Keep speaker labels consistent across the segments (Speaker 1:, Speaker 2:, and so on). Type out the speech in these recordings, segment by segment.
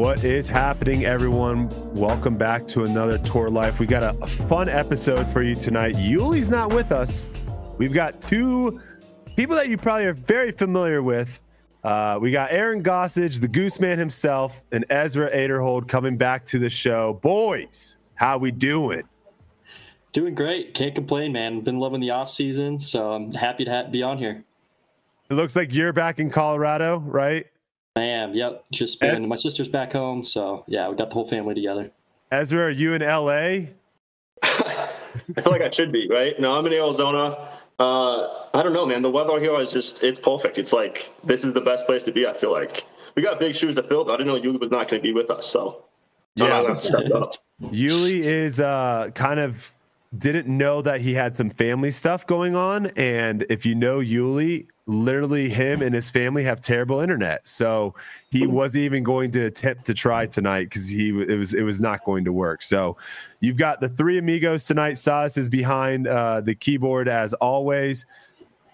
Speaker 1: What is happening, everyone? Welcome back to another Tour Life. We got a, a fun episode for you tonight. Yuli's not with us. We've got two people that you probably are very familiar with. Uh, we got Aaron Gossage, the Goose Man himself, and Ezra Aderhold coming back to the show. Boys, how we doing?
Speaker 2: Doing great. Can't complain, man. Been loving the off season, so I'm happy to be on here.
Speaker 1: It looks like you're back in Colorado, right?
Speaker 2: I am. Yep. Just been. my sister's back home, so yeah, we got the whole family together.
Speaker 1: Ezra, are you in LA?
Speaker 3: I feel like I should be, right? No, I'm in Arizona. Uh, I don't know, man. The weather here is just—it's perfect. It's like this is the best place to be. I feel like we got big shoes to fill. But I didn't know Yuli was not going to be with us, so
Speaker 1: yeah, Yuli is uh, kind of didn't know that he had some family stuff going on. And if you know Yuli, literally him and his family have terrible internet. So he wasn't even going to attempt to try tonight because he it was it was not going to work. So you've got the three amigos tonight. Silas is behind uh, the keyboard as always.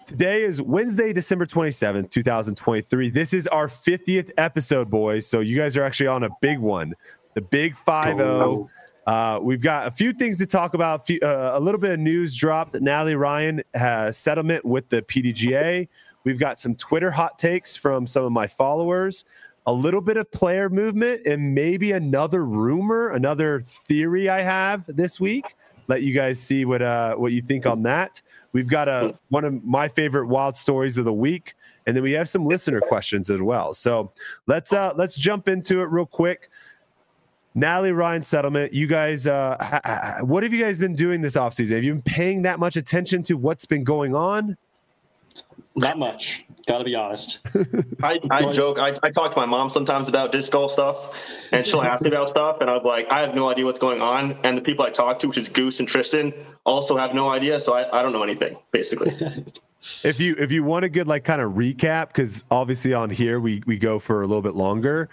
Speaker 1: Today is Wednesday, December 27th, 2023. This is our 50th episode, boys. So you guys are actually on a big one. The big 5 0. Uh, we've got a few things to talk about. Uh, a little bit of news dropped. Natalie Ryan settlement with the PDGA. We've got some Twitter hot takes from some of my followers. A little bit of player movement and maybe another rumor, another theory I have this week. Let you guys see what uh, what you think on that. We've got a one of my favorite wild stories of the week, and then we have some listener questions as well. So let's uh, let's jump into it real quick. Natalie Ryan settlement. You guys, uh, what have you guys been doing this offseason? Have you been paying that much attention to what's been going on?
Speaker 2: Not much. Got to be honest.
Speaker 3: I, I joke. I, I talk to my mom sometimes about disc golf stuff, and she'll ask me about stuff, and I'm like, I have no idea what's going on. And the people I talk to, which is Goose and Tristan, also have no idea. So I, I don't know anything, basically.
Speaker 1: if you if you want a good like kind of recap, because obviously on here we we go for a little bit longer.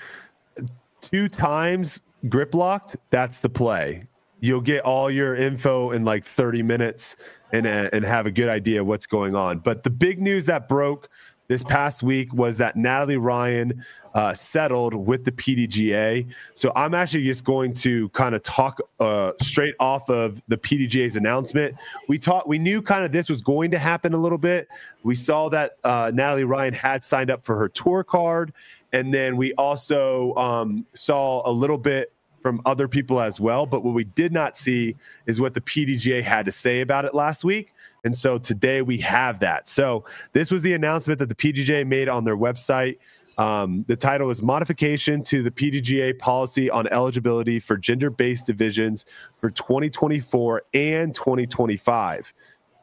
Speaker 1: Two times grip locked, that's the play. You'll get all your info in like 30 minutes and, uh, and have a good idea what's going on. But the big news that broke this past week was that Natalie Ryan uh, settled with the PDGA. So I'm actually just going to kind of talk uh, straight off of the PDGA's announcement. We taught, we knew kind of this was going to happen a little bit. We saw that uh, Natalie Ryan had signed up for her tour card, and then we also um, saw a little bit from other people as well. But what we did not see is what the PDGA had to say about it last week. And so today we have that. So this was the announcement that the PDGA made on their website. Um, the title is Modification to the PDGA Policy on Eligibility for Gender Based Divisions for 2024 and 2025.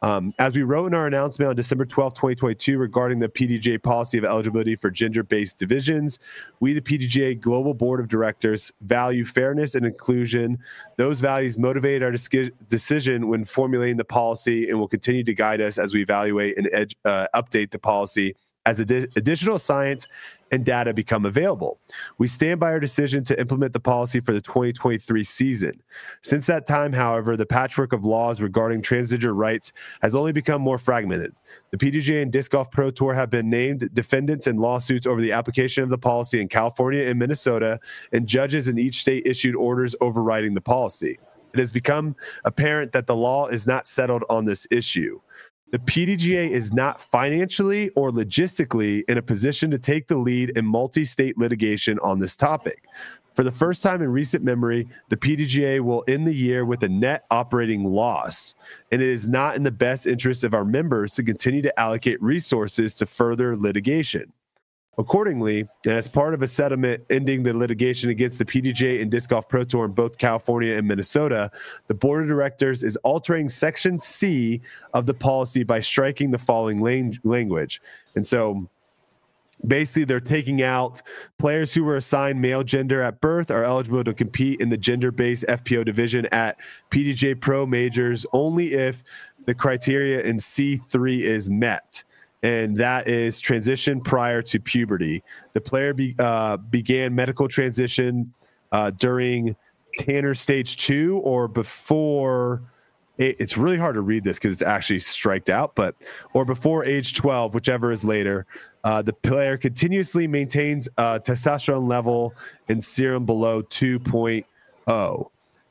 Speaker 1: Um, as we wrote in our announcement on December 12, 2022, regarding the PDGA policy of eligibility for gender based divisions, we, the PDGA Global Board of Directors, value fairness and inclusion. Those values motivated our decision when formulating the policy and will continue to guide us as we evaluate and ed- uh, update the policy as ad- additional science and data become available. We stand by our decision to implement the policy for the 2023 season. Since that time, however, the patchwork of laws regarding transgender rights has only become more fragmented. The PDGA and Disc Golf Pro Tour have been named defendants in lawsuits over the application of the policy in California and Minnesota, and judges in each state issued orders overriding the policy. It has become apparent that the law is not settled on this issue the PDGA is not financially or logistically in a position to take the lead in multi state litigation on this topic. For the first time in recent memory, the PDGA will end the year with a net operating loss, and it is not in the best interest of our members to continue to allocate resources to further litigation. Accordingly, and as part of a settlement ending the litigation against the PDJ and Disc Golf Pro Tour in both California and Minnesota, the board of directors is altering Section C of the policy by striking the following language. And so basically they're taking out players who were assigned male gender at birth are eligible to compete in the gender-based FPO division at PDJ Pro majors only if the criteria in C3 is met and that is transition prior to puberty. The player be, uh, began medical transition uh, during Tanner stage two or before. It, it's really hard to read this because it's actually striked out, but or before age 12, whichever is later. Uh, the player continuously maintains testosterone level in serum below 2.0.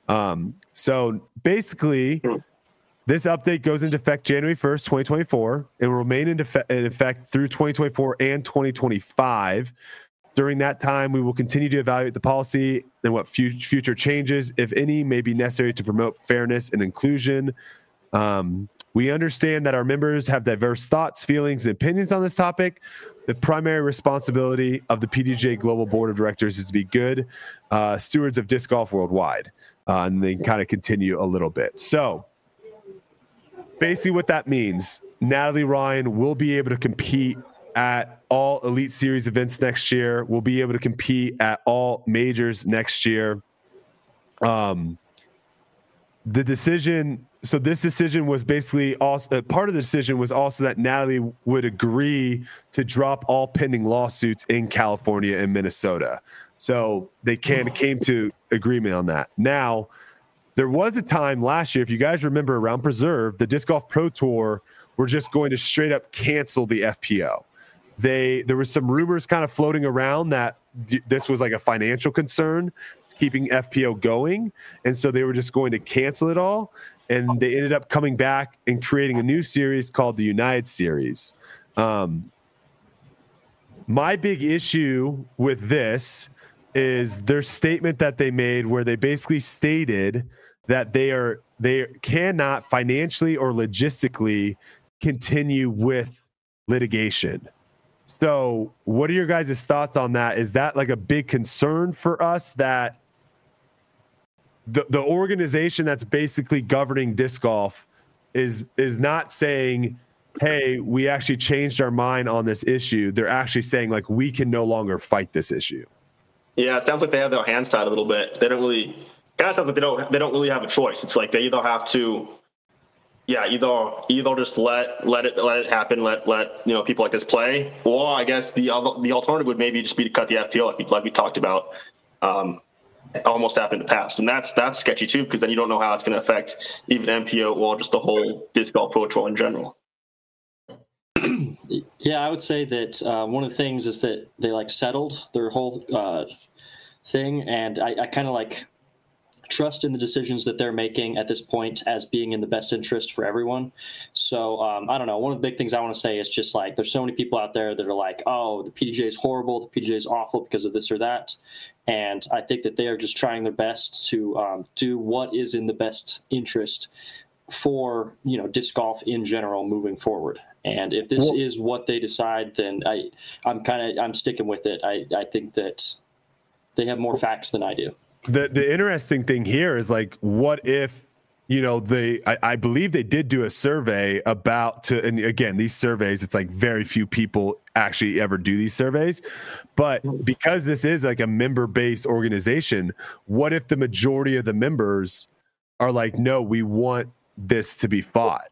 Speaker 1: Um, so basically, this update goes into effect January 1st, 2024. It will remain in, effect, in effect through 2024 and 2025. During that time, we will continue to evaluate the policy and what future changes, if any, may be necessary to promote fairness and inclusion. Um, we understand that our members have diverse thoughts, feelings, and opinions on this topic. The primary responsibility of the PDGA Global Board of Directors is to be good uh, stewards of disc golf worldwide. Uh, and then kind of continue a little bit. So, basically, what that means Natalie Ryan will be able to compete at all Elite Series events next year, will be able to compete at all majors next year. Um, the decision so this decision was basically also uh, part of the decision was also that Natalie would agree to drop all pending lawsuits in California and Minnesota. So they can came to agreement on that. Now, there was a time last year, if you guys remember around Preserve, the Disc Golf Pro Tour were just going to straight up cancel the FPO. They there was some rumors kind of floating around that this was like a financial concern keeping FPO going. And so they were just going to cancel it all. And they ended up coming back and creating a new series called the United Series. Um, my big issue with this is their statement that they made where they basically stated that they are they cannot financially or logistically continue with litigation. So, what are your guys' thoughts on that? Is that like a big concern for us that the, the organization that's basically governing disc golf is is not saying hey we actually changed our mind on this issue they're actually saying like we can no longer fight this issue
Speaker 3: yeah it sounds like they have their hands tied a little bit they don't really kind of sounds like they don't they don't really have a choice. It's like they either have to yeah either either just let let it let it happen let let you know people like this play or i guess the other the alternative would maybe just be to cut the fpo like we, like we talked about um, almost happened in the past, and that's that's sketchy too because then you don't know how it's going to affect even MPO or just the whole disc golf pro tour in general.
Speaker 2: Yeah, I would say that uh, one of the things is that they like settled their whole uh, thing, and I, I kind of like trust in the decisions that they're making at this point as being in the best interest for everyone. So um, I don't know. One of the big things I want to say is just like there's so many people out there that are like, oh, the PDGA is horrible, the PDGA is awful because of this or that, and I think that they are just trying their best to um, do what is in the best interest for you know disc golf in general moving forward. And if this well, is what they decide, then I I'm kind of I'm sticking with it. I I think that they have more facts than I do
Speaker 1: the the interesting thing here is like, what if you know they I, I, believe they did do a survey about to and again these surveys it's like very few people actually ever do these surveys. But because this is like a member based organization what if the majority of the members are like no we want this to be fought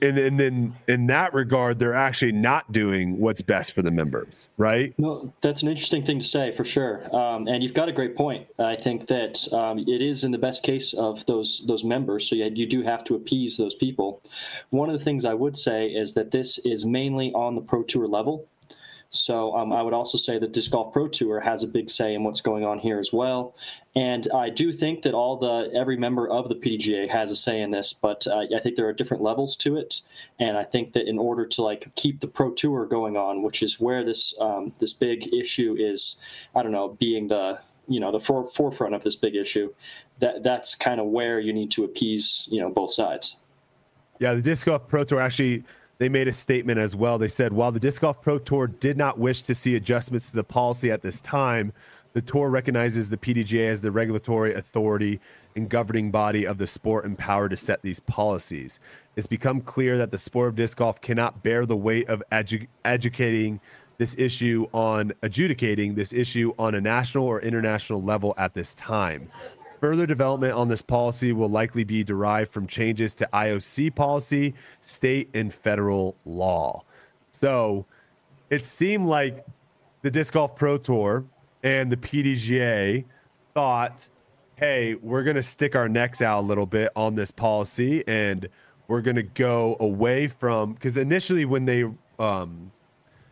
Speaker 1: and, and then in that regard they're actually not doing what's best for the members right?
Speaker 2: No that's an interesting thing to say for sure. Um, and you've got a great point. I think that um, it is in the best case of those those members. So you, you do have to appease those people. One of the things i would say is that this is mainly on the pro tour level so um, I would also say that Disc Golf Pro Tour has a big say in what's going on here as well. And I do think that all the every member of the PDGA has a say in this, but uh, I think there are different levels to it. And I think that in order to like keep the Pro Tour going on, which is where this um, this big issue is, I don't know, being the you know the for- forefront of this big issue, that that's kind of where you need to appease you know both sides.
Speaker 1: Yeah, the Disc Golf Pro Tour actually they made a statement as well. They said, while the Disc Golf Pro Tour did not wish to see adjustments to the policy at this time, the tour recognizes the PDGA as the regulatory authority and governing body of the sport and power to set these policies. It's become clear that the sport of disc golf cannot bear the weight of edu- educating this issue on adjudicating this issue on a national or international level at this time. Further development on this policy will likely be derived from changes to IOC policy, state, and federal law. So it seemed like the Disc Golf Pro Tour and the PDGA thought, hey, we're going to stick our necks out a little bit on this policy and we're going to go away from, because initially when they, um,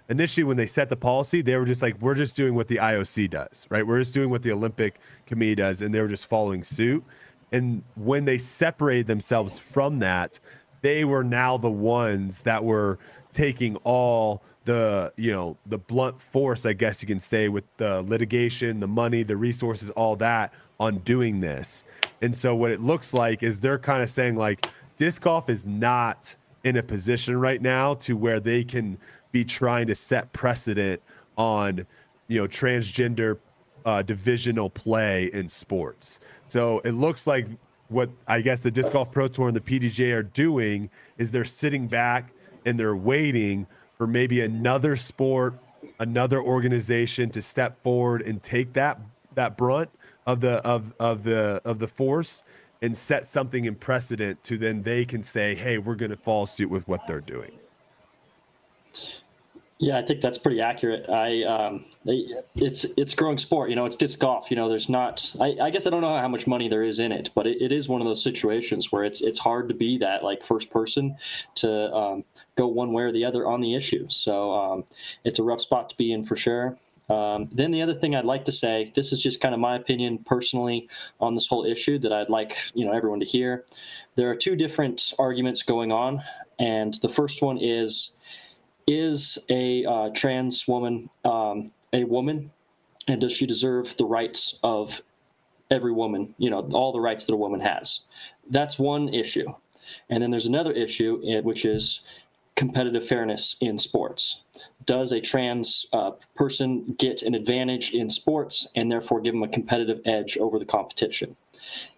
Speaker 1: initially when they set the policy, they were just like, we're just doing what the IOC does, right? We're just doing what the Olympic Committee does, and they were just following suit. And when they separated themselves from that, they were now the ones that were taking all the you know the blunt force i guess you can say with the litigation the money the resources all that on doing this and so what it looks like is they're kind of saying like disc golf is not in a position right now to where they can be trying to set precedent on you know transgender uh, divisional play in sports. So it looks like what I guess the disc golf pro tour and the PDJ are doing is they're sitting back and they're waiting for maybe another sport, another organization to step forward and take that that brunt of the of of the of the force and set something in precedent to then they can say, hey, we're going to follow suit with what they're doing.
Speaker 2: Yeah, I think that's pretty accurate. I um, it's it's growing sport. You know, it's disc golf. You know, there's not. I, I guess I don't know how much money there is in it, but it, it is one of those situations where it's it's hard to be that like first person to um, go one way or the other on the issue. So um, it's a rough spot to be in for sure. Um, then the other thing I'd like to say, this is just kind of my opinion personally on this whole issue that I'd like you know everyone to hear. There are two different arguments going on, and the first one is is a uh, trans woman um, a woman, and does she deserve the rights of every woman? You know, all the rights that a woman has. That's one issue, and then there's another issue, eh, which is competitive fairness in sports. Does a trans uh, person get an advantage in sports and therefore give them a competitive edge over the competition?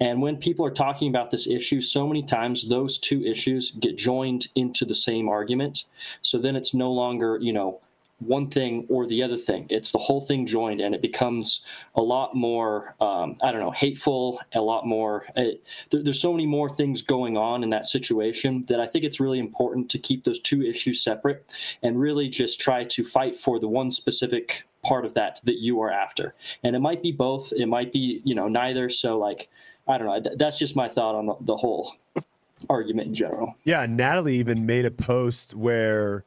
Speaker 2: And when people are talking about this issue, so many times those two issues get joined into the same argument. So then it's no longer, you know, one thing or the other thing. It's the whole thing joined, and it becomes a lot more, um, I don't know, hateful, a lot more. Uh, there, there's so many more things going on in that situation that I think it's really important to keep those two issues separate and really just try to fight for the one specific part of that that you are after. And it might be both, it might be, you know, neither. So, like, I don't know. That's just my thought on the, the whole argument in general.
Speaker 1: Yeah. Natalie even made a post where,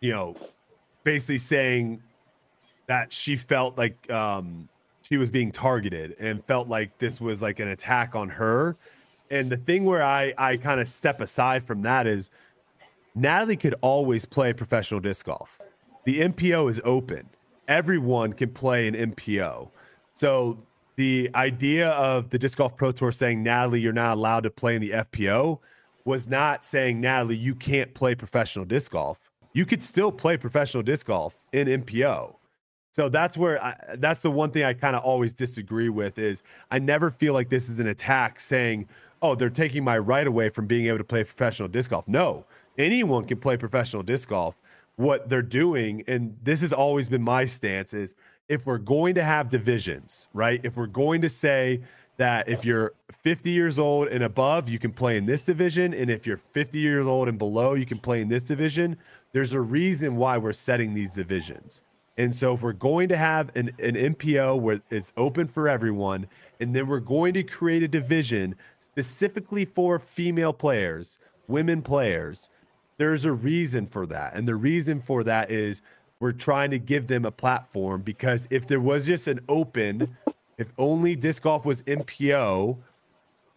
Speaker 1: you know, basically saying that she felt like um, she was being targeted and felt like this was like an attack on her. And the thing where I, I kind of step aside from that is Natalie could always play professional disc golf the MPO is open. Everyone can play an MPO. So the idea of the Disc Golf Pro Tour saying, Natalie, you're not allowed to play in the FPO was not saying, Natalie, you can't play professional disc golf. You could still play professional disc golf in MPO. So that's where I, that's the one thing I kind of always disagree with is I never feel like this is an attack saying, "Oh, they're taking my right away from being able to play professional disc golf." No, anyone can play professional disc golf what they're doing, and this has always been my stance, is if we're going to have divisions, right? If we're going to say that if you're 50 years old and above, you can play in this division, and if you're 50 years old and below, you can play in this division. There's a reason why we're setting these divisions. And so, if we're going to have an, an MPO where it's open for everyone, and then we're going to create a division specifically for female players, women players, there's a reason for that. And the reason for that is we're trying to give them a platform because if there was just an open, if only disc golf was MPO,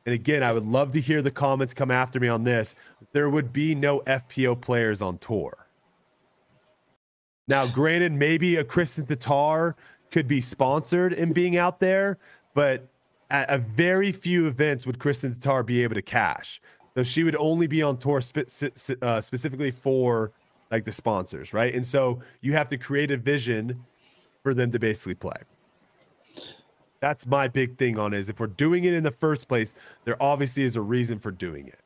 Speaker 1: and again, I would love to hear the comments come after me on this, there would be no FPO players on tour. Now, granted, maybe a Kristin Tatar could be sponsored in being out there, but at a very few events would Kristin Tatar be able to cash. So she would only be on tour spe- uh, specifically for like the sponsors, right? And so you have to create a vision for them to basically play. That's my big thing on is if we're doing it in the first place, there obviously is a reason for doing it.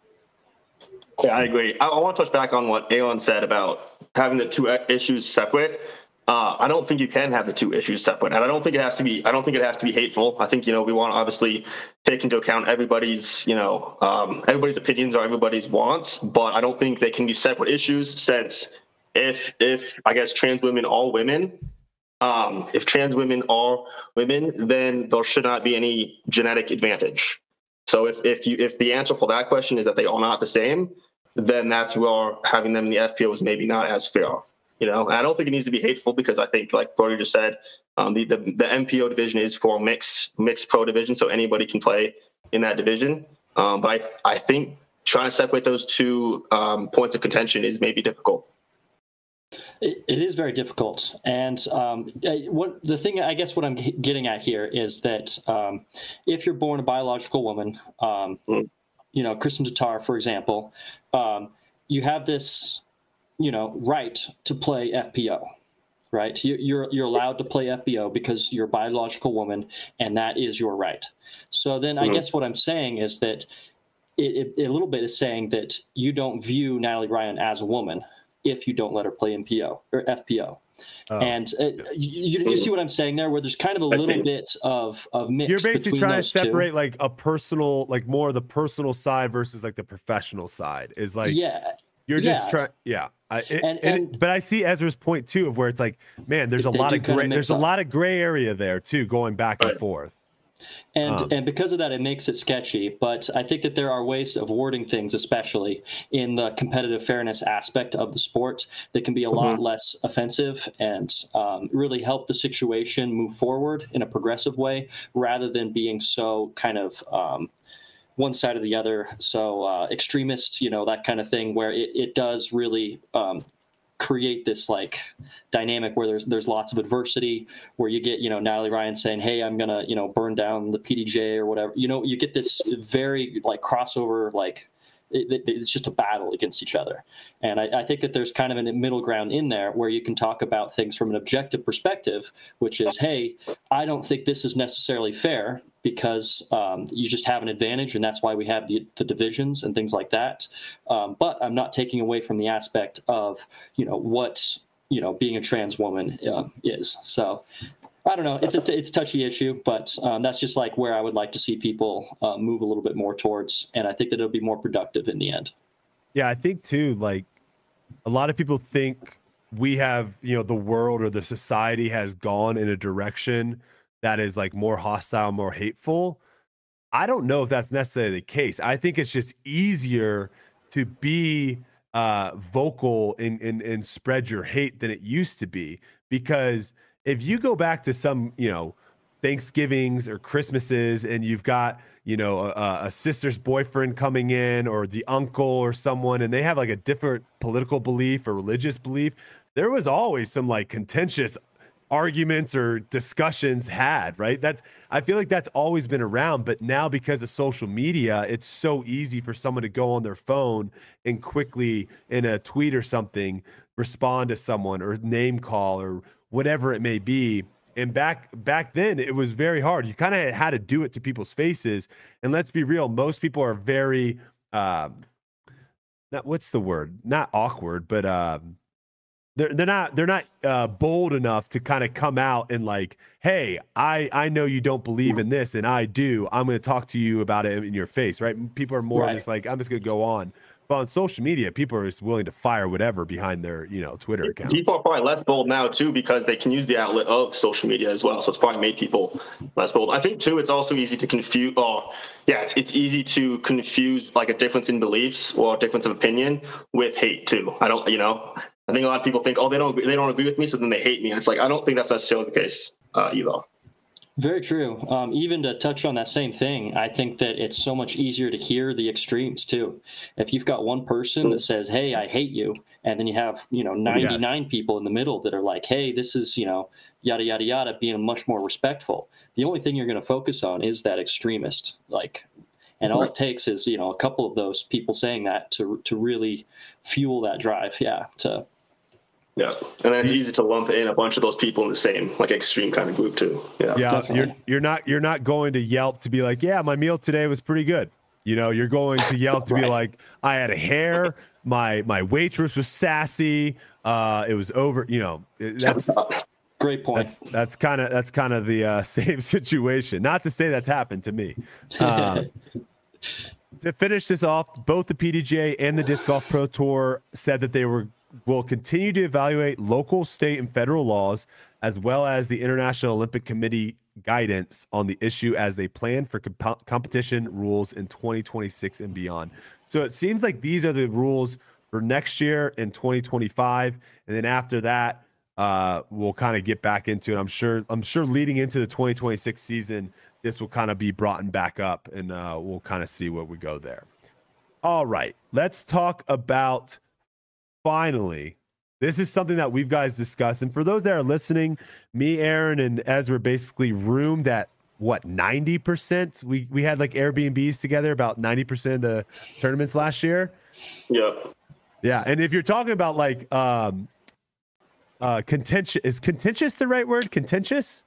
Speaker 3: Yeah, I agree. I, I want to touch back on what Aaron said about having the two issues separate. Uh, I don't think you can have the two issues separate, and I don't think it has to be. I don't think it has to be hateful. I think you know we want to obviously take into account everybody's you know um, everybody's opinions or everybody's wants, but I don't think they can be separate issues. Since if if I guess trans women are women, um, if trans women are women, then there should not be any genetic advantage. So if if you if the answer for that question is that they are not the same, then that's where having them in the FPO is maybe not as fair. You know, I don't think it needs to be hateful because I think, like Brodie just said, um, the, the the MPO division is for mixed mixed pro division, so anybody can play in that division. Um, but I I think trying to separate those two um, points of contention is maybe difficult.
Speaker 2: It, it is very difficult, and um, what the thing I guess what I'm getting at here is that um, if you're born a biological woman, um, mm. you know, Kristin Tatar, for example, um, you have this, you know, right to play FPO, right? You, you're you're allowed to play FPO because you're a biological woman, and that is your right. So then, mm-hmm. I guess what I'm saying is that it, it, a little bit is saying that you don't view Natalie Ryan as a woman if you don't let her play MPO or FPO. Oh, and uh, you, you, see what I'm saying there, where there's kind of a little bit of of mix.
Speaker 1: You're basically trying to separate
Speaker 2: two.
Speaker 1: like a personal, like more of the personal side versus like the professional side. Is like
Speaker 2: yeah,
Speaker 1: you're
Speaker 2: yeah.
Speaker 1: just trying, yeah. I, it, and, and, but I see Ezra's point too, of where it's like, man, there's a lot of gray, there's up. a lot of gray area there too, going back right. and forth
Speaker 2: and um, and because of that it makes it sketchy but i think that there are ways of wording things especially in the competitive fairness aspect of the sport that can be a mm-hmm. lot less offensive and um, really help the situation move forward in a progressive way rather than being so kind of um, one side or the other. So uh, extremist you know that kind of thing where it, it does really um, create this like dynamic where there's there's lots of adversity where you get you know Natalie Ryan saying hey I'm gonna you know burn down the PDJ or whatever. You know you get this very like crossover like it, it's just a battle against each other. And I, I, think that there's kind of a middle ground in there where you can talk about things from an objective perspective, which is, hey, I don't think this is necessarily fair because um, you just have an advantage, and that's why we have the, the divisions and things like that. Um, but I'm not taking away from the aspect of, you know, what you know being a trans woman uh, is. So I don't know. It's a it's a touchy issue, but um, that's just like where I would like to see people uh, move a little bit more towards, and I think that it'll be more productive in the end.
Speaker 1: Yeah, I think too. Like a lot of people think we have, you know, the world or the society has gone in a direction that is like more hostile, more hateful. I don't know if that's necessarily the case. I think it's just easier to be uh, vocal and, and and spread your hate than it used to be because if you go back to some, you know, Thanksgivings or Christmases and you've got, you know, a, a, sister's boyfriend coming in or the uncle or someone and they have like a different political belief or religious belief, there was always some like contentious arguments or discussions had, right? That's I feel like that's always been around, but now because of social media, it's so easy for someone to go on their phone and quickly in a tweet or something respond to someone or name call or whatever it may be. And back back then, it was very hard. You kind of had to do it to people's faces. And let's be real, most people are very, um, not what's the word? Not awkward, but um, they're they're not they're not uh, bold enough to kind of come out and like, hey, I I know you don't believe in this, and I do. I'm going to talk to you about it in your face, right? People are more right. just like, I'm just going to go on. But on social media, people are just willing to fire whatever behind their, you know, Twitter accounts.
Speaker 3: People are probably less bold now too because they can use the outlet of social media as well. So it's probably made people less bold. I think too, it's also easy to confuse. Oh, yeah, it's, it's easy to confuse like a difference in beliefs or a difference of opinion with hate too. I don't, you know, I think a lot of people think, oh, they don't, they don't agree with me, so then they hate me. And it's like I don't think that's necessarily the case uh, either.
Speaker 2: Very true. Um, even to touch on that same thing, I think that it's so much easier to hear the extremes too. If you've got one person that says, "Hey, I hate you," and then you have you know 99 yes. people in the middle that are like, "Hey, this is you know yada yada yada," being much more respectful. The only thing you're going to focus on is that extremist, like, and all it takes is you know a couple of those people saying that to to really fuel that drive. Yeah, to
Speaker 3: yeah, and then it's easy to lump in a bunch of those people in the same like extreme kind of group too. Yeah,
Speaker 1: yeah. Definitely. You're you're not you're not going to Yelp to be like, yeah, my meal today was pretty good. You know, you're going to Yelp to right. be like, I had a hair, my my waitress was sassy, uh, it was over. You know, that's
Speaker 2: great point.
Speaker 1: That's that's kind of that's kind of the uh, same situation. Not to say that's happened to me. Uh, to finish this off, both the PDJ and the Disc Golf Pro Tour said that they were will continue to evaluate local, state, and federal laws, as well as the International Olympic Committee guidance on the issue as they plan for comp- competition rules in 2026 and beyond. So it seems like these are the rules for next year in 2025, and then after that, uh, we'll kind of get back into it. I'm sure. I'm sure leading into the 2026 season, this will kind of be brought back up, and uh, we'll kind of see where we go there. All right, let's talk about finally. This is something that we've guys discussed, and for those that are listening, me, Aaron, and Ezra basically roomed at what 90% we we had like airbnbs together about 90% of the tournaments last year.
Speaker 3: Yeah
Speaker 1: yeah and if you're talking about like um uh contentious is contentious the right word? Contentious?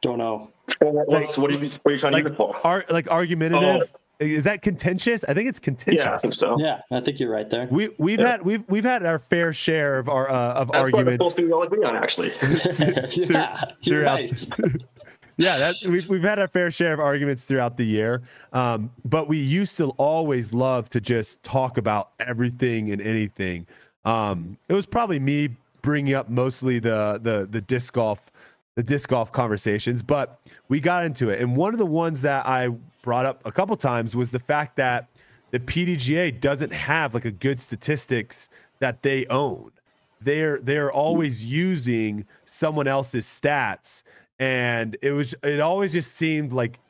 Speaker 2: Don't know.
Speaker 3: What's, what, are you, what are you trying
Speaker 1: like,
Speaker 3: to use it for?
Speaker 1: ar- like argumentative is that contentious? I think it's contentious
Speaker 3: yeah i think so.
Speaker 2: Yeah i think you're right there.
Speaker 1: We we've
Speaker 3: Yeah.
Speaker 1: had we've we've had our fair share of our uh, of
Speaker 3: that's what
Speaker 1: arguments.
Speaker 3: both we all agree on actually.
Speaker 2: Yeah you're
Speaker 1: throughout-
Speaker 2: right.
Speaker 1: yeah, that we've we've had our fair share of arguments throughout the year, um, but we used to always love to just talk about everything and anything. Um, it was probably me bringing up mostly the the the disc golf the disc golf conversations, but we got into it. And one of the ones that I brought up a couple times was the fact that the PDGA doesn't have like a good statistics that they own. They're they're always using someone else's stats and it was it always just seemed like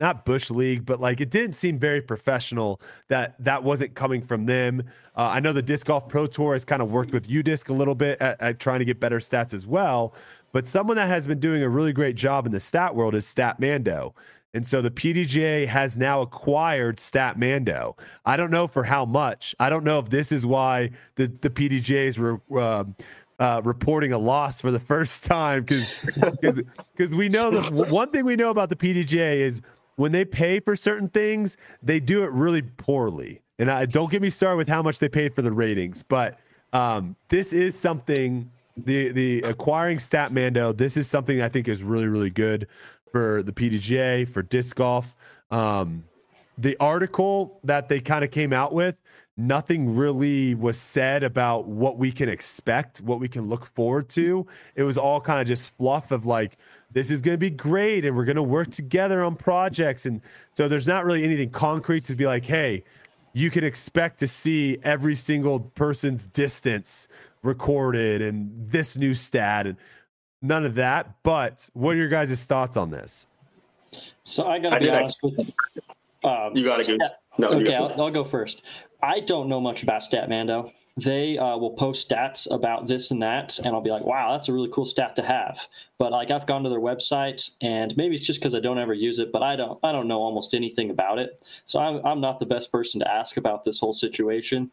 Speaker 1: not bush league but like it didn't seem very professional that that wasn't coming from them uh, i know the disc golf pro tour has kind of worked with udisc a little bit at, at trying to get better stats as well but someone that has been doing a really great job in the stat world is statmando and so the PDGA has now acquired Statmando. I don't know for how much. I don't know if this is why the the PDGAs were uh, uh, reporting a loss for the first time because we know that one thing we know about the PDGA is when they pay for certain things, they do it really poorly. And I don't get me started with how much they paid for the ratings, but um, this is something the the acquiring Statmando. This is something I think is really really good for the PDGA for disc golf. Um, the article that they kind of came out with nothing really was said about what we can expect, what we can look forward to. It was all kind of just fluff of like, this is going to be great and we're going to work together on projects. And so there's not really anything concrete to be like, hey, you can expect to see every single person's distance recorded and this new stat and none of that. But what are your guys' thoughts on this?
Speaker 2: so i gotta
Speaker 3: I
Speaker 2: be
Speaker 3: did
Speaker 2: honest with you um,
Speaker 3: you gotta go no you
Speaker 2: okay,
Speaker 3: gotta-
Speaker 2: I'll, I'll go first. I don't know much about Statmando. They uh, will post stats about this and that, and I'll be like, "Wow, that's a really cool stat to have." But like, I've gone to their website, and maybe it's just because I don't ever use it, but I don't, I don't know almost anything about it. So I'm, I'm not the best person to ask about this whole situation.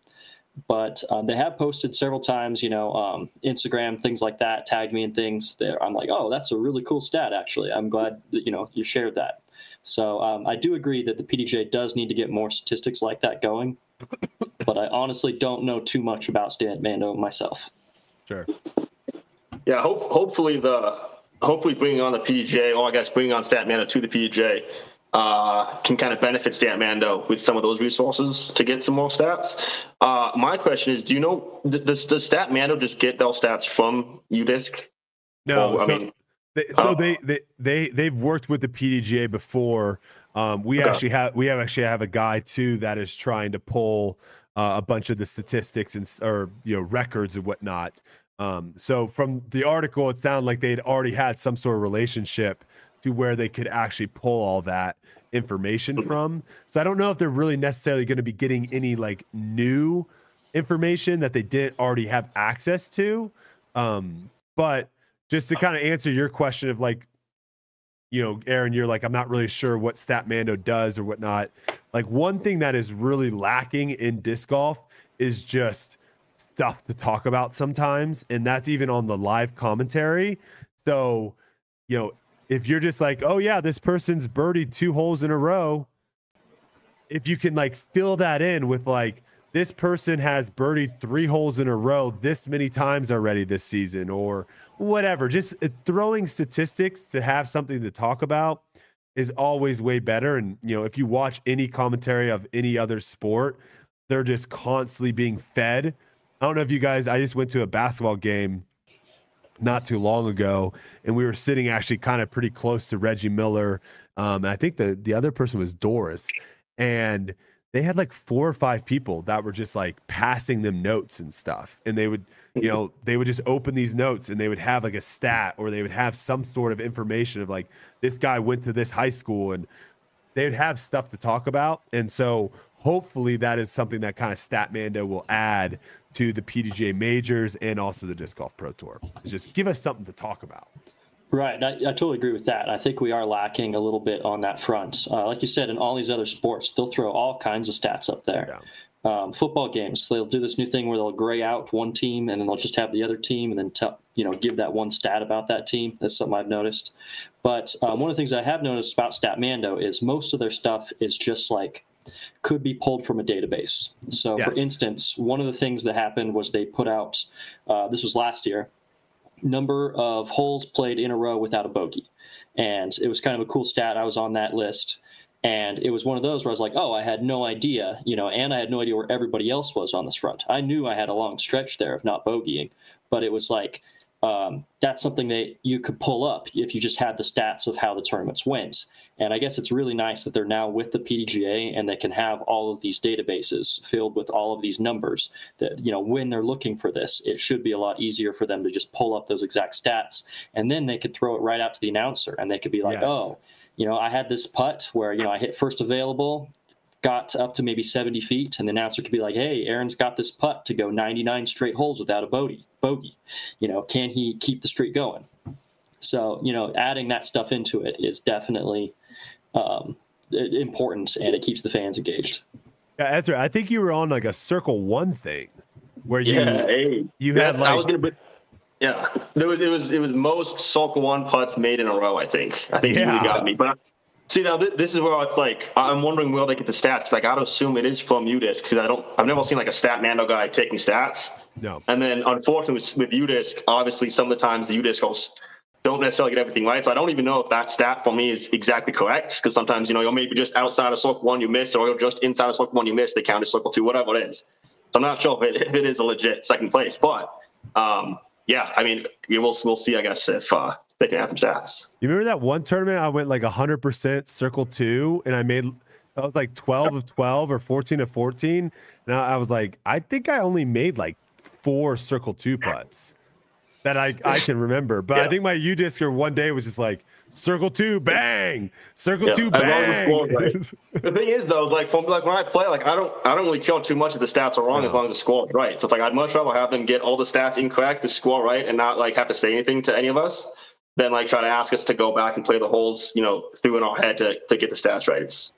Speaker 2: But um, they have posted several times, you know, um, Instagram things like that, tagged me in things. There, I'm like, "Oh, that's a really cool stat." Actually, I'm glad that you know you shared that. So um, I do agree that the PDJ does need to get more statistics like that going, but I honestly don't know too much about Statmando myself.
Speaker 1: Sure.
Speaker 3: Yeah, hope, hopefully the hopefully bringing on the PDJ, or I guess bringing on Statmando to the PDJ, uh, can kind of benefit Statmando with some of those resources to get some more stats. Uh, my question is, do you know does, does Statmando just get those stats from UDisc?
Speaker 1: No,
Speaker 3: Well, I
Speaker 1: so,
Speaker 3: mean-
Speaker 1: they, so
Speaker 3: Oh.
Speaker 1: they, they they they've worked with the PDGA before. Um, we
Speaker 3: Okay.
Speaker 1: actually have we have actually have a guy too that is trying to pull uh, a bunch of the statistics and or you know records and whatnot. Um, so from the article, it sounded like they'd already had some sort of relationship to where they could actually pull all that information from. So I don't know if they're really necessarily going to be getting any like new information that they didn't already have access to. Um, but just to kind of answer your question of like, you know, Aaron, you're like, I'm not really sure what Statmando does or whatnot. Like one thing that is really lacking in disc golf is just stuff to talk about sometimes, and that's even on the live commentary. So, you know, if you're just like, oh yeah, this person's birdied two holes in a row, if you can like fill that in with like this person has birdied three holes in a row this many times already this season or whatever just uh, throwing statistics to have something to talk about is always way better. And you know if you watch any commentary of any other sport they're just constantly being fed. I don't know if you guys i just went to a basketball game not too long ago, and we were sitting actually kind of pretty close to Reggie Miller. Um, and I think the the other person was Doris, and they had like four or five people that were just like passing them notes and stuff. And they would, you know, they would just open these notes and they would have like a stat or they would have some sort of information of like, this guy went to this high school and they would have stuff to talk about. And so hopefully that is something that kind of Statmando will add to the PDGA majors and also the Disc Golf Pro Tour. Just give us something to talk about.
Speaker 2: Right, I, I, totally agree with that. I think we are lacking a little bit on that front. Uh, like you said, in all these other sports, they'll throw all kinds of stats up there. Yeah. Um, football games, they'll do this new thing where they'll gray out one team and then they'll just have the other team and then tell you know give that one stat about that team. That's something I've noticed. But um, one of the things I have noticed about Statmando is most of their stuff is just like could be pulled from a database. So, yes. for instance, one of the things that happened was they put out uh, this was last year number of holes played in a row without a bogey. And it was kind of a cool stat. I was on that list. And it was one of those where I was like, oh, I had no idea, you know, and I had no idea where everybody else was on this front. I knew I had a long stretch there of not bogeying, but it was like, um, that's something that you could pull up if you just had the stats of how the tournaments went. And I guess it's really nice that they're now with the PDGA and they can have all of these databases filled with all of these numbers that, you know, when they're looking for this, it should be a lot easier for them to just pull up those exact stats and then they could throw it right out to the announcer and they could be like, yes. oh, you know, I had this putt where, you know, I hit first available, got up to maybe 70 feet, and the announcer could be like, "Hey, Aaron's got this putt to go 99 straight holes without a bogey. Bogey, you know, can he keep the streak going?" So, you know, adding that stuff into it is definitely um, important, and it keeps the fans engaged.
Speaker 1: Yeah, Ezra, I think you were on like a Circle One thing where you
Speaker 3: yeah, hey,
Speaker 1: you had like. I was gonna
Speaker 3: be- yeah, it was it was it was most Circle One putts made in a row. I think. I think yeah. you got me, but See now, th- this is where it's like I'm wondering where they get the stats. Cause I got to assume it is from UDisc because I don't. I've never seen like a stat Statmando guy taking stats.
Speaker 1: No.
Speaker 3: And then unfortunately with, with UDisc, obviously some of the times the UDisc hosts don't necessarily get everything right. So I don't even know if that stat for me is exactly correct because sometimes you know you're maybe just outside of circle one you miss, or you're just inside of circle one you miss. They count as circle two, whatever it is. So I'm not sure if it, if it is a legit second place, but um, yeah, I mean, we'll we'll see. I guess if uh, they can have some stats.
Speaker 1: You remember that one tournament? I went like 100% circle two, and I made I was like 12 of 12 or 14 of 14. And I was like, I think I only made like four circle two putts that I, I can remember. But yeah. I think my U discer one day was just like circle two, bang, circle yeah. two, bang.
Speaker 3: the thing is though, is like from like when I play, like I don't I don't really care too much if the stats are wrong no. as long as the score is right. So it's like I'd much rather have them get all the stats incorrect, the score right, and not like have to say anything to any of us than like try to ask us to go back and play the holes, you know, through in our head to, to get the stats right. It's,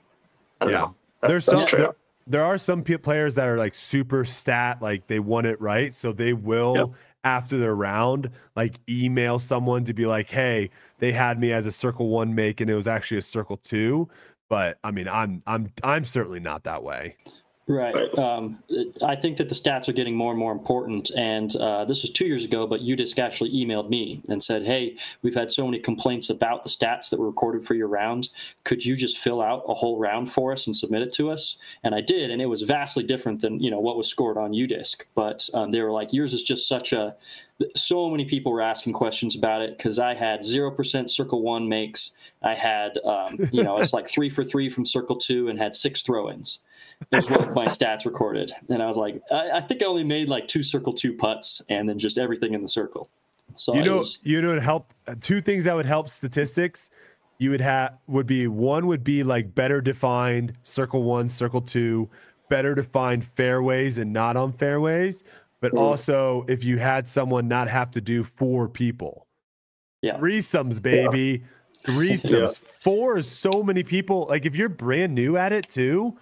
Speaker 3: I don't yeah. know.
Speaker 1: That, There's some, there, there, are some players that are like super stat, like they want it right. So they will, yep. After their round, like email someone to be like, hey, they had me as a circle one make and it was actually a circle two. But I mean, I'm, I'm, I'm certainly not that way.
Speaker 2: Right. Um, I think that the stats are getting more and more important. And uh, this was two years ago, but UDisc actually emailed me and said, "Hey, we've had so many complaints about the stats that were recorded for your round. Could you just fill out a whole round for us and submit it to us?" And I did, and it was vastly different than you know what was scored on UDisc. But um, they were like, "Yours is just such a." So many people were asking questions about it because I had zero percent Circle One makes. I had, um, you know, it's like three for three from Circle Two, and had six throw-ins is what my stats recorded. And I was like, I, I, think I only made like two circle two putts and then just everything in the circle. So
Speaker 1: you know, was, you know, it help two things that would help statistics. You would have would be one would be like better defined circle one, circle two, better defined fairways and not on fairways. But mm. also, if you had someone not have to do four people,
Speaker 2: yeah,
Speaker 1: threesomes, baby, yeah. threesomes. Yeah. Four is so many people. Like if you're brand new at it too,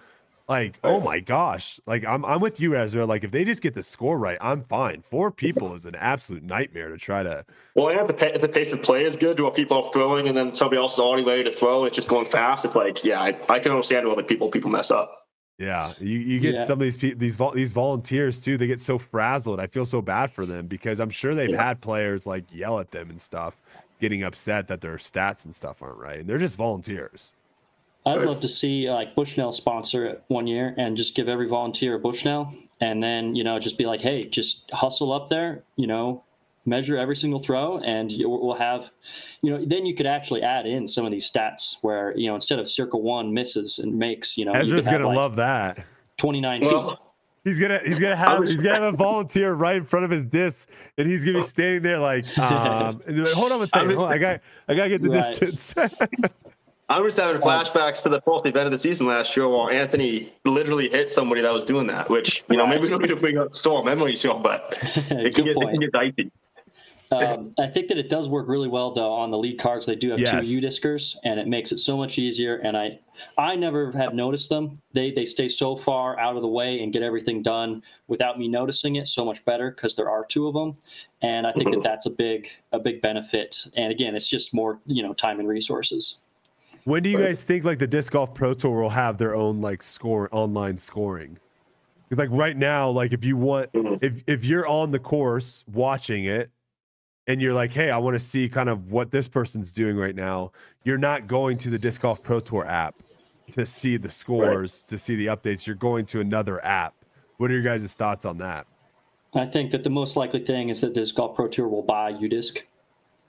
Speaker 1: like, oh, oh my gosh. Like I'm I'm with you, Ezra. Like if they just get the score right, I'm fine. Four people is an absolute nightmare to try to
Speaker 3: Well, and if the, pay, if the pace of play is good, while people are throwing and then somebody else is already ready to throw, it's just going fast. It's like, yeah, I, I can understand why the people people mess up.
Speaker 1: Yeah, you, you get yeah. some of these people these these volunteers too. They get so frazzled. I feel so bad for them because I'm sure they've yeah. had players like yell at them and stuff, getting upset that their stats and stuff aren't right, and they're just volunteers.
Speaker 2: I'd love to see like Bushnell sponsor it one year and just give every volunteer a Bushnell, and then you know just be like, hey, just hustle up there, you know, measure every single throw, and you, we'll have, you know, then you could actually add in some of these stats where you know instead of circle one misses and makes, you know,
Speaker 1: Ezra's
Speaker 2: you
Speaker 1: gonna
Speaker 2: like
Speaker 1: love that.
Speaker 2: 29
Speaker 3: Well,
Speaker 2: feet.
Speaker 1: He's gonna he's gonna have he's gonna have a volunteer right in front of his disc, and he's gonna be standing there like, um, like, hold on a second,
Speaker 3: was-
Speaker 1: hold on, I got I gotta get the
Speaker 2: Right.
Speaker 1: distance.
Speaker 3: I'm just having flashbacks to the fourth event of the season last year where Anthony literally hit somebody that was doing that, which, you know, maybe we don't need to bring up sore memories here, but it can,
Speaker 2: Good
Speaker 3: get, it
Speaker 2: point.
Speaker 3: can get dicey.
Speaker 2: Um, I think that it does work really well though on the lead cards. They do have
Speaker 1: Yes.
Speaker 2: two U-diskers, and it makes it so much easier. And I, I never have noticed them. They they stay so far out of the way and get everything done without me noticing it so much better because there are two of them, and I think that that's a big a big benefit. And again, it's just more you know time and resources.
Speaker 1: When do you guys think like the disc golf pro tour will have their own like score online scoring? Because like right now, like if you want
Speaker 3: Mhm.
Speaker 1: if if you're on the course watching it and you're like, hey, I want to see kind of what this person's doing right now, you're not going to the disc golf pro tour app to see the scores, to see the updates. You're going to another app. What are your guys' thoughts on that?
Speaker 2: I think that the most likely thing is that Disc golf pro tour will buy UDisc.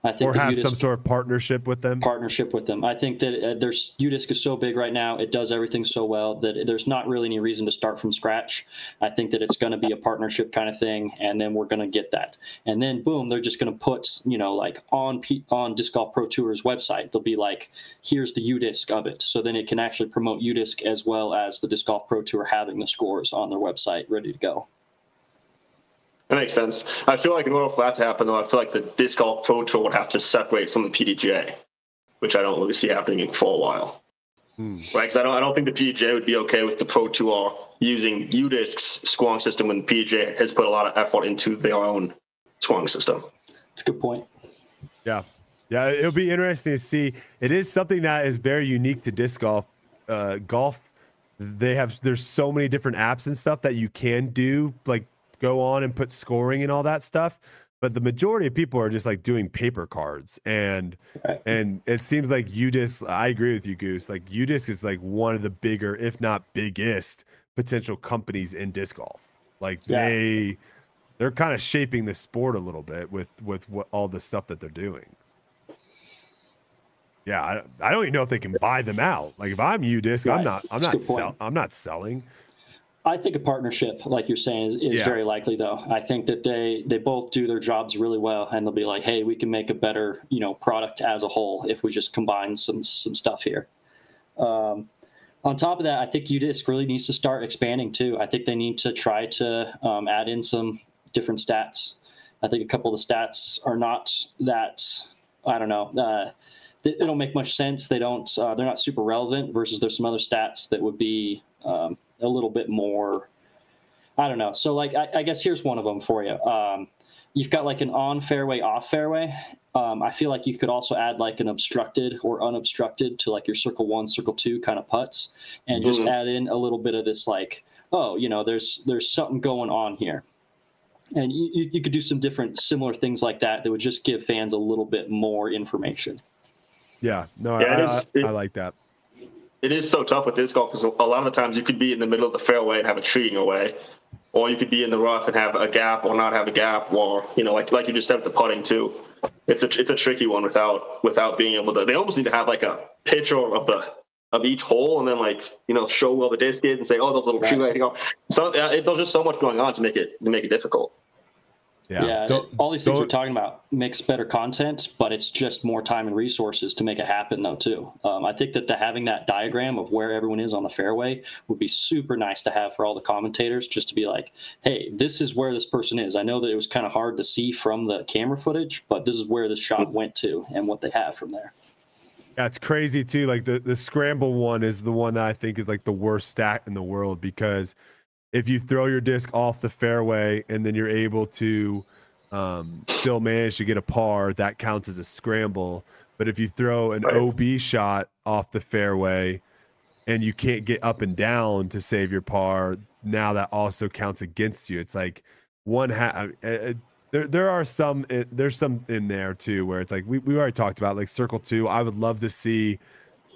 Speaker 2: I think
Speaker 1: Or have
Speaker 2: UDisc
Speaker 1: some sort of partnership with them?
Speaker 2: partnership with them. I think that uh, there's UDisc is so big right now; it does everything so well that there's not really any reason to start from scratch. I think that it's going to be a partnership kind of thing, and then we're going to get that, and then boom, they're just going to put you know like on P- on Disc Golf Pro Tour's website, they'll be like, here's the UDisc of it, so then it can actually promote UDisc as well as the Disc Golf Pro Tour having the scores on their website ready to go.
Speaker 3: That makes sense. I feel like in order for that to happen, though, I feel like the disc golf pro tour would have to separate from the PDGA, which I don't really see happening for a while.
Speaker 1: Hmm.
Speaker 3: Right? Because I don't, I don't think the PDGA would be okay with the pro tour using UDisc's scoring system when the PDGA has put a lot of effort into their own scoring system.
Speaker 2: It's a good point.
Speaker 1: Yeah. Yeah, it'll be interesting to see. It is something that is very unique to disc golf. Uh, golf, they have there's so many different apps and stuff that you can do, like go on and put scoring and all that stuff. But the majority of people are just like doing paper cards, and
Speaker 2: Right.
Speaker 1: and it seems like UDisc. I agree with you, Goose. Like UDisc is like one of the bigger, if not biggest, potential companies in disc golf. Like
Speaker 2: Yeah.
Speaker 1: they they're kind of shaping the sport a little bit with with what all the stuff that they're doing. Yeah, I, I don't even know if they can buy them out. Like if I'm UDisc, I'm not I'm
Speaker 2: That's
Speaker 1: not sell, I'm not selling.
Speaker 2: I think a partnership, like you're saying, is, is
Speaker 1: Yeah.
Speaker 2: very likely. Though I think that they they both do their jobs really well, and they'll be like, "Hey, we can make a better you know product as a whole if we just combine some some stuff here." Um, on top of that, I think UDisc really needs to start expanding too. I think they need to try to um, add in some different stats. I think a couple of the stats are not that I don't know. Uh, they, they don't make much sense. They don't. Uh, they're not super relevant. Versus there's some other stats that would be um, a little bit more. I don't know. So like, I, I guess here's one of them for you. Um, you've got like an on fairway, off fairway. Um, I feel like you could also add like an obstructed or unobstructed to like your circle one, circle two kind of putts, and just
Speaker 3: Mhm.
Speaker 2: add in a little bit of this like, oh, you know, there's there's something going on here. And you, you- you could do some different similar things like that that would just give fans a little bit more information.
Speaker 1: Yeah, no,
Speaker 3: Yeah,
Speaker 1: I, I, I like that.
Speaker 3: It is so tough with disc golf because a lot of the times you could be in the middle of the fairway and have a tree in your way, or you could be in the rough and have a gap or not have a gap, or you know, like like you just said with the putting too. It's a it's a tricky one without without being able to. They almost need to have like a picture of the of each hole and then like you know show where the disc is and say, oh, those little tree
Speaker 2: Right.
Speaker 3: right here. So uh, it, there's just so much going on to make it to make it difficult.
Speaker 1: Yeah,
Speaker 2: Yeah,
Speaker 1: Don't-
Speaker 2: all these things we're talking about makes better content, but it's just more time and resources to make it happen, though. Too. Um, I think that the, having that diagram of where everyone is on the fairway would be super nice to have for all the commentators, just to be like, "Hey, this is where this person is." I know that it was kind of hard to see from the camera footage, but this is where this shot went to and what they have from there.
Speaker 1: Yeah, it's crazy too. Like the the scramble one is the one that I think is like the worst stat in the world because if you throw your disc off the fairway and then you're able to um, still manage to get a par, that counts as a scramble. But if you throw an
Speaker 3: Right.
Speaker 1: OB shot off the fairway and you can't get up and down to save your par, now that also counts against you. It's like one ha- uh, there there are some uh, there's some in there too where it's like we we already talked about like circle two. I would love to see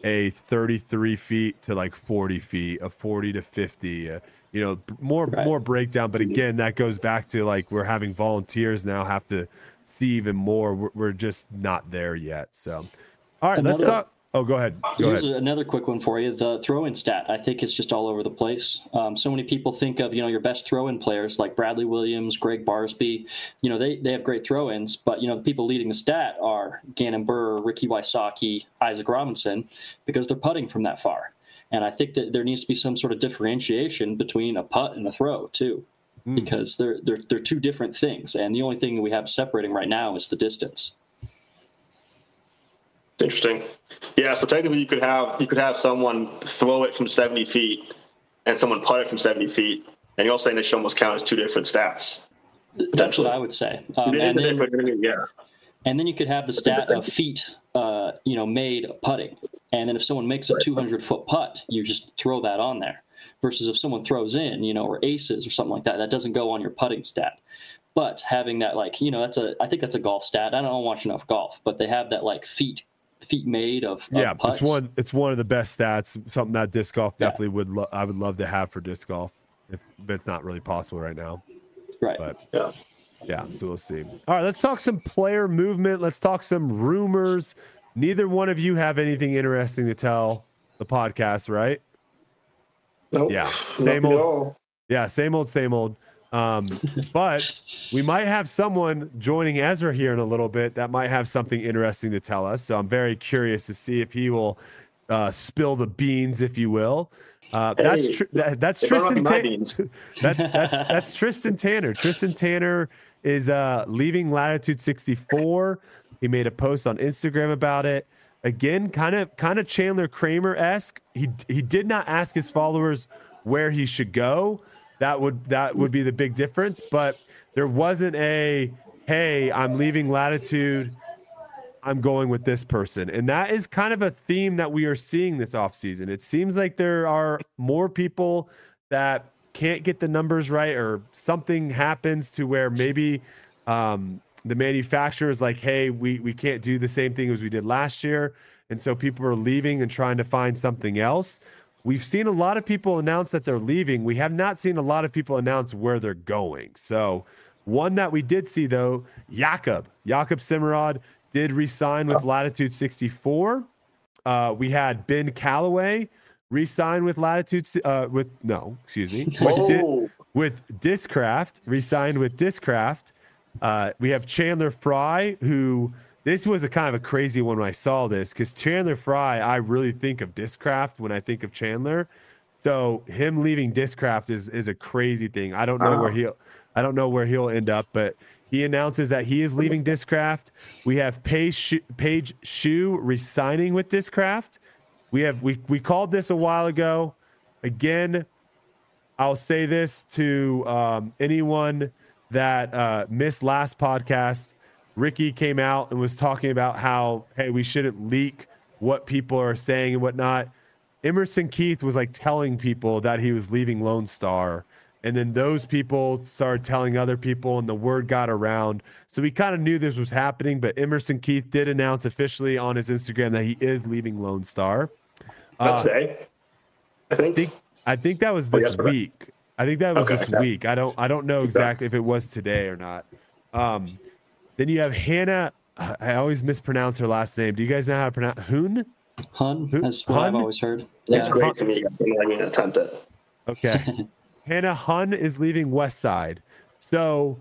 Speaker 1: a 33 feet to like 40 feet, a 40 to 50. Uh, you know, more
Speaker 2: Right.
Speaker 1: more breakdown. But again, that goes back to like we're having volunteers now have to see even more. We're, we're just not there yet. So, all right, let's talk. Oh, go ahead. Go
Speaker 2: Here's
Speaker 1: ahead.
Speaker 2: another quick one for you. The throw-in stat, I think, is just all over the place. Um, so many people think of you know your best throw-in players like Bradley Williams, Greg Barsby. You know they they have great throw-ins, but you know the people leading the stat are Gannon Buhr, Ricky Wysocki, Isaac Robinson, because they're putting from that far. And I think that there needs to be some sort of differentiation between a putt and a throw too, because they're they're they're two different things. And the only thing we have separating right now is the distance.
Speaker 3: Interesting. Yeah, so technically you could have you could have someone throw it from 70 feet and someone putt it from 70 feet, and you're all saying they should almost count as two different stats.
Speaker 2: That's
Speaker 3: Potentially.
Speaker 2: what I would say. Um,
Speaker 3: It
Speaker 2: and
Speaker 3: is a
Speaker 2: then-
Speaker 3: different, yeah.
Speaker 2: And then you could have the stat of feet, uh, you know, made putting. And then if someone makes a
Speaker 3: Right.
Speaker 2: 200 foot putt, you just throw that on there. Versus if someone throws in, you know, or aces or something like that, that doesn't go on your putting stat. But having that, like, you know, that's a, I think that's a golf stat. I don't watch enough golf, but they have that like feet, feet made of, of
Speaker 1: Yeah,
Speaker 2: putts.
Speaker 1: it's one. It's one of the best stats. Something that disc golf
Speaker 2: Yeah.
Speaker 1: definitely would. Lo- I would love to have for disc golf, if but it's not really possible right now.
Speaker 2: right.
Speaker 1: But
Speaker 3: Yeah.
Speaker 1: yeah, so we'll see. All right, let's talk some player movement. Let's talk some rumors. Neither one of you have anything interesting to tell the podcast, right?
Speaker 3: Nope.
Speaker 1: Yeah, same
Speaker 3: at
Speaker 1: old- Yeah, same old, same old. Um, but we might have someone joining Ezra here in a little bit that might have something interesting to tell us. So I'm very curious to see if he will uh, spill the beans, if you will. Uh, that's
Speaker 3: Hey,
Speaker 1: tr- that, that's
Speaker 3: If I'm not
Speaker 1: Tristan.
Speaker 3: my
Speaker 1: Ta- that's that's that's Tristan Tanner. Tristan Tanner is uh, leaving Latitude 64. He made a post on Instagram about it. Again, kind of kind of Chandler Kramer esque. He he did not ask his followers where he should go. That would that would be the big difference. But there wasn't a hey, I'm leaving Latitude. I'm going with this person. And that is kind of a theme that we are seeing this offseason. It seems like there are more people that can't get the numbers right or something happens to where maybe um, the manufacturer is like, hey, we, we can't do the same thing as we did last year. And so people are leaving and trying to find something else. We've seen a lot of people announce that they're leaving. We have not seen a lot of people announce where they're going. So, one that we did see though, Jakob, Jakub Semerád did resign with Latitude 64. Uh, we had Ben Calloway resign with Latitude, uh, with no, excuse me, with, Di-
Speaker 3: Oh,
Speaker 1: with Discraft, resigned with Discraft. Uh, we have Chandler Fry, who this was a kind of a crazy one when I saw this because Chandler Fry, I really think of Discraft when I think of Chandler. So him leaving Discraft is is a crazy thing. I don't know where he'll I don't know where he'll end up, but he announces that he is leaving Discraft. We have Paige Paige Shue resigning with Discraft. We have we we called this a while ago. Again, I'll say this to um, anyone that uh, missed last podcast. Ricky came out and was talking about how, hey, we shouldn't leak what people are saying and whatnot. Emerson Keith was like telling people that he was leaving Lone Star. And then those people started telling other people, and the word got around. So we kind of knew this was happening, but Emerson Keith did announce officially on his Instagram that he is leaving Lone Star. Uh,
Speaker 3: today. I think.
Speaker 1: think I think that was
Speaker 3: Oh,
Speaker 1: this
Speaker 3: correct.
Speaker 1: week. I think that was
Speaker 3: Okay,
Speaker 1: this
Speaker 3: okay.
Speaker 1: week. I don't I don't know exactly if it was today or not. Um, then you have Hannah. I always mispronounce her last name. Do you guys know how to pronounce Hoon?
Speaker 2: Hun,
Speaker 1: Who-
Speaker 2: that's what I've always heard.
Speaker 3: That's
Speaker 2: Yeah.
Speaker 3: great to me. I'm not even attempt it.
Speaker 1: Okay. Hannah Hun is leaving West Side. So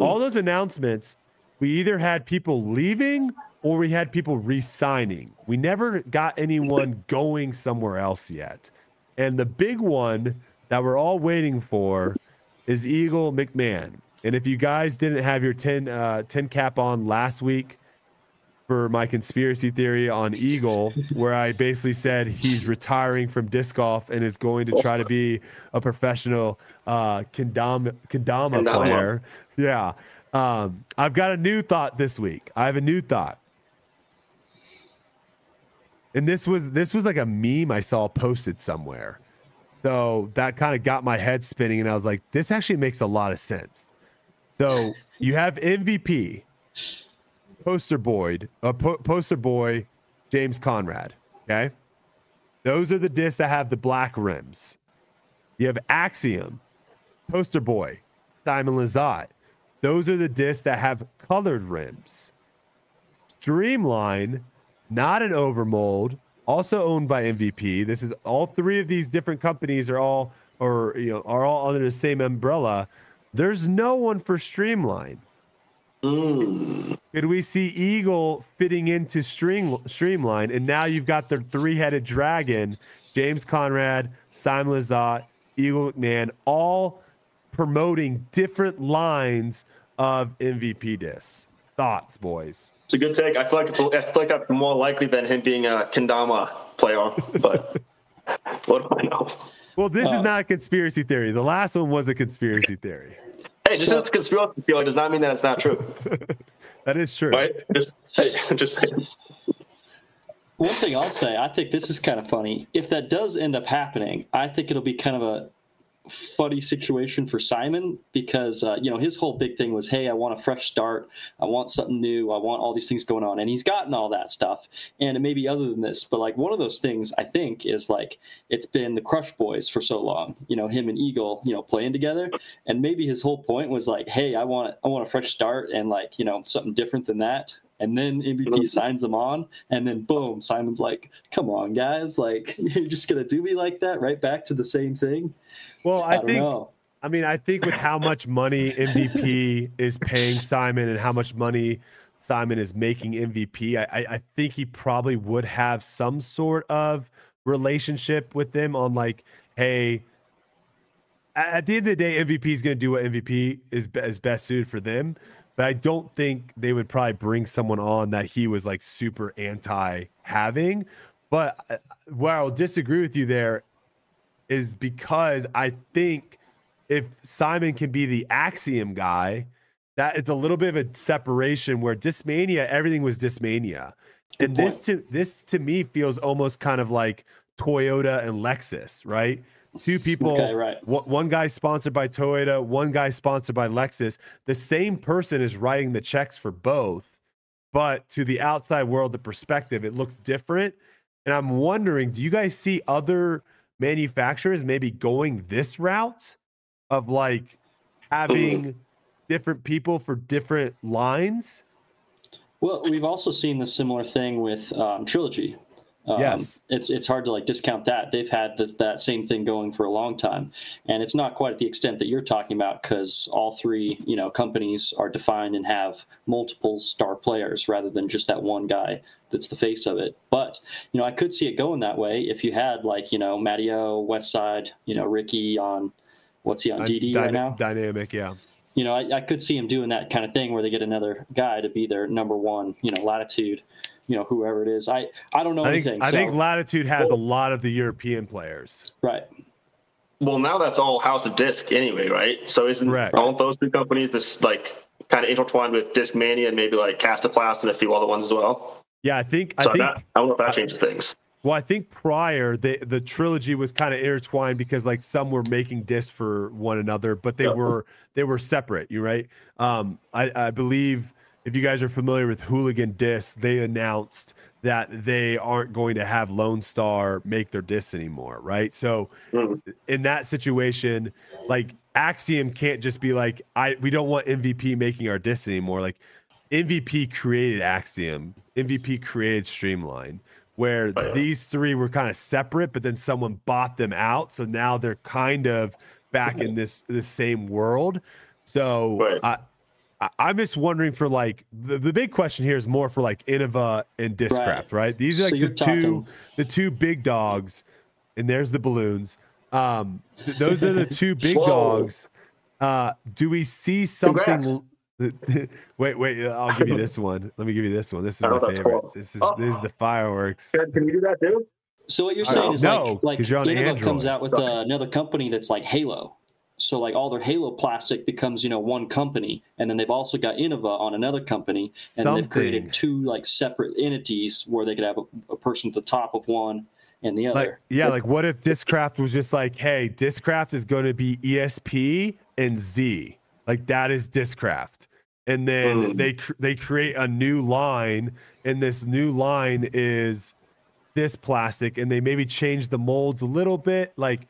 Speaker 1: all those announcements, we either had people leaving or we had people re-signing. We never got anyone going somewhere else yet. And the big one that we're all waiting for is Eagle McMahon. And if you guys didn't have your 10, uh, 10 cap on last week for my conspiracy theory on Eagle, where I basically said he's retiring from disc golf and is going to try to be a professional uh, kendama, kendama
Speaker 3: Kendama.
Speaker 1: player. Yeah. Um, I've got a new thought this week. I have a new thought. And this was this was like a meme I saw posted somewhere. So that kind of got my head spinning and I was like, this actually makes a lot of sense. So you have MVP, poster boy, uh, po- poster boy, James Conrad. Okay, those are the discs that have the black rims. You have Axiom, poster boy, Simon Lizotte. those are the discs that have colored rims. Streamline, not an overmold, also owned by MVP. This is all three of these different companies are all or you know are all under the same umbrella. There's no one for Streamline.
Speaker 3: Mm.
Speaker 1: Could we see Eagle fitting into Stream, Streamline? And now you've got the three headed dragon, James Conrad, Simon Lizotte, Eagle McMahon, all promoting different lines of MVP discs. Thoughts, boys?
Speaker 3: It's a good take. I feel like it's, I feel like that's more likely than him being a Kendama player. But what do I know?
Speaker 1: Well, this
Speaker 2: Uh,
Speaker 1: is not a conspiracy theory. The last one was a conspiracy theory.
Speaker 3: Hey, just because it's conspiracy theory does not mean that it's not true,
Speaker 1: That is true.
Speaker 3: right? Just, hey, just saying.
Speaker 2: One thing I'll say, I think this is kind of funny. If that does end up happening, I think it'll be kind of a funny situation for Simon because uh, you know his whole big thing was, hey, I want a fresh start, I want something new, I want all these things going on, and he's gotten all that stuff. And it may be other than this, but like one of those things I think is like it's been the Crush Boys for so long, you know, him and Eagle, you know, playing together, and maybe his whole point was like, hey, I want I want a fresh start and like you know something different than that. And then MVP signs him on, and then boom, Simon's like, "Come on, guys! Like, you're just gonna do me like that? Right back to the same thing."
Speaker 1: Well, I,
Speaker 2: don't
Speaker 1: think
Speaker 2: know.
Speaker 1: I mean, I think with how much money MVP is paying Simon and how much money Simon is making MVP, I, I, I think he probably would have some sort of relationship with them on like, hey, at at the end of the day, MVP is going to do what MVP is, is best suited for them. But I don't think they would probably bring someone on that he was like super anti having. But uh, where I'll disagree with you there is because I think if Simon can be the Axiom guy, that is a little bit of a separation where Discmania, everything was Discmania. And this to this to me feels almost kind of like Toyota and Lexus, right? Two people,
Speaker 2: Okay, right.
Speaker 1: one, one guy sponsored by Toyota, one guy sponsored by Lexus. The same person is writing the checks for both, but to the outside world, the perspective, it looks different. And I'm wondering, do you guys see other manufacturers maybe going this route of like having different people for different lines?
Speaker 2: Well, we've also seen the similar thing with um, Trilogy. Um,
Speaker 1: Yes.
Speaker 2: it's it's hard to like discount that. They've had th- that same thing going for a long time, and it's not quite at the extent that you're talking about because all three you know companies are defined and have multiple star players rather than just that one guy that's the face of it. But you know, I could see it going that way if you had like you know Matteo, Westside, you know Ricky on what's he on DD
Speaker 1: Dyna-
Speaker 2: right now?
Speaker 1: Dynamic, yeah.
Speaker 2: you know, I, I could see him doing that kind of thing where they get another guy to be their number one, you know, latitude, you know, whoever it is. I, I don't know
Speaker 1: I think
Speaker 2: anything.
Speaker 1: I
Speaker 2: so,
Speaker 1: think Latitude has a lot of the European players.
Speaker 2: right.
Speaker 3: Well, now that's all House of Disc anyway, right? So isn't
Speaker 1: Correct.
Speaker 3: aren't those two companies this like kind of intertwined with Discmania and maybe like Kastaplast and a few other ones as well?
Speaker 1: Yeah, I think
Speaker 3: So
Speaker 1: I think
Speaker 3: that, I don't know if that changes things.
Speaker 1: Well, I think prior the the trilogy was kind of intertwined because like some were making discs for one another, but they
Speaker 3: Yeah.
Speaker 1: were they were separate. You right? Um, I, I believe if you guys are familiar with Hooligan Disc, they announced that they aren't going to have Lone Star make their discs anymore. Right? So
Speaker 3: Mhm.
Speaker 1: in that situation, like Axiom can't just be like, I we don't want MVP making our discs anymore. Like MVP created Axiom, MVP created Streamline, where
Speaker 3: Oh, yeah.
Speaker 1: these three were kind of separate, but then someone bought them out. So now they're kind of back in this this same world. So
Speaker 3: Right.
Speaker 1: I I'm just wondering for like the, the big question here is more for like Innova and Discraft, right? These are like
Speaker 2: you're
Speaker 1: the two
Speaker 2: talking-
Speaker 1: the two big dogs, and there's the balloons. Um, th- those are the two big
Speaker 3: Whoa.
Speaker 1: dogs. Uh, do we see something? wait, wait. I'll give you this one. Let me give you this one. This is
Speaker 3: I
Speaker 1: my favorite.
Speaker 3: cool.
Speaker 1: This is
Speaker 3: Oh.
Speaker 1: this is the fireworks.
Speaker 3: Can can you do that too?
Speaker 2: So what you're saying is
Speaker 1: know.
Speaker 2: like, like
Speaker 1: 'cause you're on
Speaker 2: Innova
Speaker 1: Android.
Speaker 2: comes out with uh, another company that's like Halo. So like all their Halo plastic becomes, you know, one company, and then they've also got Innova on another company, and they've created two like separate entities where they could have a, a person at the top of one and the
Speaker 1: Like
Speaker 2: other.
Speaker 1: yeah, like what if Discraft was just like, hey, Discraft is going to be ESP and Z. Like that is Discraft. And then
Speaker 3: Mm.
Speaker 1: they cr- they create a new line, and this new line is this plastic, and they maybe change the molds a little bit. Like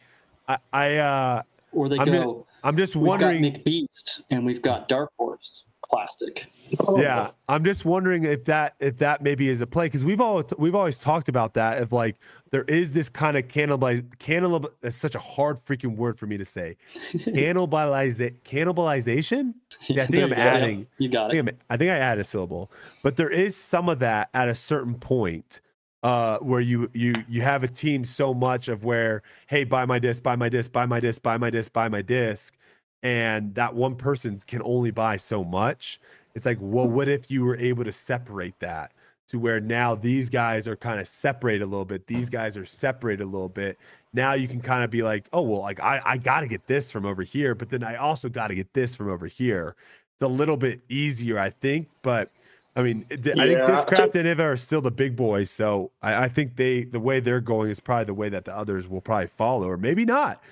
Speaker 1: I, I uh
Speaker 2: or they
Speaker 1: I'm
Speaker 2: go
Speaker 1: gonna- I'm just wondering.
Speaker 2: We've
Speaker 1: wondering.
Speaker 2: got McBeast and we've got Dark Horse plastic. Oh.
Speaker 1: yeah, I'm just wondering if that if that maybe is a play because we've all we've always talked about that of like there is this kind of cannibalize cannibal. That's such a hard freaking word for me to say. Cannibalize cannibalization. Yeah, I think I'm
Speaker 2: you go.
Speaker 1: adding.
Speaker 2: You got
Speaker 1: think,
Speaker 2: it.
Speaker 1: I'm, I think I add a syllable, but there is some of that at a certain point uh, where you you you have a team so much of where hey buy my disc, buy my disc, buy my disc, buy my disc, buy my disc, and that one person can only buy so much. It's like, well, what if you were able to separate that to where now these guys are kind of separated a little bit, these guys are separated a little bit. Now you can kind of be like, oh well, like I I got to get this from over here, but then I also got to get this from over here it's a little bit easier, I think. But I mean, I think
Speaker 3: Yeah.
Speaker 1: Discraft and Innova are still the big boys, so I, I think they the way they're going is probably the way that the others will probably follow, or maybe not.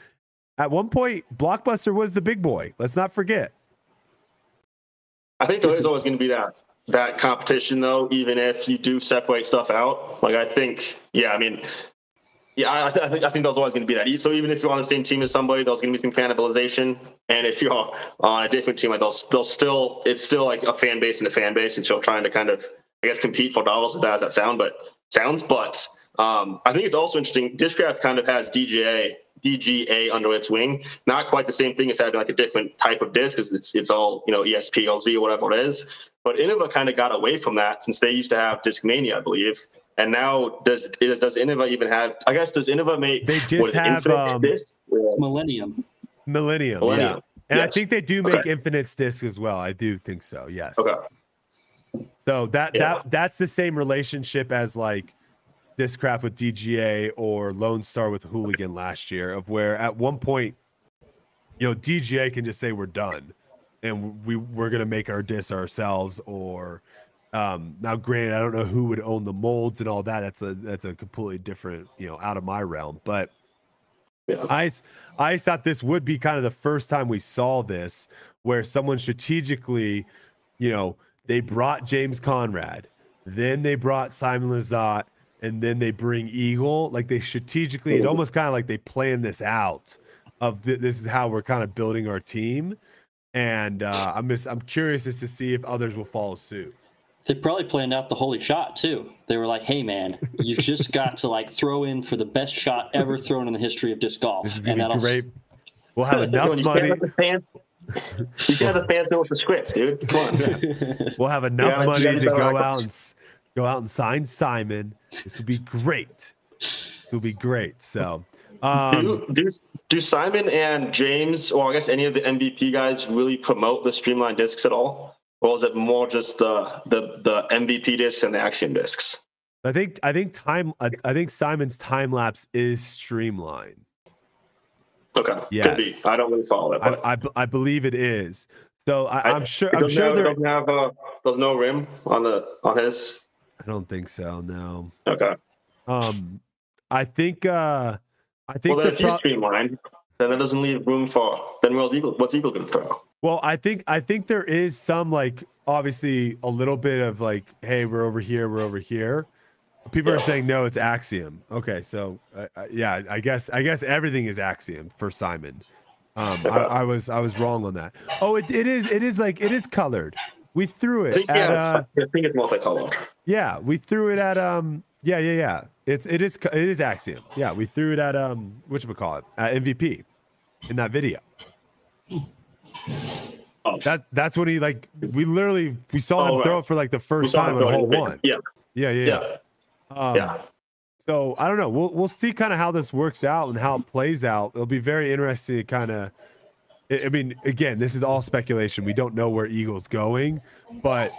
Speaker 1: At one point, Blockbuster was the big boy. Let's not forget.
Speaker 3: I think there is always going to be that that competition, though, even if you do separate stuff out. Like I think, yeah, I mean, yeah, I, I, th- I think I think there's always going to be that. So even if you're on the same team as somebody, there's going to be some cannibalization. And if you're on a different team, like they'll they'll still it's still like a fan base and a fan base, and so trying to kind of I guess compete for dollars. As bad as that sound, but sounds, but um, I think it's also interesting. Discraft kind of has DGA DGA under its wing. Not quite the same thing as having like a different type of disc because it's it's all you know ESP LZ or whatever it is. But Innova kind of got away from that since they used to have Discmania, I believe. And now does does Innova even have? I guess does Innova make
Speaker 1: They just
Speaker 3: what is it,
Speaker 1: have, um,
Speaker 3: disc?
Speaker 2: Millennium.
Speaker 1: Millennium,
Speaker 3: Millennium.
Speaker 1: yeah. And I think they do make
Speaker 3: Okay.
Speaker 1: Infinite's disc as well. I do think so. Yes.
Speaker 3: Okay.
Speaker 1: So that
Speaker 3: Yeah.
Speaker 1: that that's the same relationship as like Discraft with DGA or Lone Star with Hooligan last year, of where at one point, you know, DGA can just say we're done, and we we're gonna make our disc ourselves. Or um, now, granted, I don't know who would own the molds and all that. That's a that's a completely different, you know, out of my realm. But
Speaker 3: Yeah.
Speaker 1: I, I thought this would be kind of the first time we saw this where someone strategically, you know, they brought James Conrad, then they brought Simon Lizotte, and then they bring Eagle. Like they strategically, it almost kind of like they planned this out of th- this is how we're kind of building our team. And uh, I'm just I'm curious as to see if others will follow suit.
Speaker 2: They probably planned out the holy shot too. They were like, "Hey, man, you've just got to like throw in for the best shot ever thrown in the history of disc golf,
Speaker 1: This is
Speaker 2: and that'll
Speaker 1: be great. We'll have enough
Speaker 3: you
Speaker 1: money.
Speaker 3: Can't let the fans, you can't have the fans know what the script, dude. Come on.
Speaker 1: We'll have enough
Speaker 3: Yeah,
Speaker 1: money
Speaker 3: gotta
Speaker 1: go
Speaker 3: like
Speaker 1: out and go out and sign Simon. This would be great. This would be great. So, um,
Speaker 3: do, do do Simon and James, or I guess any of the MVP guys, really promote the streamlined discs at all, or is it more just the the the MVP discs and the Axiom discs?
Speaker 1: I think I think time I, I think Simon's time lapse is streamlined.
Speaker 3: Okay.
Speaker 1: Yes.
Speaker 3: I don't really follow that, But
Speaker 1: I, I, I believe it is. So I, I'm sure I'm sure
Speaker 3: have,
Speaker 1: there.
Speaker 3: doesn't have uh, there's no rim on the on his.
Speaker 1: I don't think so. No.
Speaker 3: Okay.
Speaker 1: Um, I think uh, I think
Speaker 3: Well, then
Speaker 1: the
Speaker 3: if you streamline, then that doesn't leave room for. Then what's Eagle? What's Eagle going to throw?
Speaker 1: Well, I think I think there is some like obviously a little bit of like, hey, we're over here, we're over here. People are saying no, it's Axiom. Okay, so uh, uh, yeah, I guess I guess everything is Axiom for Simon. Um, I, I was I was wrong on that. Oh, it, it is it is like it is colored. We threw
Speaker 3: I
Speaker 1: it
Speaker 3: think,
Speaker 1: at
Speaker 3: yeah,
Speaker 1: uh,
Speaker 3: I think it's multicolored.
Speaker 1: yeah, we threw it at um yeah yeah yeah. It's it is it is Axiom. Yeah, we threw it at um what you call it at MVP in that video.
Speaker 3: Oh.
Speaker 1: That that's when he like we literally we saw him
Speaker 3: Oh,
Speaker 1: throw it for like the first time in
Speaker 3: throw
Speaker 1: hole
Speaker 3: it.
Speaker 1: one.
Speaker 3: Yeah,
Speaker 1: Yeah, yeah,
Speaker 3: yeah,
Speaker 1: yeah. Um,
Speaker 3: yeah.
Speaker 1: So I don't know. We'll we'll see kind of how this works out and how it plays out. It'll be very interesting to kind of. I I mean, again, this is all speculation. We don't know where Eagles going, but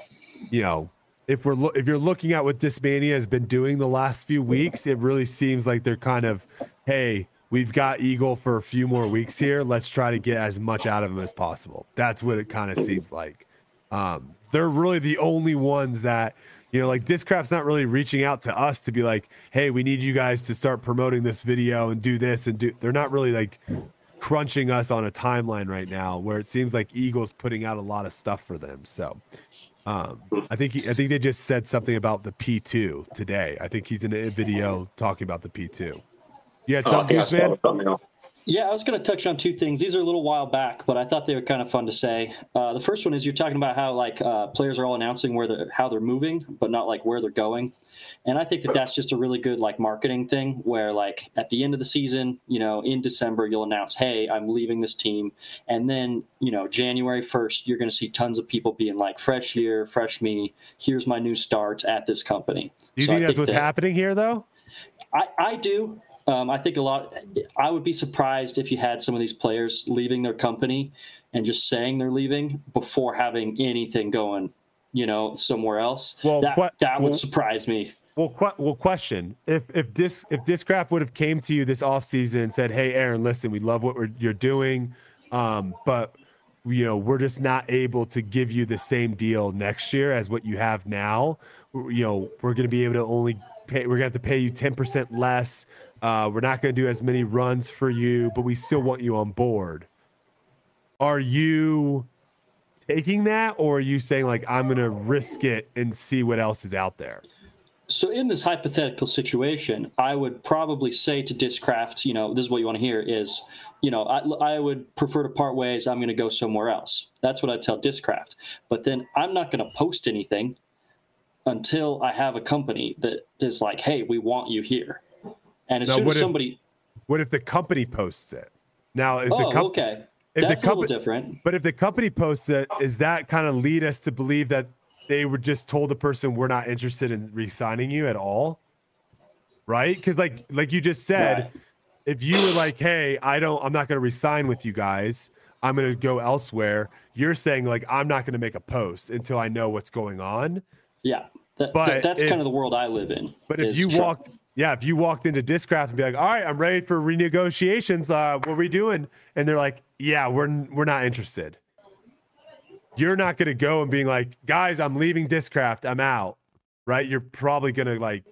Speaker 1: you know, if we're lo- if you're looking at what Discmania has been doing the last few weeks, it really seems like they're kind of, hey, we've got Eagle for a few more weeks here. Let's try to get as much out of him as possible. That's what it kind of seems like. Um, they're really the only ones that you know, like Discraft's not really reaching out to us to be like, hey, we need you guys to start promoting this video and do this and do. They're not really like crunching us on a timeline right now, where it seems like Eagles putting out a lot of stuff for them. So. Um, I think he, I think they just said something about the P2 today. I think he's in a video talking about the P2. You had
Speaker 3: Oh, I
Speaker 1: something, Goose man?
Speaker 3: it something else.
Speaker 2: Yeah, I was going to touch on two things. These are a little while back, but I thought they were kind of fun to say. Uh, the first one is you're talking about how like uh, players are all announcing where they're how they're moving, but not like where they're going. And I think that that's just a really good like marketing thing where like at the end of the season, you know, in December you'll announce, "Hey, I'm leaving this team." And then, you know, January 1st, you're going to see tons of people being like, "Fresh year, fresh me. Here's my new start at this company."
Speaker 1: Do you so think I that's think what's that, happening here though?
Speaker 2: I, I do. Um, I think a lot. I would be surprised if you had some of these players leaving their company and just saying they're leaving before having anything going, you know, somewhere else. Well, that, that would well, surprise me.
Speaker 1: Well, qu- well, question: If if this if Discraft would have came to you this offseason and said, "Hey, Aaron, listen, we love what you're doing, um, but you know we're just not able to give you the same deal next year as what you have now. You know, we're going to be able to only pay. We're going to have to pay you ten percent less." Uh, we're not going to do as many runs for you, but we still want you on board. Are you taking that, or are you saying like I'm going to risk it and see what else is out there?
Speaker 2: So in this hypothetical situation, I would probably say to Discraft, you know, this is what you want to hear is, you know, I, I would prefer to part ways. I'm going to go somewhere else. That's what I tell Discraft. But then I'm not going to post anything until I have a company that is like, hey, we want you here. And as now, soon as somebody,
Speaker 1: what if the company posts it? Now, if
Speaker 2: oh,
Speaker 1: the
Speaker 2: com- okay, if that's the com- a little different.
Speaker 1: But if the company posts it, is that kind of lead us to believe that they were just told the person we're not interested in re-signing you at all? Right? Because like like you just said, right. if you were like, hey, I don't, I'm not going to resign with you guys. I'm going to go elsewhere. You're saying like I'm not going to make a post until I know what's going on.
Speaker 2: Yeah, that, but that's if, kind of the world I live in.
Speaker 1: But if you walked yeah, if you walked into Discraft and be like, "All right, I'm ready for renegotiations. Uh, what are we doing?" and they're like, "Yeah, we're we're not interested." You're not going to go and being like, "Guys, I'm leaving Discraft. I'm out." Right? You're probably going to like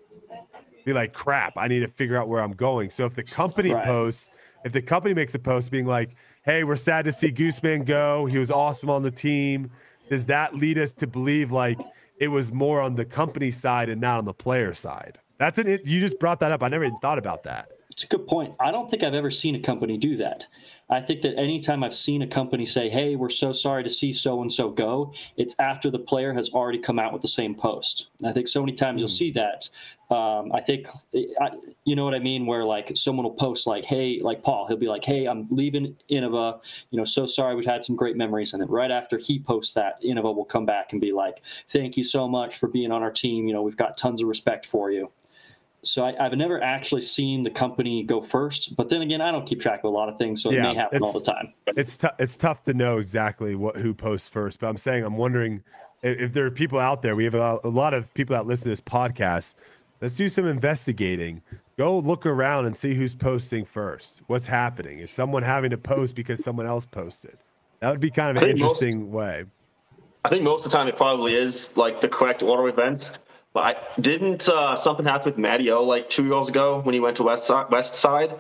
Speaker 1: be like, "Crap, I need to figure out where I'm going." So if the company right. posts, if the company makes a post being like, "Hey, we're sad to see Gooseman go. He was awesome on the team," does that lead us to believe like it was more on the company side and not on the player side? That's an you just brought that up. I never even thought about that.
Speaker 2: It's a good point. I don't think I've ever seen a company do that. I think that anytime I've seen a company say, "Hey, we're so sorry to see so and so go," it's after the player has already come out with the same post. I think so many times mm. you'll hmm. see that. Um, I think I, you know what I mean, where like someone will post like, "Hey," like Paul, he'll be like, "Hey, I'm leaving Innova. You know, so sorry. We've had some great memories." And then right after he posts that, Innova will come back and be like, "Thank you so much for being on our team. You know, we've got tons of respect for you." So I, have never actually seen the company go first. But then again, I don't keep track of a lot of things, so yeah, it may happen all the time.
Speaker 1: It's t- it's tough to know exactly what who posts first. But I'm saying I'm wondering if, if there are people out there. We have a, a lot of people that listen to this podcast. Let's do some investigating. Go look around and see who's posting first. What's happening? Is someone having to post because someone else posted? That would be kind of an interesting
Speaker 3: most,
Speaker 1: way.
Speaker 3: I think most of the time it probably is like the correct order of events. But I, didn't uh, something happen with Matty O like two years ago when he went to West Side, West Side?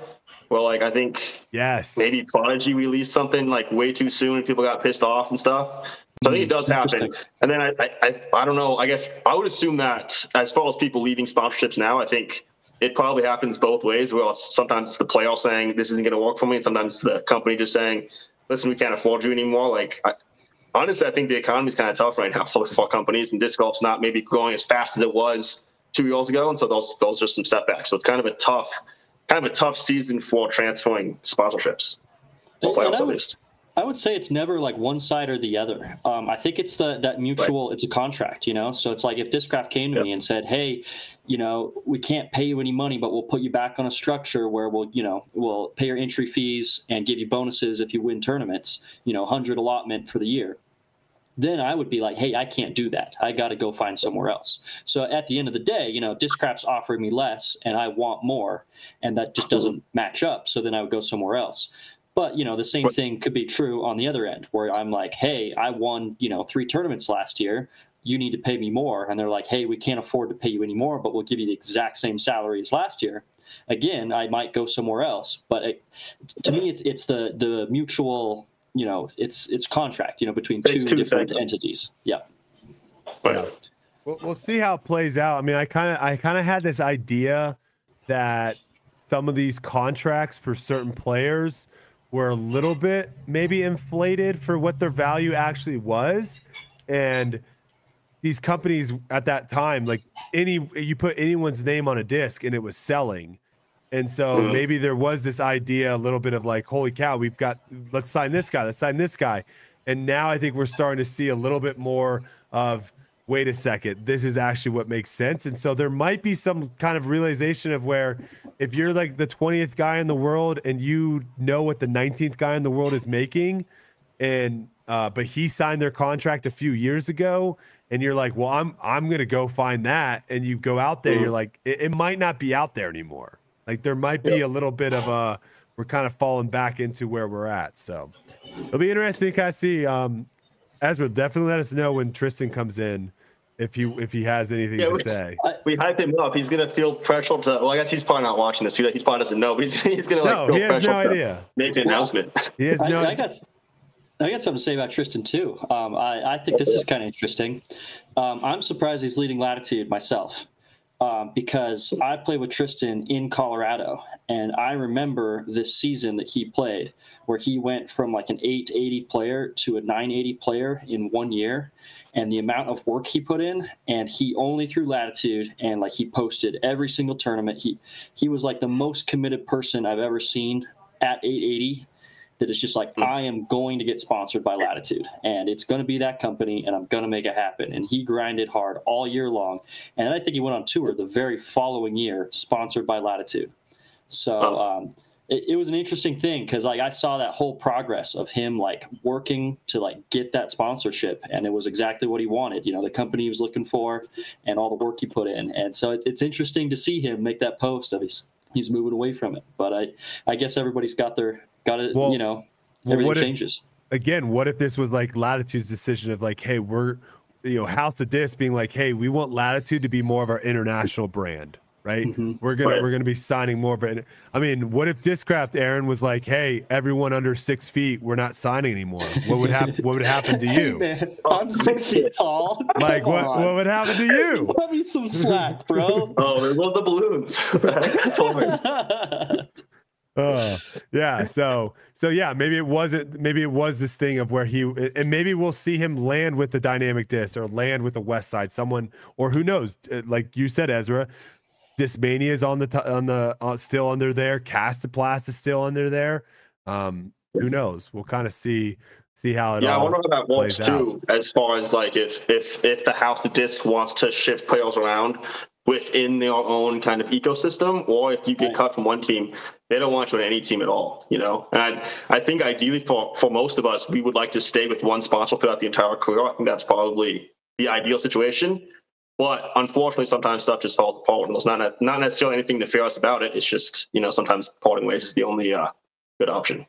Speaker 3: Well, like I think
Speaker 1: yes,
Speaker 3: maybe Prodigy released something like way too soon and people got pissed off and stuff. So I think it does happen. And then I, I, I, don't know. I guess I would assume that as far as people leaving sponsorships now, I think it probably happens both ways. Well, sometimes it's the player saying this isn't going to work for me, and sometimes the company just saying, "Listen, we can't afford you anymore." Like I, honestly, I think the economy is kind of tough right now for, for companies, and disc golf's not maybe growing as fast as it was two years ago, and so those those are some setbacks. So it's kind of a tough, kind of a tough season for transferring sponsorships.
Speaker 2: Playoffs, at least. I would say it's never like one side or the other. Um, I think it's the that mutual. Right. It's a contract, you know. So it's like if Discraft came to yep. me and said, "Hey, you know, we can't pay you any money, but we'll put you back on a structure where we'll, you know, we'll pay your entry fees and give you bonuses if you win tournaments. You know, hundred allotment for the year." then I would be like, hey, I can't do that. I got to go find somewhere else. So at the end of the day, you know, Discraft's offering me less and I want more, and that just doesn't match up. So then I would go somewhere else. But you know, the same thing could be true on the other end, where I'm like, hey, I won, you know, three tournaments last year. You need to pay me more, and they're like, hey, we can't afford to pay you anymore, but we'll give you the exact same salary as last year. Again, I might go somewhere else. But it, to me, it's it's the the mutual you know it's it's contract you know between two, two different entities yeah
Speaker 1: yeah. We'll, we'll see how it plays out i mean i kind of i kind of had this idea that some of these contracts for certain players were a little bit maybe inflated for what their value actually was. And these companies at that time, like any, you put anyone's name on a disc and it was selling. And so mm-hmm. maybe there was this idea, a little bit of like, holy cow, we've got, let's sign this guy, let's sign this guy. And now I think we're starting to see a little bit more of, wait a second, this is actually what makes sense. And so there might be some kind of realization of where if you're like the 20th guy in the world and you know what the 19th guy in the world is making, and uh, but he signed their contract a few years ago, and you're like, well, I'm I'm gonna go find that, and you go out there, mm-hmm. you're like, it, it, might not be out there anymore. Like there might be a little bit of a we're kind of falling back into where we're at. So it'll be interesting to kind of see. Um, Ezra, definitely let us know when Tristan comes in if he if he has anything yeah, to
Speaker 3: we,
Speaker 1: say.
Speaker 3: We hyped him up. He's gonna feel pressure to. Well, I guess he's probably not watching this. He, he probably doesn't know, but he's, he's gonna like no, feel pressure no to idea. make an announcement.
Speaker 2: He has no. I, I, got I got something to say about Tristan too. Um, I I think this is kind of interesting. Um, I'm surprised he's leading Latitude myself. Um, because I played with Tristan in Colorado, and I remember this season that he played, where he went from like an 880 player to a 980 player in one year, and the amount of work he put in and he only threw latitude and like he posted every single tournament he he was like the most committed person i've ever seen at 880 that is just like mm-hmm. i am going to get sponsored by latitude and it's going to be that company and i'm going to make it happen and he grinded hard all year long and i think he went on tour the very following year sponsored by latitude so um, it, it was an interesting thing because like I saw that whole progress of him like working to like get that sponsorship, and it was exactly what he wanted. You know, the company he was looking for, and all the work he put in. And so it, it's interesting to see him make that post of he's he's moving away from it. But I I guess everybody's got their got it. Well, you know, everything well, changes.
Speaker 1: If, again, what if this was like Latitude's decision of like, hey, we're you know, House of Disc being like, hey, we want Latitude to be more of our international brand right? Mm-hmm. We're gonna right. we're gonna be signing more of it. I mean, what if Discraft Aaron was like, "Hey, everyone under six feet, we're not signing anymore." What would happen? what would happen to you?
Speaker 2: Hey man, I'm six feet tall.
Speaker 1: Like what? What would happen to you?
Speaker 2: Cut me some slack, bro.
Speaker 3: oh, there was the balloons.
Speaker 1: Uh, yeah. So, so yeah, maybe it wasn't. Maybe it was this thing of where he, and maybe we'll see him land with the dynamic disc or land with the West Side. Someone, or who knows? Like you said, Ezra, Discmania is on the t- on the uh, still under there. Kastaplast is still under there. Um, who knows? We'll kind of see see how it.
Speaker 3: Yeah,
Speaker 1: I
Speaker 3: wonder that works too. As far as like if if if the house of disc wants to shift players around within their own kind of ecosystem, or if you get cut from one team, they don't want you on any team at all. You know, and I, I think ideally for for most of us, we would like to stay with one sponsor throughout the entire career. I think that's probably the ideal situation. But unfortunately, sometimes stuff just falls apart. And there's not not necessarily anything nefarious about it. It's just you know sometimes parting ways is the only uh, good option.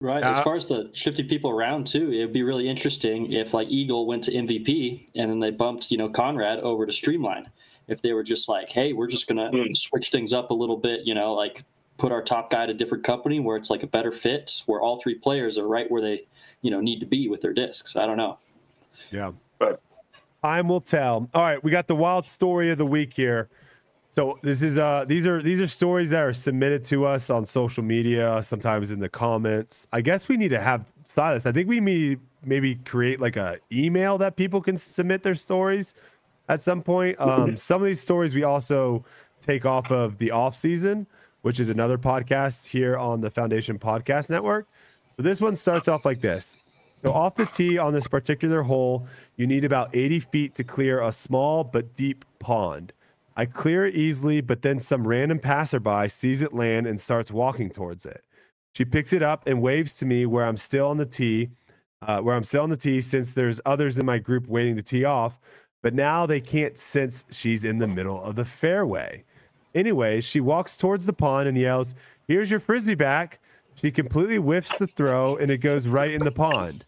Speaker 2: Right. Uh, as far as the shifting people around too, it'd be really interesting if like Eagle went to MVP and then they bumped you know Conrad over to Streamline. If they were just like, hey, we're just gonna mm. switch things up a little bit, you know, like put our top guy at a different company where it's like a better fit, where all three players are right where they you know need to be with their discs. I don't know.
Speaker 1: Yeah. But Time will tell. All right, we got the wild story of the week here. So this is uh these are these are stories that are submitted to us on social media, sometimes in the comments. I guess we need to have Silas. I think we need maybe create like a email that people can submit their stories at some point. Um, some of these stories we also take off of the off season, which is another podcast here on the Foundation Podcast Network. So this one starts off like this. So off the tee on this particular hole, you need about 80 feet to clear a small but deep pond. I clear it easily, but then some random passerby sees it land and starts walking towards it. She picks it up and waves to me where I'm still on the tee, uh, where I'm still on the tee since there's others in my group waiting to tee off, but now they can't sense she's in the middle of the fairway. Anyways, she walks towards the pond and yells, Here's your frisbee back. She completely whiffs the throw and it goes right in the pond.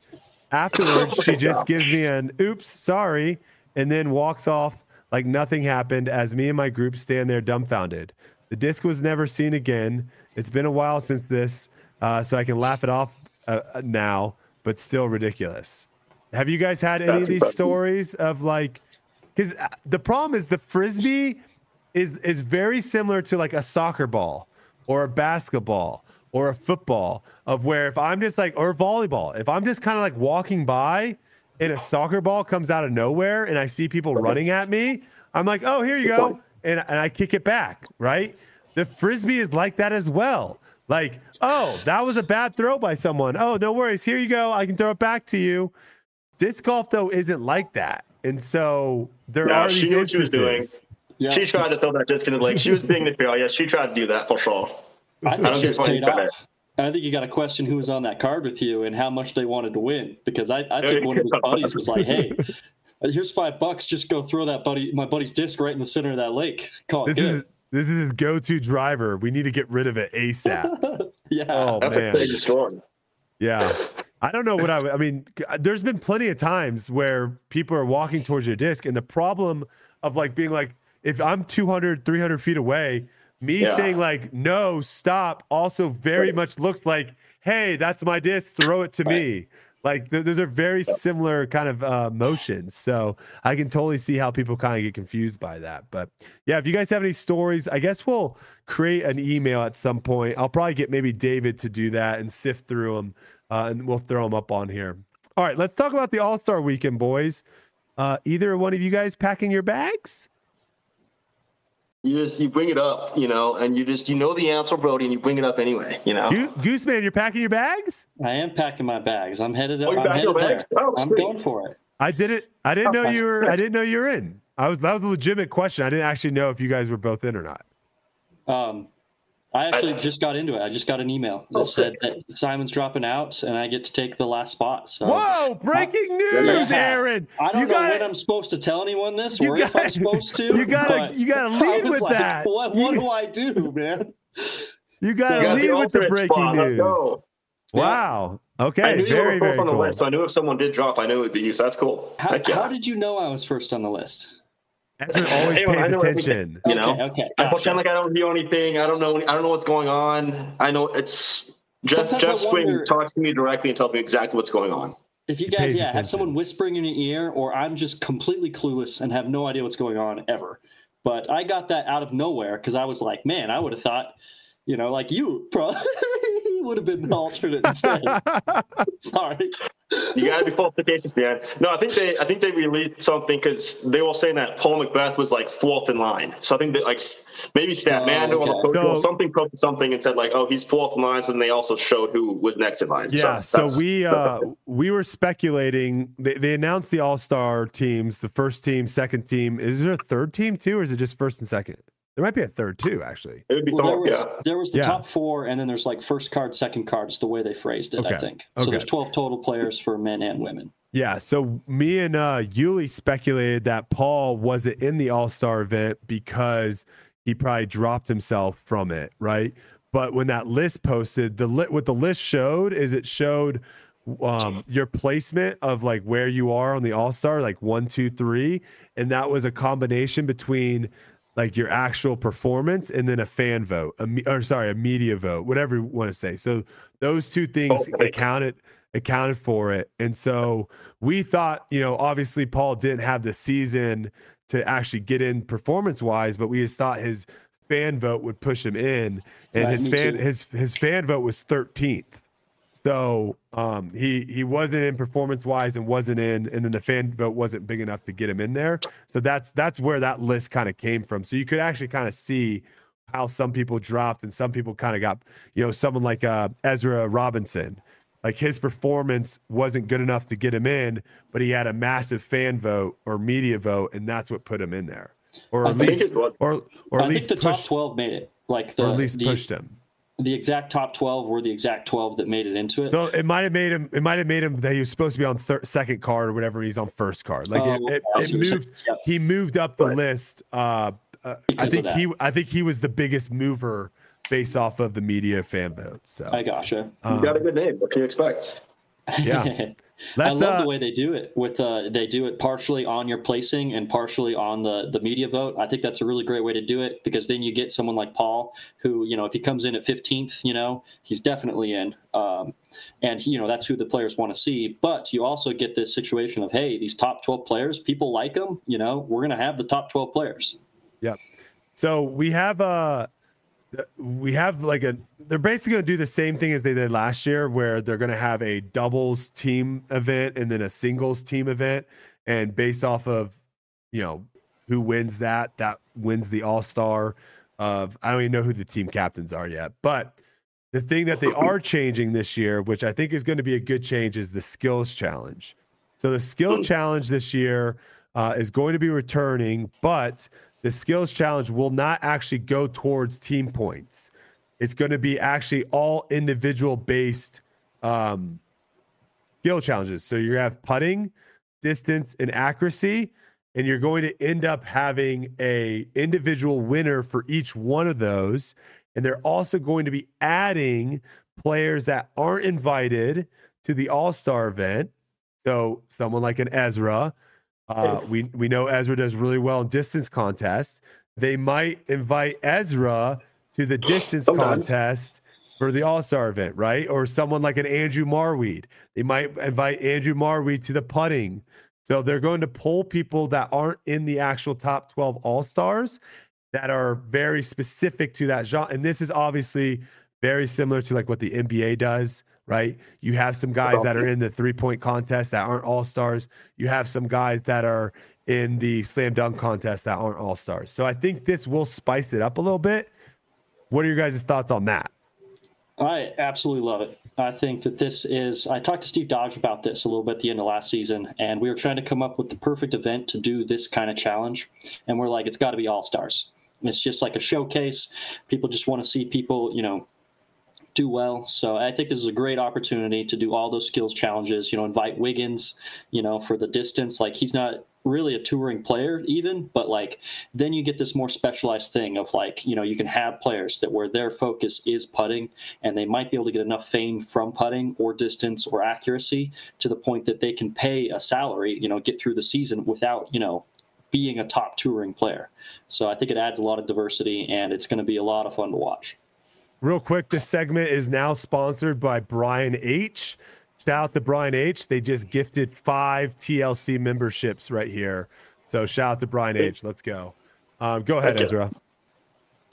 Speaker 1: Afterwards, she just gives me an oops, sorry, and then walks off like nothing happened as me and my group stand there dumbfounded. The disc was never seen again. It's been a while since this, uh, so I can laugh it off uh, uh now, but still ridiculous. Have you guys had any That's of these impressive. stories of like, because uh, the problem is the frisbee is is very similar to like a soccer ball or a basketball or a football of where if I'm just like or volleyball, if I'm just kind of like walking by and a soccer ball comes out of nowhere and I see people running at me, I'm like, oh, here you go. And, and I kick it back, right? The frisbee is like that as well. Like, oh, that was a bad throw by someone. Oh, no worries. Here you go. I can throw it back to you. Disc golf, though, isn't like that. And so there
Speaker 3: No,
Speaker 1: are
Speaker 3: she
Speaker 1: these
Speaker 3: knew what she was doing.
Speaker 1: instances.
Speaker 2: Yeah.
Speaker 3: She tried to throw that disc into the lake. She was being the fair. Yeah, she tried to do that for sure.
Speaker 2: I think
Speaker 3: don't
Speaker 2: she was paid off. I think you got to question who was on that card with you and how much they wanted to win because I, I think one of his buddies was like, "Hey, uh, here's five bucks. Just go throw that buddy, my buddy's disc right in the center of that lake. Call it
Speaker 1: This is this is his go-to driver. We need to get rid of it ASAP.
Speaker 2: yeah,
Speaker 1: Oh
Speaker 3: That's
Speaker 1: man.
Speaker 3: a big score.
Speaker 1: Yeah. I don't know what I would- I mean, there's been plenty of times where people are walking towards your disc and the problem of like being like if I'm 200 300 feet away, me
Speaker 3: Yeah.
Speaker 1: saying like no, stop also very
Speaker 3: Right.
Speaker 1: much looks like hey, that's my disc, throw it to me. Like th- those are very similar kind of uh, motions. So I can totally see how people kind of get confused by that. But yeah, if you guys have any stories, I guess we'll create an email at some point. I'll probably get maybe David to do that and sift through them, uh, and we'll throw them up on here. All right, let's talk about the All Star Weekend, boys. Uh, either one of you guys packing your bags?
Speaker 3: You just you bring it up, you know, and you just you know the answer, Brody, and you bring it up anyway, you know.
Speaker 1: You, Gooseman, you're packing your bags?
Speaker 2: I am packing my bags. I'm headed.
Speaker 3: Oh, you're
Speaker 2: I'm
Speaker 3: packing your
Speaker 2: headed
Speaker 3: bags?
Speaker 2: there.
Speaker 3: Oh,
Speaker 2: I'm
Speaker 3: sweet.
Speaker 2: going for it.
Speaker 1: I did it. I didn't know you were. I didn't know you were in. I was. That was a legitimate question. I didn't actually know if you guys were both in or not.
Speaker 2: Um, I actually
Speaker 3: I-
Speaker 2: just got into it. I just got an email that
Speaker 3: Oh,
Speaker 2: said that Simon's dropping out, and I get to take the last spot. So
Speaker 1: Whoa! Breaking news,
Speaker 3: Yeah.
Speaker 1: Aaron.
Speaker 2: I don't
Speaker 1: you
Speaker 2: know
Speaker 1: gotta,
Speaker 2: when I'm supposed to tell anyone this,
Speaker 1: you
Speaker 2: or if I'm supposed to.
Speaker 1: you gotta- you gotta lead with
Speaker 2: like,
Speaker 1: that.
Speaker 2: What, what
Speaker 1: You-
Speaker 2: do I do, man?
Speaker 1: You gotta
Speaker 3: got
Speaker 1: lead with the breaking
Speaker 3: spot. Let's
Speaker 1: news.
Speaker 3: go.
Speaker 1: Wow. Okay.
Speaker 3: I knew you
Speaker 1: very
Speaker 3: were first on the
Speaker 1: cool.
Speaker 3: list, so I knew if someone did drop, I knew it would be you. So that's cool.
Speaker 2: How, how did you know I was first on the list?
Speaker 1: Ezra always
Speaker 3: Hey,
Speaker 1: pays
Speaker 3: know everything.
Speaker 1: attention.
Speaker 3: You know,
Speaker 2: okay, okay.
Speaker 3: I pretend like I don't hear anything. I don't know. I don't know what's going on. I know it's Jeff.
Speaker 2: Sometimes
Speaker 3: Jeff
Speaker 2: I
Speaker 3: Spring
Speaker 2: wonder-
Speaker 3: talks to me directly and tells me exactly what's going on.
Speaker 2: If you guys,
Speaker 1: pays
Speaker 2: yeah, have someone whispering in your ear, or I'm just completely clueless and have no idea what's going on ever. But I got that out of nowhere because I was like, man, I would have thought, you know, like you probably would have been the alternate instead. Sorry.
Speaker 3: You gotta be qualifications, man. No, I think they, I think they released something because they were saying that Paul McBeth was like fourth in line. So I think that like maybe Statmando
Speaker 2: Oh,
Speaker 3: or the
Speaker 2: okay.
Speaker 3: coach or
Speaker 1: So-
Speaker 3: something posted something and said like, oh, he's fourth in line. So then they also showed who was next in line.
Speaker 1: Yeah, so,
Speaker 3: that's-
Speaker 1: we uh we were speculating. They, they announced the All Star teams, the first team, second team. Is there a third team too, or is it just first and second? There might be a third too, actually.
Speaker 3: it would be
Speaker 2: Well, there was
Speaker 3: yeah.
Speaker 2: there was the
Speaker 1: Yeah.
Speaker 2: top four, and then there's like first card, second card. It's the way they phrased it,
Speaker 1: Okay.
Speaker 2: I think.
Speaker 1: Okay.
Speaker 2: So there's 12 total players for men and women.
Speaker 1: Yeah, so me and uh Yuli speculated that Paul wasn't in the All Star event because he probably dropped himself from it, right? But when that list posted, the lit what the list showed is it showed um your placement of like where you are on the All Star, like one, two, three, and that was a combination between like your actual performance and then a fan vote, a, me- or sorry, a media vote, whatever you want to say. So those two things
Speaker 3: Okay.
Speaker 1: accounted accounted for it. And so we thought, you know, obviously Paul didn't have the season to actually get in performance wise, but we just thought his fan vote would push him in. And
Speaker 2: Right,
Speaker 1: his fan
Speaker 2: too.
Speaker 1: his his fan vote was 13th. So um, he he wasn't in performance wise and wasn't in, and then the fan vote wasn't big enough to get him in there. So that's that's where that list kind of came from. So you could actually kind of see how some people dropped and some people kind of got, you know, someone like uh, Ezra Robinson, like his performance wasn't good enough to get him in, but he had a massive fan vote or media vote, and that's what put him in there, or at least,
Speaker 3: was-
Speaker 1: or or
Speaker 2: I
Speaker 1: at least
Speaker 2: the top 12 made it. Like the
Speaker 1: or at least
Speaker 2: the,
Speaker 1: pushed him.
Speaker 2: The exact top 12 were the exact 12 that made it into it.
Speaker 1: So it might have made him. It might have made him that he was supposed to be on thir- second card or whatever. He's on first card. Like
Speaker 2: Oh,
Speaker 1: it, it, it
Speaker 2: see what you're
Speaker 1: moved.
Speaker 2: saying. Yep.
Speaker 1: He moved up the
Speaker 3: Right.
Speaker 1: list. Uh, uh, I think he. I think he was the biggest mover based off of the media fan vote. So
Speaker 2: I gotcha.
Speaker 3: You
Speaker 1: um,
Speaker 3: got a good name. What can you expect?
Speaker 1: Yeah.
Speaker 2: I love
Speaker 1: uh,
Speaker 2: the way they do it. With uh, they do it partially on your placing and partially on the the media vote. I think that's a really great way to do it because then you get someone like Paul, who you know if he comes in at 15th, you know he's definitely in, um, and you know that's who the players want to see. But you also get this situation of hey, these top 12 players, people like them. You know, we're gonna have the top 12 players. Yeah.
Speaker 1: So we have uh we have like a they're basically going to do the same thing as they did last year where they're going to have a doubles team event and then a singles team event. And based off of you know who wins that that wins the all-star of i don't even know who the team captains are yet. But the thing that they are changing this year which i think is going to be a good change is the skills challenge. So the skill challenge this year uh, is going to be returning but the skills challenge will not actually go towards team points. It's going to be actually all individual based um, skill challenges. So you have putting, distance, and accuracy, and you're going to end up having a individual winner for each one of those. And they're also going to be adding players that aren't invited to the All Star event. So someone like an Ezra, uh, we we know Ezra does really well in distance contests. They might invite Ezra to the distance contest for the All Star event, right? Or someone like an Andrew Marwede. They might invite Andrew Marwede to the putting. So they're going to pull people that aren't in the actual top 12 All Stars that are very specific to that genre. And this is obviously very similar to like what the NBA does right? You have some guys that are in the three point contest that aren't all stars. You have some guys that are in the slam dunk contest that aren't all stars. So I think this will spice it up a little bit. What are your guys' thoughts on that?
Speaker 2: I absolutely love it. I think that this is. I talked to Steve Dodge about this a little bit at the end of last season, and we were trying to come up with the perfect event to do this kind of challenge. And we're like, it's got to be all stars. It's just like a showcase. People just want to see people, you know, do well. So I think this is a great opportunity to do all those skills challenges. You know, invite Wiggins, you know, for the distance. Like he's not really a touring player even, but like then you get this more specialized thing of like, you know, you can have players that where their focus is putting and they might be able to get enough fame from putting or distance or accuracy to the point that they can pay a salary, you know, get through the season without, you know, being a top touring player. So I think it adds a lot of diversity and it's going to be a lot of fun to watch.
Speaker 1: Real quick, this segment is now sponsored by Brian H. Shout out to Brian H. They just gifted five TLC memberships right here. So shout out to Brian H. Let's go. Um, go ahead, Ezra.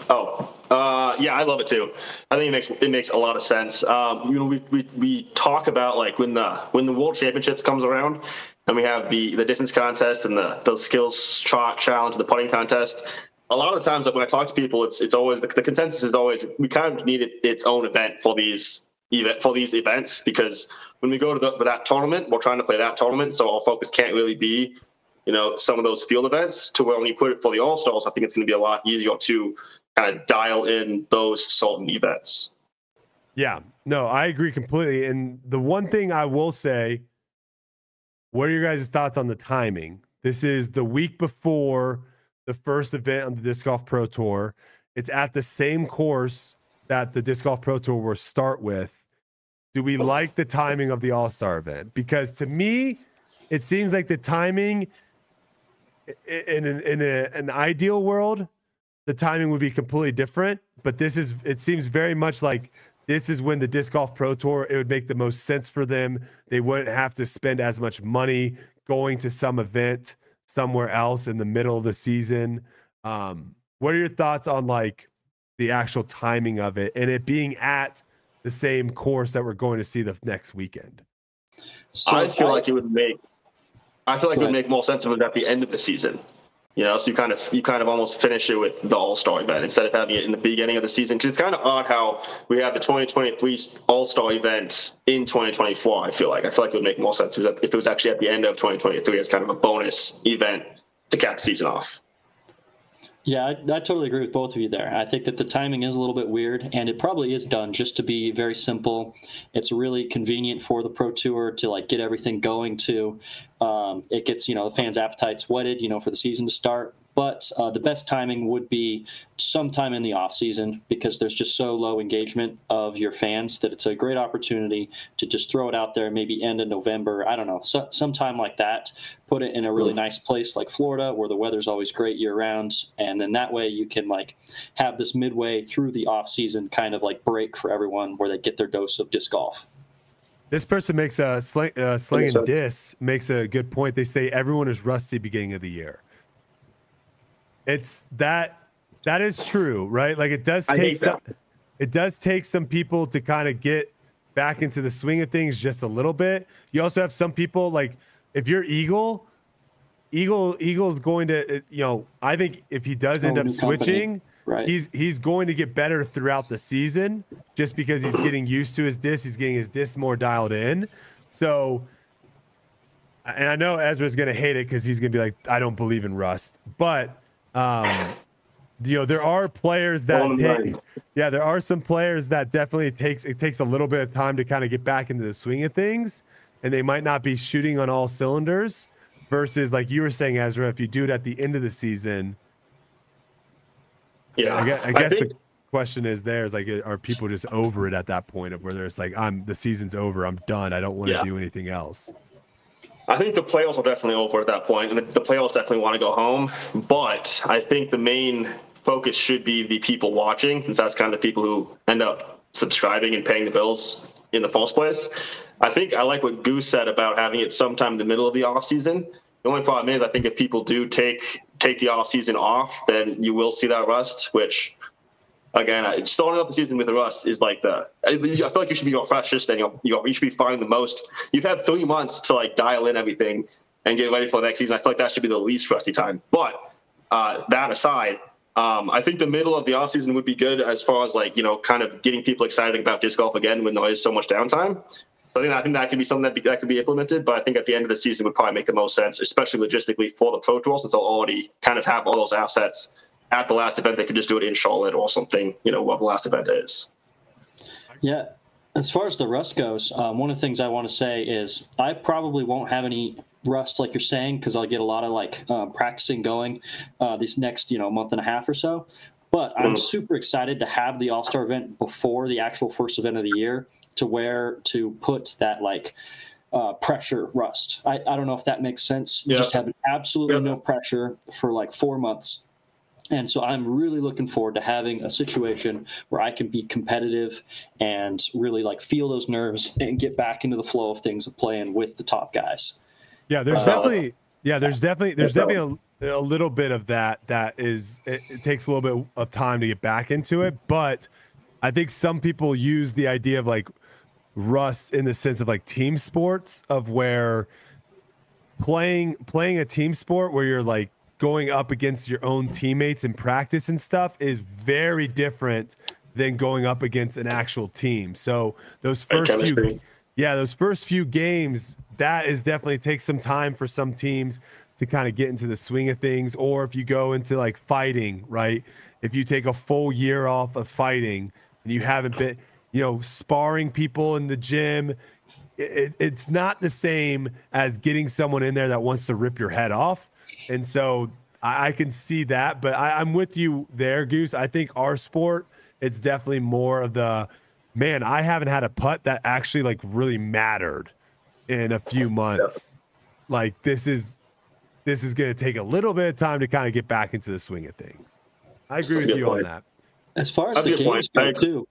Speaker 3: Oh, uh, yeah, I love it too. I think it makes it makes a lot of sense. Um, you know, we, we we talk about like when the when the World Championships comes around, and we have the the distance contest and the the skills challenge, the putting contest a lot of times when I talk to people, it's it's always the, the consensus is always we kind of need it, its own event for these event for these events because when we go to the, that tournament, we're trying to play that tournament, so our focus can't really be, you know, some of those field events. To where when you put it for the All Stars, I think it's going to be a lot easier to kind of dial in those certain events.
Speaker 1: Yeah, no, I agree completely. And the one thing I will say, what are your guys' thoughts on the timing? This is the week before the first event on the Disc Golf Pro Tour. It's at the same course that the Disc Golf Pro Tour will start with. Do we like the timing of the All Star event? Because to me, it seems like the timing in an, in a, an ideal world, the timing would be completely different. But this is, it seems very much like this is when the Disc Golf Pro Tour, it would make the most sense for them. They wouldn't have to spend as much money going to some event somewhere else in the middle of the season. Um, what are your thoughts on like the actual timing of it and it being at the same course that we're going to see the next weekend?
Speaker 3: So I feel I, like it would make I feel like it would make more sense if it was at the end of the season. You know, so you kind of you kind of almost finish it with the All Star event instead of having it in the beginning of the season. Because it's kind of odd how we have the 2023 All Star event in 2024. I feel like I feel like it would make more sense if it was actually at the end of 2023 as kind of a bonus event to cap season off.
Speaker 2: Yeah, I, I, totally agree with both of you there. I think that the timing is a little bit weird, and it probably is done just to be very simple. It's really convenient for the Pro Tour to like get everything going. To um, it gets you know the fans' appetites whetted, you know, for the season to start. But uh, the best timing would be sometime in the off season because there's just so low engagement of your fans that it's a great opportunity to just throw it out there. Maybe end of November. I don't know, so, sometime like that. Put it in a really nice place like Florida where the weather's always great year round, and then that way you can like have this midway through the off season kind of like break for everyone where they get their dose of disc golf.
Speaker 1: This person makes a sling, uh, sling and disc makes a good point. They say everyone is rusty beginning of the year it's that that is true, right? Like it does take some, it does take some people to kind of get back into the swing of things just a little bit. You also have some people like if you're Eagle, Eagle Eagle's going to uh, you know I think if he does end up switching, right. he's he's going to get better throughout the season just because he's getting used to his disc, he's getting his disc more dialed in. So and I know Ezra's going to hate it because he's going to be like, I don't believe in Rust. But, um, you know, there are players that take, yeah, there are some players that definitely takes it takes a little bit of time to kind of get back into the swing of things, and they might not be shooting on all cylinders. Versus, like you were saying, Ezra, if you do it at the end of the season,
Speaker 3: yeah,
Speaker 1: I guess, I guess I think, the question is there is like, are people just over it at that point of where there's like, I'm the season's over, I'm done, I don't want to yeah. do anything else.
Speaker 3: I think the playoffs are definitely over at that point, and the, playoffs definitely want to go home. But I think the main focus should be the people watching, since that's kind of the people who end up subscribing and paying the bills in the first place. I think I like what Goose said about having it sometime in the middle of the off season. The only problem is, I think if people do take take the off season off, then you will see that rust, which again, starting off the season with rust is like the. I feel like you should be your freshest and you you should be firing the most. You've had three months to like dial in everything and get ready for the next season. I feel like that should be the least rusty time. But uh, that aside, um, I think the middle of the offseason would be good as far as like you know, kind of getting people excited about disc golf again when there is so much downtime. I think I think that could be something that, be, that could be implemented, but I think at the end of the season would probably make the most sense, especially logistically for the Pro Tour, since they'll already kind of have all those assets at the last event, they could just do it in Charlotte or something, you know, what the last event is.
Speaker 2: Yeah. As far as the rust goes, um, one of the things I want to say is I probably won't have any rust like you're saying because I'll get a lot of like uh, practicing going uh, this next you know month and a half or so. But I'm mm. super excited to have the All Star event before the actual first event of the year to where to put that like uh, pressure rust. I, I don't know if that makes sense. You yeah. just have absolutely yeah. no pressure for like four months and so I'm really looking forward to having a situation where I can be competitive and really like feel those nerves and get back into the flow of things of playing with the top guys.
Speaker 1: Yeah, there's uh, definitely yeah, there's definitely there's definitely a, a, little bit of that that is it, it takes a little bit of time to get back into it, but I think some people use the idea of like rust in the sense of like team sports of where playing playing a team sport where you're like going up against your own teammates in practice and stuff is very different than going up against an actual team. So those first few yeah, those first few games, that is definitely takes some time for some teams to kind of get into the swing of things. Or if you go into like fighting, right? If you take a full year off of fighting and you haven't been, you know, sparring people in the gym, it, it's not the same as getting someone in there that wants to rip your head off. And so I, I can see that, but I, I'm with you there, Goose. I think our sport, it's definitely more of the man. I haven't had a putt that actually like really mattered in a few months. Like this is this is going to take a little bit of time to kind of get back into the swing of things. I agree with you point. on that.
Speaker 2: As far as That's the games go, too,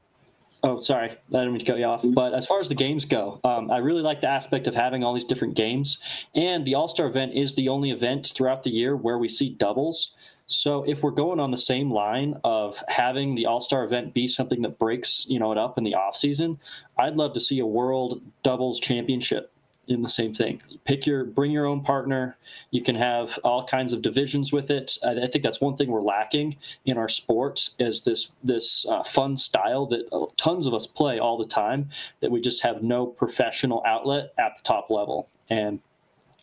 Speaker 2: Oh, sorry, I didn't mean to cut you off. But as far as the games go, um, I really like the aspect of having all these different games. And the All Star event is the only event throughout the year where we see doubles. So if we're going on the same line of having the All Star event be something that breaks, you know, it up in the off season, I'd love to see a World Doubles Championship in the same thing. Pick your, bring your own partner. You can have all kinds of divisions with it. I, I think that's one thing we're lacking in our sport is this this uh, fun style that uh, tons of us play all the time. That we just have no professional outlet at the top level. And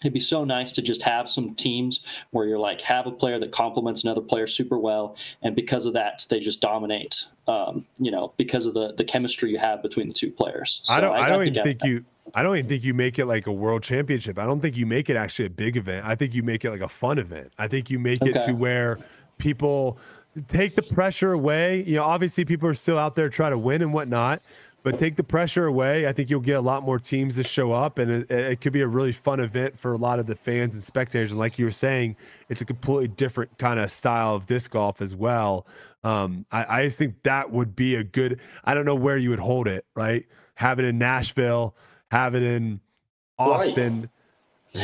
Speaker 2: it'd be so nice to just have some teams where you're like have a player that complements another player super well and because of that they just dominate um, you know because of the the chemistry you have between the two players
Speaker 1: so i don't i, I don't even think that. you I don't even think you make it like a world championship. I don't think you make it actually a big event. I think you make it like a fun event. I think you make okay. it to where people take the pressure away. You know, obviously people are still out there trying to win and whatnot, but take the pressure away. I think you'll get a lot more teams to show up, and it, it, could be a really fun event for a lot of the fans and spectators. And like you were saying, it's a completely different kind of style of disc golf as well. Um, I, I just think that would be a good. I don't know where you would hold it, right? Have it in Nashville have it in Austin,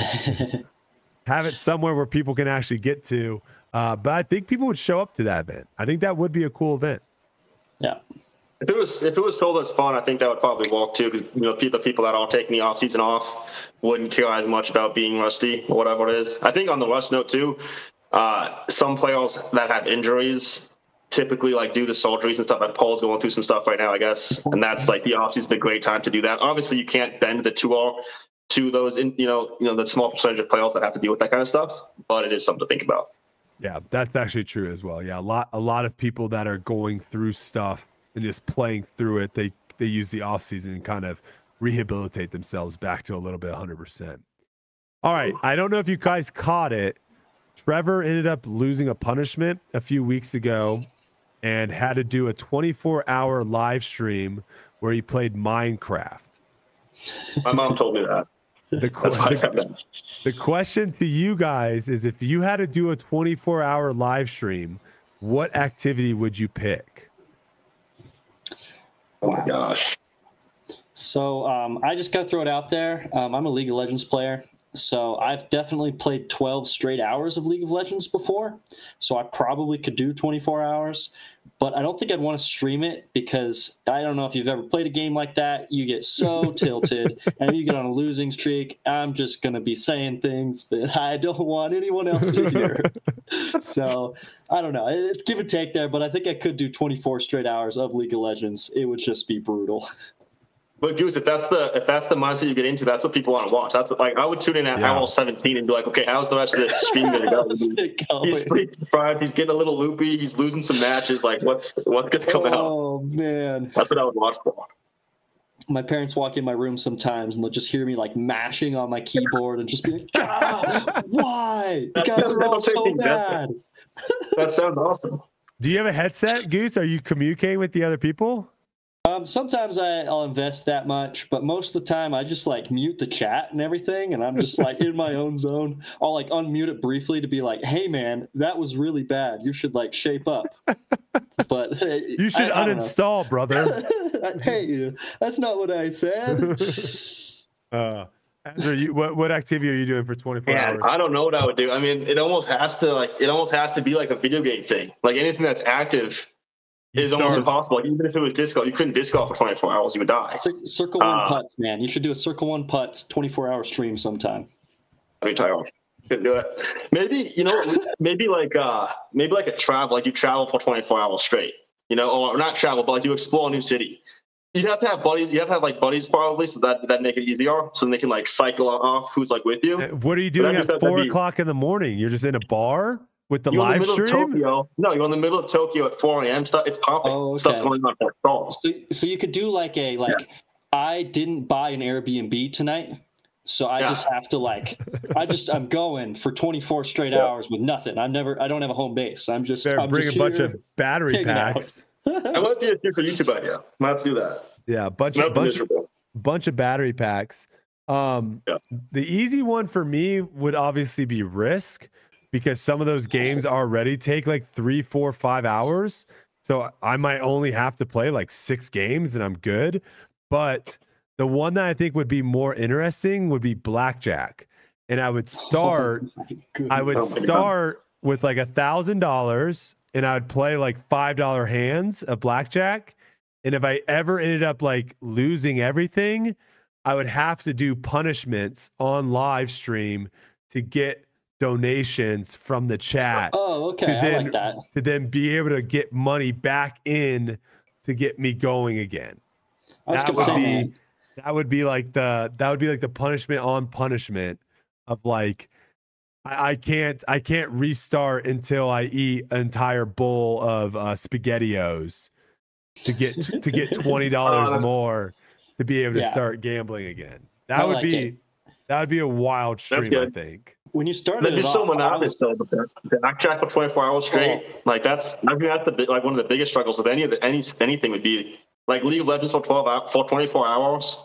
Speaker 1: have it somewhere where people can actually get to. Uh, but I think people would show up to that event. I think that would be a cool event.
Speaker 2: Yeah.
Speaker 3: If it was if it was sold as fun, I think that would probably walk too. Because you know, the people that are taking the off season off wouldn't care as much about being rusty or whatever it is. I think on the rust note too, uh, some players that have injuries typically like do the surgeries and stuff. Like Paul's going through some stuff right now, I guess, and that's like the off season is a great time to do that. Obviously, you can't bend the two all to those in you know you know the small percentage of players that have to deal with that kind of stuff, but it is something to think about.
Speaker 1: Yeah, that's actually true as well. Yeah, a lot a lot of people that are going through stuff and just playing through it, they they use the off season and kind of rehabilitate themselves back to a little bit 100%. All right, I don't know if you guys caught it. Trevor ended up losing a punishment a few weeks ago and had to do a 24-hour live stream where he played Minecraft.
Speaker 3: My mom told me that.
Speaker 1: The, the, the question to you guys is if you had to do a 24-hour live stream, what activity would you pick?
Speaker 3: Oh my gosh.
Speaker 2: So um, I just got to throw it out there. Um, I'm a League of Legends player. So I've definitely played 12 straight hours of League of Legends before. So I probably could do 24 hours, but I don't think I'd want to stream it because I don't know if you've ever played a game like that. You get so tilted and you get on a losing streak. I'm just going to be saying things that I don't want anyone else to hear. so I don't know. It's give and take there, but I think I could do 24 straight hours of League of Legends. It would just be brutal.
Speaker 3: But Goose, if that's the if that's the mindset you get into, that's what people want to watch. That's what, like I would tune in at yeah. hour 17 and be like, okay, how's the rest of this stream going to go? He's, he's sleeping deprived. He's getting a little loopy. He's losing some matches. Like, what's what's going to come
Speaker 2: oh,
Speaker 3: out?
Speaker 2: Oh man,
Speaker 3: that's what I would watch for.
Speaker 2: My parents walk in my room sometimes and they'll just hear me like mashing on my keyboard and just be like, ah, "Why? You guys are all so bad."
Speaker 3: that sounds awesome.
Speaker 1: Do you have a headset, Goose? Are you communicating with the other people?
Speaker 2: Um, sometimes I, I'll invest that much, but most of the time I just like mute the chat and everything, and I'm just like in my own zone. I'll like unmute it briefly to be like, "Hey, man, that was really bad. You should like shape up." But hey,
Speaker 1: you should I, uninstall, I brother.
Speaker 2: hey, that's not what I said.
Speaker 1: uh, Andrew, you, what what activity are you doing for 24 Man, hours?
Speaker 3: I don't know what I would do. I mean, it almost has to like it almost has to be like a video game thing. Like anything that's active is almost impossible. even if it was disc golf, you couldn't disc golf for 24 hours. You would die.
Speaker 2: circle one uh, putts, man. You should do a circle one putts 24 hour stream sometime.
Speaker 3: I mean, Tyrone couldn't do it. Maybe you know, maybe like uh, maybe like a travel, like you travel for 24 hours straight. You know, or not travel, but like you explore a new city. You'd have to have buddies. You have to have like buddies probably, so that that make it easier. So then they can like cycle off who's like with you.
Speaker 1: What are you doing at four o'clock in the morning? You're just in a bar with the
Speaker 3: you're
Speaker 1: live
Speaker 3: in the
Speaker 1: stream?
Speaker 3: Tokyo. No, you're in the middle of Tokyo at 4 a.m. Stuff it's popping. Oh, okay. Stuff's going on for
Speaker 2: so, so you could do like a like yeah. I didn't buy an Airbnb tonight. So I yeah. just have to like I just I'm going for 24 straight yeah. hours with nothing. I'm never I don't have a home base. I'm just
Speaker 1: Better
Speaker 2: I'm
Speaker 1: bring
Speaker 2: just
Speaker 1: a bunch of battery packs.
Speaker 3: I might be a future YouTube idea. Might have to do that.
Speaker 1: Yeah, a bunch of bunch, bunch of battery packs. Um, yeah. the easy one for me would obviously be risk because some of those games already take like three, four, five hours. So I might only have to play like six games and I'm good. But the one that I think would be more interesting would be blackjack. And I would oh start, oh I would start with like a thousand dollars and I would play like five dollar hands of blackjack. And if I ever ended up like losing everything, I would have to do punishments on live stream to get donations from the chat.
Speaker 2: Oh, okay. Then, I like that.
Speaker 1: To then be able to get money back in to get me going again.
Speaker 2: that would be man.
Speaker 1: that would be like the that would be like the punishment on punishment of like I, I can't I can't restart until I eat an entire bowl of uh, spaghettios to get to get twenty dollars uh, more to be able to yeah. start gambling again. That I would like be it. that would be a wild stream, I think
Speaker 2: when you started,
Speaker 3: that'd be so monotonous though. But the, the backtrack for 24 hours straight, oh. like that's I think that's the like one of the biggest struggles with any of the, any anything would be like League of Legends for 12 hours, for 24 hours.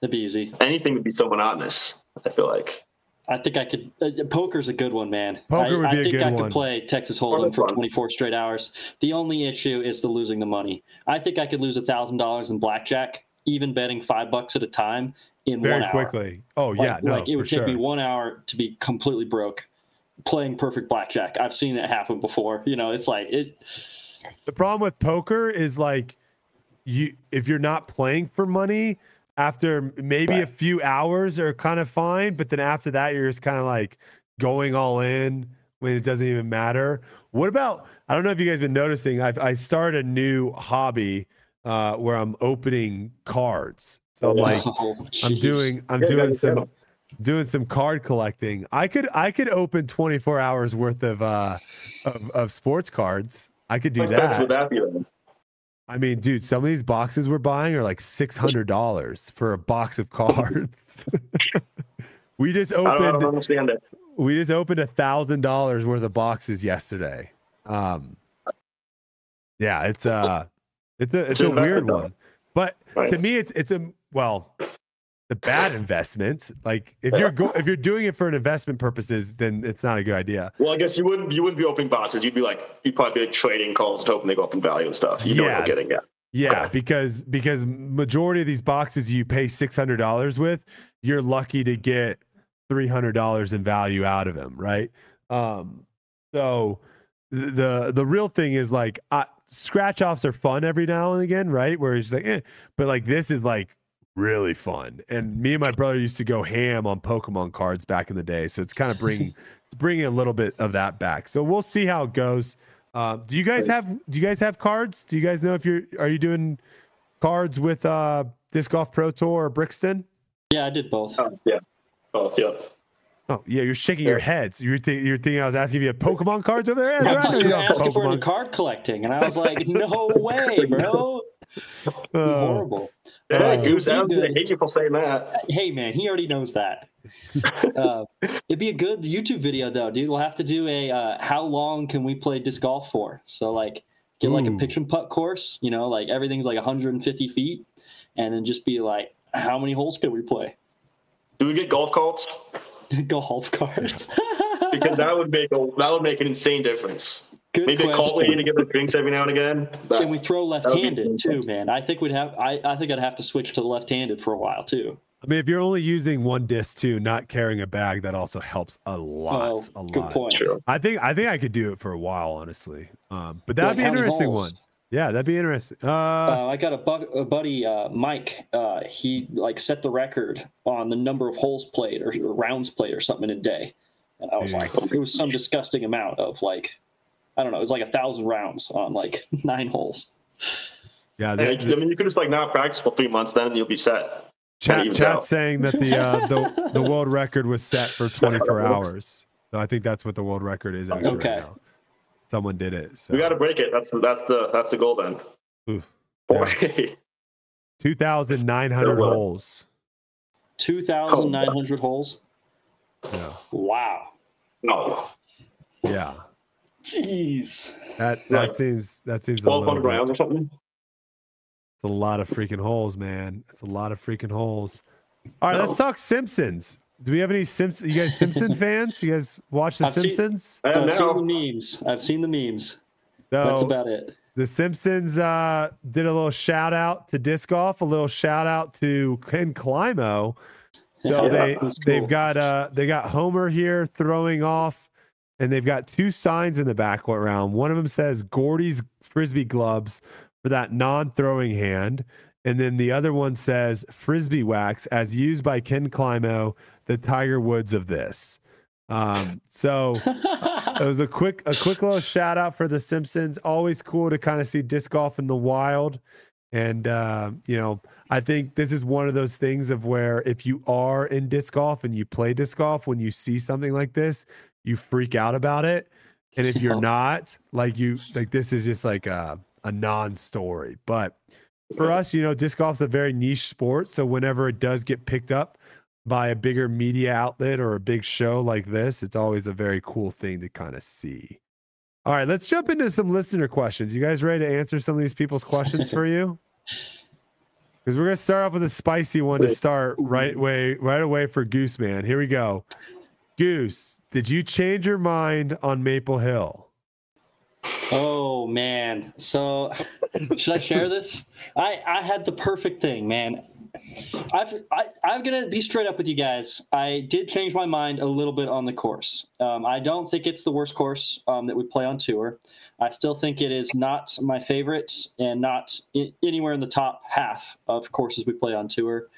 Speaker 2: That'd be easy.
Speaker 3: Anything would be so monotonous. I feel like.
Speaker 2: I think I could. Uh, poker's a good one, man.
Speaker 1: Poker
Speaker 2: I,
Speaker 1: would be
Speaker 2: I
Speaker 1: think
Speaker 2: I
Speaker 1: one.
Speaker 2: could play Texas Hold'em for 24 straight hours. The only issue is the losing the money. I think I could lose a thousand dollars in blackjack, even betting five bucks at a time, in
Speaker 1: very
Speaker 2: one
Speaker 1: quickly. Oh
Speaker 2: like,
Speaker 1: yeah, no,
Speaker 2: like it would take
Speaker 1: sure.
Speaker 2: me one hour to be completely broke. playing perfect blackjack. I've seen it happen before. You know, it's like it.
Speaker 1: The problem with poker is like you if you're not playing for money after maybe right. a few hours are kind of fine, but then after that you're just kind of like going all in when it doesn't even matter. What about I don't know if you guys been noticing I've I started a new hobby uh, where I'm opening cards. So I'm like oh, I'm doing I'm doing some doing some card collecting. I could I could open 24 hours worth of uh of, of sports cards. I could do that. Would that be then? I mean, dude, some of these boxes we're buying are like six hundred dollars for a box of cards. we just opened. I don't, understand it. We just opened a thousand dollars worth of boxes yesterday. Um, yeah, it's uh it's a it's, it's a weird one, but right. to me, it's it's a well, the bad investment. Like if you're go- if you're doing it for an investment purposes, then it's not a good idea.
Speaker 3: Well, I guess you wouldn't you wouldn't be opening boxes. You'd be like you'd probably be like trading calls to hoping they go up in value and stuff. You yeah. know what I'm getting at.
Speaker 1: Yeah, okay. because because majority of these boxes you pay six hundred dollars with, you're lucky to get three hundred dollars in value out of them, right? Um, so the the real thing is like uh, scratch offs are fun every now and again, right? Where it's like, eh. but like this is like really fun. And me and my brother used to go ham on Pokemon cards back in the day. So it's kind of bringing bringing a little bit of that back. So we'll see how it goes. Uh, do you guys have do you guys have cards? Do you guys know if you're are you doing cards with uh, Disc Golf Pro Tour or Brixton?
Speaker 2: Yeah, I did both.
Speaker 3: Oh, yeah, both. Yeah.
Speaker 1: Oh yeah, you're shaking yeah. your heads. You're, th- you're thinking I was asking if you had Pokemon cards over there.
Speaker 2: I thought you were asking Pokemon. for card collecting, and I was like, no way, bro. Uh, horrible.
Speaker 3: Yeah, uh, Goose, I hate you for saying that.
Speaker 2: Hey, man, he already knows that. uh, it'd be a good YouTube video, though, dude. We'll have to do a uh, how long can we play disc golf for? So, like, get like a pitch and putt course, you know, like everything's like 150 feet, and then just be like, how many holes can we play?
Speaker 3: Do we get golf carts?
Speaker 2: golf carts.
Speaker 3: because that would make a that would make an insane difference. Good Maybe question. a call lady to give us drinks every now and again.
Speaker 2: That, Can we throw left-handed too, man? I think we'd have. I, I think I'd have to switch to the left-handed for a while too.
Speaker 1: I mean, if you're only using one disc too, not carrying a bag, that also helps a lot. Oh, a
Speaker 2: good
Speaker 1: lot.
Speaker 2: point.
Speaker 1: I think I think I could do it for a while, honestly. Um, but that'd like be an interesting holes? one. Yeah, that'd be interesting. Uh, uh,
Speaker 2: I got a, bu- a buddy, uh, Mike. Uh, he like set the record on the number of holes played or, or rounds played or something in a day, and I was like, it was some disgusting amount of like I don't know, it was like a thousand rounds on like nine holes.
Speaker 1: Yeah,
Speaker 3: they, I mean, you could just like not practice for three months, then you'll be set.
Speaker 1: Chat, chat saying that the uh, the the world record was set for 24 hours. So I think that's what the world record is actually okay. right now. Someone did it. So.
Speaker 3: We got to break it. That's the, that's the that's the goal then. Oof,
Speaker 1: yeah. 2,900 holes.
Speaker 2: 2,900 holes.
Speaker 1: Yeah.
Speaker 2: Wow.
Speaker 3: No.
Speaker 1: Yeah.
Speaker 2: Jeez.
Speaker 1: That that like, seems that seems
Speaker 3: twelve hundred rounds or something.
Speaker 1: It's a lot of freaking holes, man. It's a lot of freaking holes. All right, no. let's talk Simpsons. Do we have any Simpsons? You guys Simpson fans? You guys watch the I've Simpsons?
Speaker 2: Seen, I've seen the memes. I've seen the memes. So, That's about it.
Speaker 1: The Simpsons uh, did a little shout out to disc golf, a little shout out to Ken Climo. So yeah, they cool. they've got uh, they got Homer here throwing off and they've got two signs in the back background. One of them says Gordy's frisbee gloves for that non-throwing hand, and then the other one says frisbee wax as used by Ken Climo, the Tiger Woods of this. Um, so it was a quick a quick little shout out for the Simpsons. Always cool to kind of see disc golf in the wild. And uh, you know, I think this is one of those things of where if you are in disc golf and you play disc golf, when you see something like this, you freak out about it. And if you're not, like you like this is just like a, a non-story. But for us, you know, disc golf's a very niche sport. So whenever it does get picked up by a bigger media outlet or a big show like this, it's always a very cool thing to kind of see. All right, let's jump into some listener questions. You guys ready to answer some of these people's questions for you? Because we're gonna start off with a spicy one to start right way right away for Goose Man. Here we go. Goose, did you change your mind on Maple Hill?
Speaker 2: Oh man. So should I share this? I I had the perfect thing, man. I've, I, I'm gonna be straight up with you guys. I did change my mind a little bit on the course. Um, I don't think it's the worst course um, that we play on tour. I still think it is not my favorite and not I- anywhere in the top half of courses we play on tour.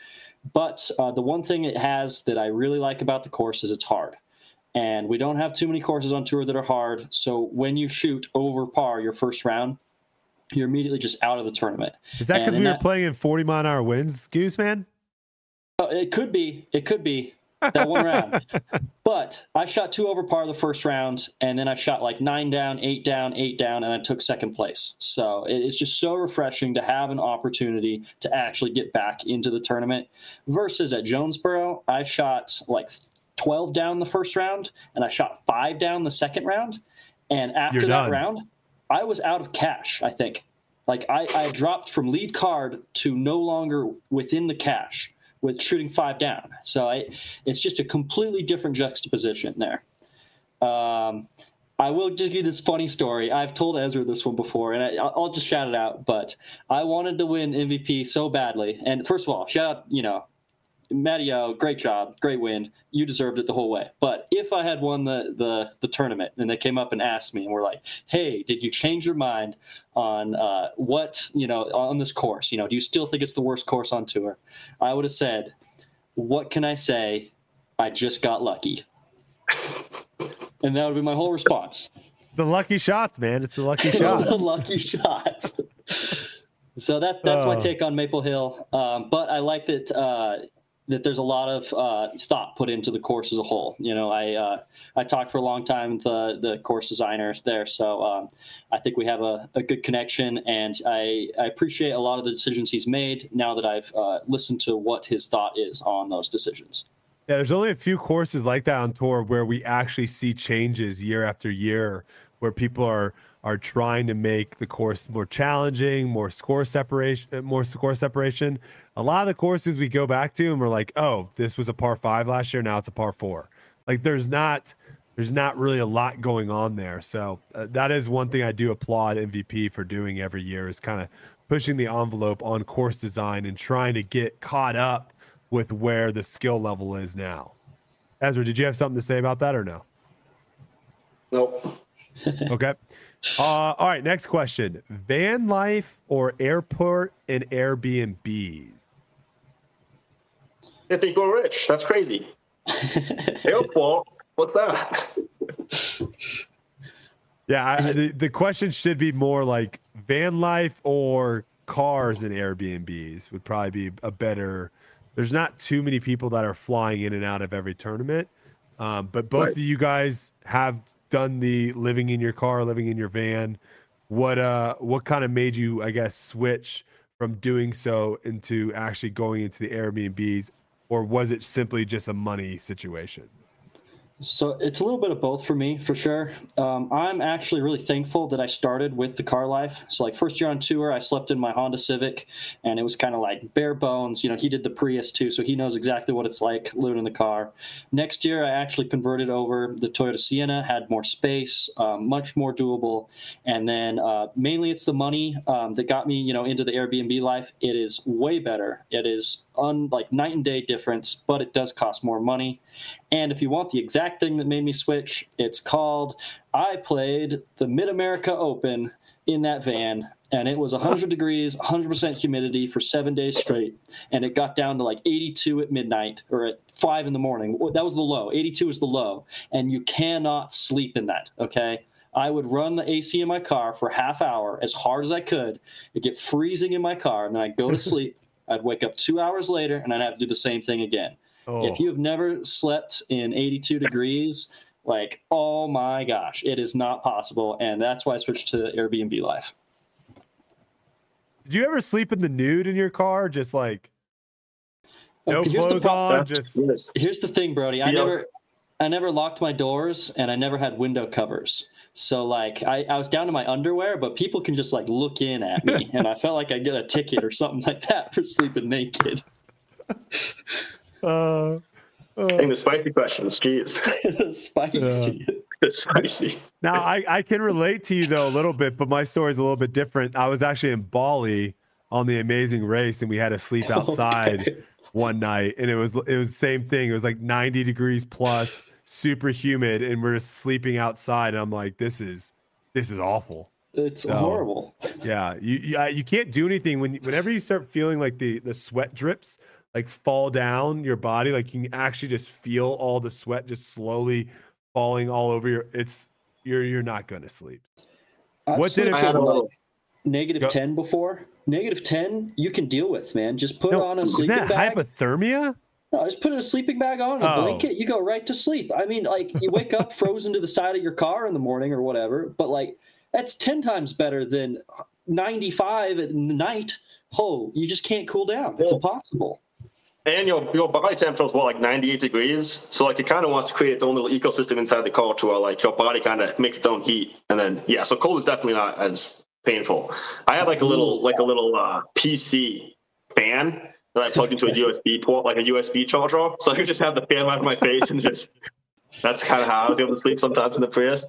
Speaker 2: But uh, the one thing it has that I really like about the course is it's hard. And we don't have too many courses on tour that are hard. So when you shoot over par your first round, you're immediately just out of the tournament.
Speaker 1: Is that because we were
Speaker 2: that-
Speaker 1: playing in 40 mile an hour winds, Goose Man?
Speaker 2: Uh, it could be. It could be that one round. But I shot two over par the first round, and then I shot like nine down, eight down, eight down, and I took second place. So it- it's just so refreshing to have an opportunity to actually get back into the tournament. Versus at Jonesboro, I shot like 12 down the first round, and I shot five down the second round. And after
Speaker 1: You're
Speaker 2: that
Speaker 1: done.
Speaker 2: round, I was out of cash, I think. Like I, I dropped from lead card to no longer within the cash with shooting five down. So I, it's just a completely different juxtaposition there. Um, I will give you this funny story. I've told Ezra this one before, and I, I'll I'll just shout it out. But I wanted to win MVP so badly. And first of all, shout out, you know, Matteo, great job, great win. You deserved it the whole way. But if I had won the, the, the tournament and they came up and asked me and were like, hey, did you change your mind on uh, what, you know, on this course? You know, do you still think it's the worst course on tour? I would have said, what can I say? I just got lucky. and that would be my whole response.
Speaker 1: The lucky shots, man. It's the lucky shots.
Speaker 2: the lucky shots. so that that's my
Speaker 1: Oh.
Speaker 2: take on Maple Hill. Um, but I like that uh, that there's a lot of uh, thought put into the course as a whole. You know, I uh, I talked for a long time with the the course designers there, so um, I think we have a, a good connection, and I I appreciate a lot of the decisions he's made. Now that I've uh, listened to what his thought is on those decisions.
Speaker 1: Yeah, there's only a few courses like that on tour where we actually see changes year after year, where people are are trying to make the course more challenging, more score separation, more score separation. A lot of the courses we go back to and we're like, oh, this was a par five last year, now it's a par four. Like there's not there's not really a lot going on there. So uh, that is one thing I do applaud MVP for doing every year is kind of pushing the envelope on course design and trying to get caught up with where the skill level is now. Ezra, did you have something to say about that or no?
Speaker 3: Nope.
Speaker 1: Okay. Uh, all right. Next question: Van life or airport and Airbnbs?
Speaker 3: They think we're rich. That's crazy. Airport. What's that?
Speaker 1: Yeah, I, the the question should be more like van life or cars and Airbnbs would probably be a better. There's not too many people that are flying in and out of every tournament, um, but both
Speaker 3: Right.
Speaker 1: of you guys have done the living in your car, living in your van. What uh, what kind of made you, I guess, switch from doing so into actually going into the Airbnbs, or was it simply just a money situation?
Speaker 2: So it's a little bit of both for me, for sure. Um, I'm actually really thankful that I started with the car life. So, like, first year on tour, I slept in my Honda Civic, and it was kind of like bare bones. You know, he did the Prius too, so he knows exactly what it's like living in the car. Next year, I actually converted over the Toyota Sienna, had more space, um, much more doable, and then uh, mainly it's the money um, that got me, you know, into the Airbnb life. It is way better. It is un like night and day difference, but it does cost more money. And if you want the exact thing that made me switch, it's called I played the Mid America Open in that van, and it was 100 degrees, 100% humidity for seven days straight. And it got down to like 82 at midnight or at five in the morning. That was the low. 82 was the low. And you cannot sleep in that, okay? I would run the AC in my car for half hour as hard as I could. It'd get freezing in my car, and then I'd go to sleep. I'd wake up two hours later, and I'd have to do the same thing again.
Speaker 1: Oh,
Speaker 2: If you have never slept in 82 degrees, like, oh my gosh, it is not possible. And that's why I switched to Airbnb life.
Speaker 1: did you ever sleep in the nude in your car? Just like no
Speaker 2: here's the
Speaker 1: clothes
Speaker 2: problem.
Speaker 1: on, just.
Speaker 2: Here's the thing, Brody. I
Speaker 3: Yeah.
Speaker 2: never, I never locked my doors, and I never had window covers. So like, I, I was down to my underwear, but people can just like look in at me, and I felt like I'd get a ticket or something like that for sleeping naked.
Speaker 1: uh, uh,
Speaker 3: Dang, the spicy questions. Jeez.
Speaker 2: Spicy.
Speaker 3: It's spicy.
Speaker 1: Now I, I can relate to you though a little bit, but my story is a little bit different. I was actually in Bali on the Amazing Race, and we had to sleep outside
Speaker 2: Okay.
Speaker 1: one night, and it was it was the same thing. It was like 90 degrees plus, super humid, and we're just sleeping outside. And I'm like, this is this is awful.
Speaker 2: It's
Speaker 1: No.
Speaker 2: horrible.
Speaker 1: Yeah, you you, uh, you can't do anything when whenever you start feeling like the the sweat drips like fall down your body, like you can actually just feel all the sweat just slowly falling all over your. It's you're you're not going to sleep.
Speaker 2: I've
Speaker 1: What did it
Speaker 3: I had
Speaker 2: at,
Speaker 3: a
Speaker 2: like, negative
Speaker 1: Go-
Speaker 2: 10 before. Negative 10, you can deal with, man. Just put
Speaker 1: No,
Speaker 2: on a
Speaker 1: is
Speaker 2: sleeping
Speaker 1: that
Speaker 2: bag.
Speaker 1: hypothermia?
Speaker 2: No, just put a sleeping bag on, a
Speaker 1: Oh.
Speaker 2: blanket, you go right to sleep. I mean, like you wake up frozen to the side of your car in the morning or whatever, but like that's 10 times better than 95 at night. Oh, you just can't cool down. It's
Speaker 3: Yeah.
Speaker 2: impossible.
Speaker 3: And your your body temperature is what like 98 degrees. So like it kind of wants to create its own little ecosystem inside the car to where like your body kind of makes its own heat. And then yeah, so cold is definitely not as painful. I had like a little like a little uh, PC fan that I plugged into a USB port, like a USB charger. So I could just have the fan right on my face and just that's kind of how I was able to sleep sometimes in the Prius.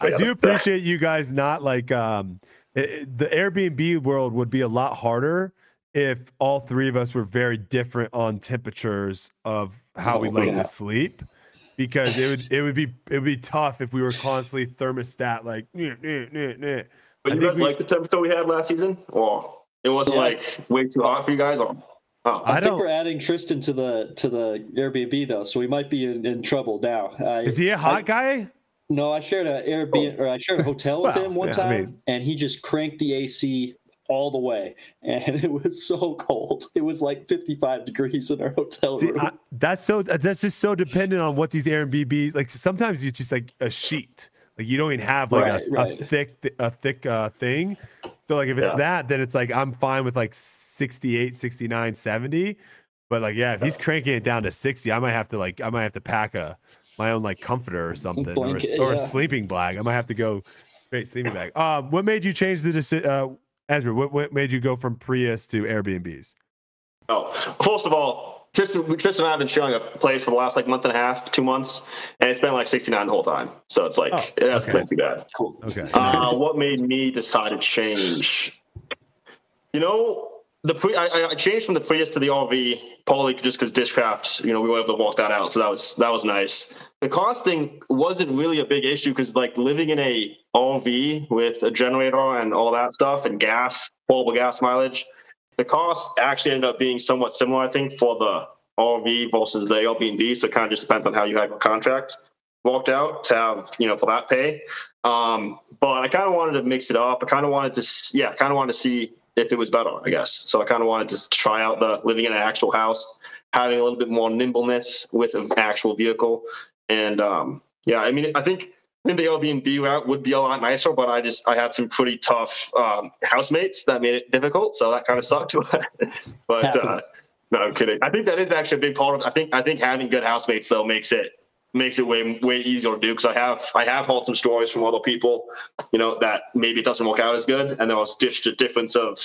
Speaker 1: I do appreciate you guys not like um it- the Airbnb world would be a lot harder if all three of us were very different on temperatures of how we
Speaker 2: Oh,
Speaker 1: like
Speaker 2: yeah.
Speaker 1: to sleep because it would it would be it would be tough if we were constantly thermostat like "Nyeh, nyeh, nyeh, nyeh."
Speaker 3: But
Speaker 1: I
Speaker 3: you guys
Speaker 1: we-
Speaker 3: like the temperature we had last season, or it wasn't
Speaker 2: Yeah.
Speaker 3: like way too hot for you guys? Or oh,
Speaker 1: I
Speaker 2: I, think
Speaker 1: don't-
Speaker 2: we're adding Tristan to the to the Airbnb though, so we might be in, in trouble now. I,
Speaker 1: Is he a hot
Speaker 2: I-
Speaker 1: guy?
Speaker 2: No, I shared an Airbnb oh. or I shared a hotel with
Speaker 1: Well,
Speaker 2: him one
Speaker 1: yeah, I
Speaker 2: time,
Speaker 1: mean-
Speaker 2: and he just cranked the AC all the way, and it was so cold. It was like 55 degrees in our hotel
Speaker 1: See,
Speaker 2: room.
Speaker 1: I, that's so that's just so dependent on what these Airbnb like. Sometimes it's just like a sheet, like you don't even have like
Speaker 2: Right,
Speaker 1: a,
Speaker 2: right.
Speaker 1: a thick a thick uh, thing. So like if it's
Speaker 3: Yeah.
Speaker 1: that, then it's like I'm fine with like 68, 69, 70. But like yeah, if he's cranking it down to 60, I might have to like I might have to pack a my own like comforter or something or, a, or a sleeping bag. I might have to go straight sleeping bag. Um, what made you change the decision? Uh, Ezra, what, what made you go from Prius to Airbnbs?
Speaker 3: Oh, first of all, Tristan, Tristan and I have been showing a place for the last like month and a half, two months, and it's been like 69 the whole time. So it's like,
Speaker 1: Oh,
Speaker 3: it hasn't
Speaker 1: okay.
Speaker 3: been too bad.
Speaker 2: cool.
Speaker 1: Okay.
Speaker 3: Uh, what made me decide to change? You know, the pre I, I changed from the Prius to the RV partly just because Discraft, you know, we were able to walk that out, so that was that was nice. The cost thing wasn't really a big issue because like living in a RV with a generator and all that stuff and gas, portable gas mileage, the cost actually ended up being somewhat similar, I think, for the RV versus the Airbnb. So it kind of just depends on how you have your contract walked out to have, you know, for that pay. Um, but I kind of wanted to mix it up. I kind of wanted to, yeah, kind of wanted to see if it was better, I guess. So I kind of wanted to try out the living in an actual house, having a little bit more nimbleness with an actual vehicle. And um, yeah, I mean, I think I think the Airbnb route would be a lot nicer, but I just I had some pretty tough um, housemates that made it difficult, so that kind of sucked. but uh, no, I'm kidding. I think that is actually a big part of. I think I think having good housemates though makes it makes it way way easier to do because I have I have heard some stories from other people, you know, that maybe it doesn't work out as good, and there was just a difference of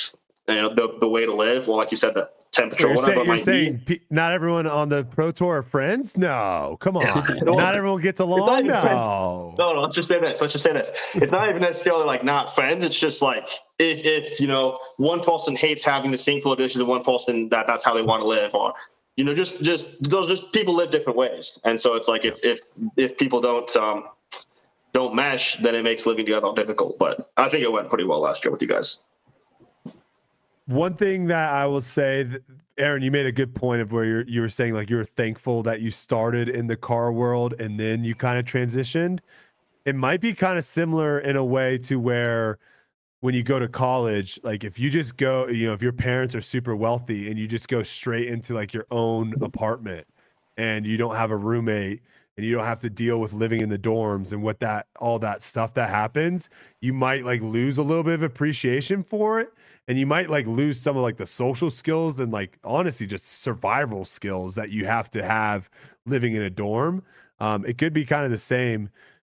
Speaker 3: you know the the way to live, Well, like you said, the temperature,
Speaker 1: You're
Speaker 3: whatever
Speaker 1: saying, you're saying
Speaker 3: be.
Speaker 1: pe- not everyone on the Pro Tour are friends? No, come on.
Speaker 3: No.
Speaker 1: not everyone gets along.
Speaker 3: even friends.
Speaker 1: No.
Speaker 3: No, no, let's just say this. Let's just say this. It's not even necessarily like not friends. It's just like if, if you know one person hates having the same full dishes and one person that that's how they want to live, or you know, just just those just people live different ways, and so it's like if if if people don't um don't mesh, then it makes living together difficult. But I think it went pretty well last year with you guys.
Speaker 1: One thing that I will say, Aaron, you made a good point of where you're, you were saying like you were thankful that you started in the car world and then you kind of transitioned. It might be kind of similar in a way to where when you go to college, like if you just go, you know, if your parents are super wealthy and you just go straight into like your own apartment and you don't have a roommate and you don't have to deal with living in the dorms and what that all that stuff that happens, you might like lose a little bit of appreciation for it and you might like lose some of like the social skills and like honestly just survival skills that you have to have living in a dorm. Um, it could be kind of the same.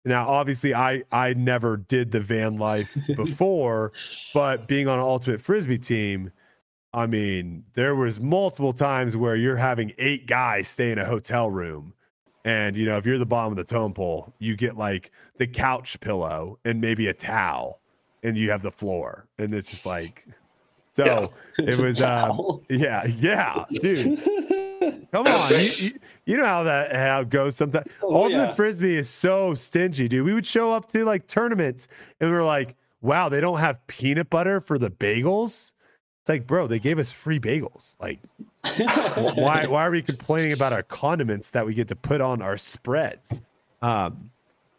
Speaker 1: Now, obviously, I I never did the van life before, but being on an ultimate frisbee team, I mean, there was multiple times where you're having eight guys stay in a hotel room. And you know, if you're the bottom of the tone pole, you get like the couch pillow and maybe a towel, and you have the floor. And it's just like So it was, um, yeah, yeah, dude. Come on, you, you, you know how that how it goes sometimes.
Speaker 2: Oh,
Speaker 1: Ultimate
Speaker 2: yeah.
Speaker 1: frisbee is so stingy, dude. We would show up to like tournaments and we are like, "Wow, they don't have peanut butter for the bagels." It's like, bro, they gave us free bagels. Like, why why are we complaining about our condiments that we get to put on our spreads? Um,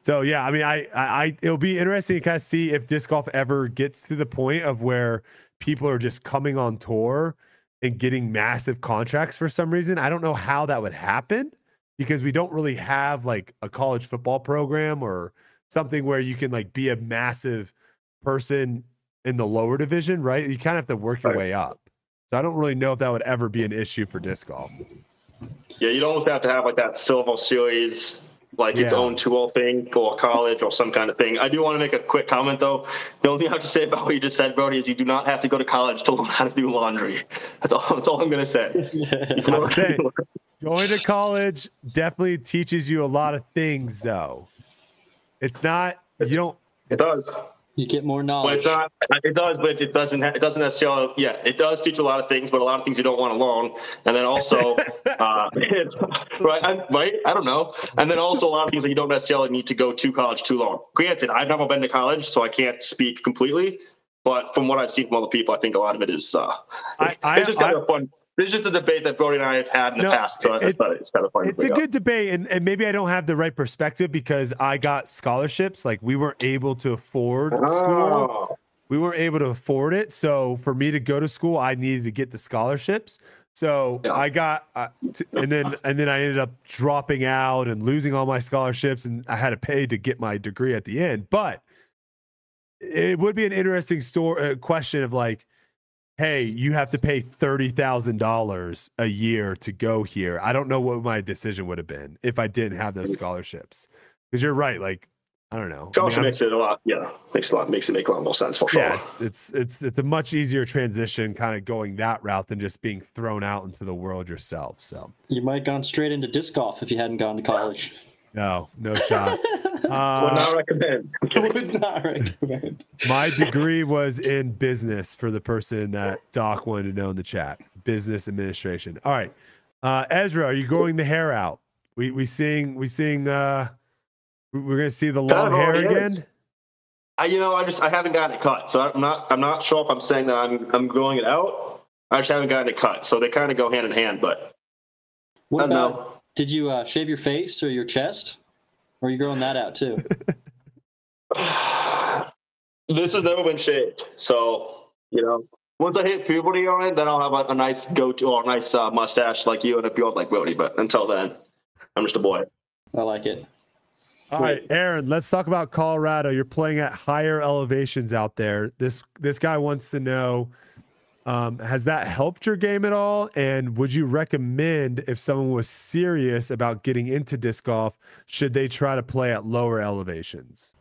Speaker 1: so yeah, I mean, I, I, I it'll be interesting to kind of see if disc golf ever gets to the point of where people are just coming on tour and getting massive contracts for some reason. I don't know how that would happen because we don't really have like a college football program or something where you can like be a massive person in the lower division, right? You kind of have to work your
Speaker 3: Right.
Speaker 1: way up. So I don't really know if that would ever be an issue for disc golf.
Speaker 3: Yeah, you'd almost have to have like that silver series, like its own tool thing, or college or some kind of thing. I do want to make a quick comment though. The only thing I have to say about what you just said, Brodie, is you do not have to go to college to learn how to do laundry. That's all. That's all I'm gonna say. You
Speaker 1: I'm saying going to college definitely teaches you a lot of things though. It's not you don't
Speaker 3: it does.
Speaker 2: You get more
Speaker 3: But
Speaker 2: knowledge.
Speaker 3: it's not. It does, but it doesn't. It doesn't necessarily. Yeah, it does teach a lot of things, but a lot of things you don't want to learn. And then also, uh, right, I, right. I don't know. And then also a lot of things that you don't necessarily need to go to college to learn. Granted, I've never been to college, so I can't speak completely. But from what I've seen from other people, I think a lot of it is. Uh,
Speaker 1: I- I-
Speaker 3: it's just kind
Speaker 1: I-
Speaker 3: of fun. This is just a debate that Brodie and I have had in the
Speaker 1: No,
Speaker 3: past, so I just
Speaker 1: it-
Speaker 3: thought it's kind of funny.
Speaker 1: it's a
Speaker 3: up.
Speaker 1: good debate and, and maybe I don't have the right perspective because I got scholarships. Like we weren't able to afford school.
Speaker 3: Oh,
Speaker 1: We weren't able to afford it. So for me to go to school, I needed to get the scholarships. So
Speaker 3: Yeah.
Speaker 1: I got, uh, t- and then and then I ended up dropping out and losing all my scholarships, and I had to pay to get my degree at the end. But it would be an interesting story uh, question of like, hey, you have to pay thirty thousand dollars a year to go here. I don't know what my decision would have been if I didn't have those mm-hmm. scholarships. Because you're right, like I don't know. I mean,
Speaker 3: Scholarship
Speaker 1: I'm-
Speaker 3: makes it a lot. Yeah, makes a lot. Makes it make a lot more sense for sure.
Speaker 1: yeah, it's it's it's it's a much easier transition, kind of going that route than just being thrown out into the world yourself. So
Speaker 2: You might have gone straight into disc golf if you hadn't gone to college.
Speaker 1: no, no shot.
Speaker 3: Would
Speaker 1: Uh,
Speaker 3: not recommend.
Speaker 2: I would not recommend.
Speaker 1: my degree was in business for the person that Doc wanted to know in the chat. Business administration. All right, uh, Ezra, are you growing the hair out? We we seeing we seeing. Uh, we- we're gonna see the
Speaker 3: Kind
Speaker 1: long
Speaker 3: of
Speaker 1: hair again.
Speaker 3: I, you know, I just I haven't gotten it cut, so I'm not I'm not sure if I'm saying that I'm I'm growing it out. I just haven't gotten it cut, so they kind of go hand in hand. But
Speaker 2: What
Speaker 3: I don't
Speaker 2: about?
Speaker 3: know.
Speaker 2: Did you uh, shave your face or your chest? Or are you growing that out too?
Speaker 3: this has never been shaved, so you know. Once I hit puberty on it, then I'll have a, a nice go-to or a nice uh, mustache like you and a beard like Brodie. But until then, I'm just a boy.
Speaker 2: I like it.
Speaker 1: All right, Aaron, let's talk about Colorado. You're playing at higher elevations out there. This this guy wants to know um, has that helped your game at all? And would you recommend if someone was serious about getting into disc golf, should they try to play at lower elevations?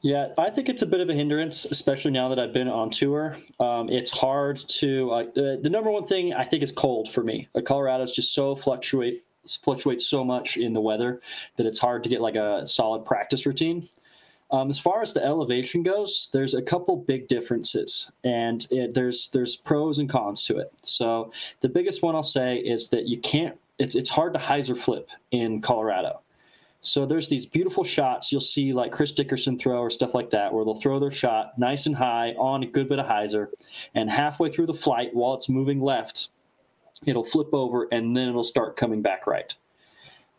Speaker 2: Yeah, I think it's a bit of a hindrance, especially now that I've been on tour. Um, it's hard to. Uh, the, the number one thing I think is cold for me. Uh, Colorado is just so fluctuate fluctuates so much in the weather that it's hard to get like a solid practice routine. Um, as far as the elevation goes, there's a couple big differences, and it, there's there's pros and cons to it. So the biggest one I'll say is that you can't. It's it's hard to hyzer flip in Colorado. So there's these beautiful shots you'll see like Chris Dickerson throw or stuff like that, where they'll throw their shot nice and high on a good bit of hyzer, and halfway through the flight, while it's moving left, it'll flip over and then it'll start coming back right.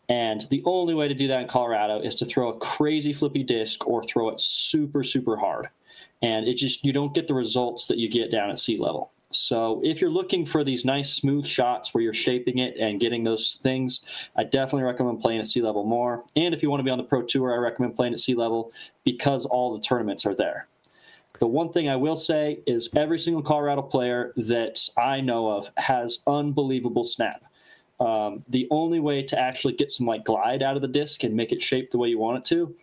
Speaker 2: And the only way to do that in Colorado is to throw a crazy flippy disc or throw it super, super hard. And it just, you don't get the results that you get down at sea level. So if you're looking for these nice smooth shots where you're shaping it and getting those things, I definitely recommend playing at sea level more. And if you want to be on the pro tour, I recommend playing at sea level because all the tournaments are there. The one thing I will say is every single Colorado player that I know of has unbelievable snap. Um, the only way to actually get some like glide out of the disc and make it shape the way you want it to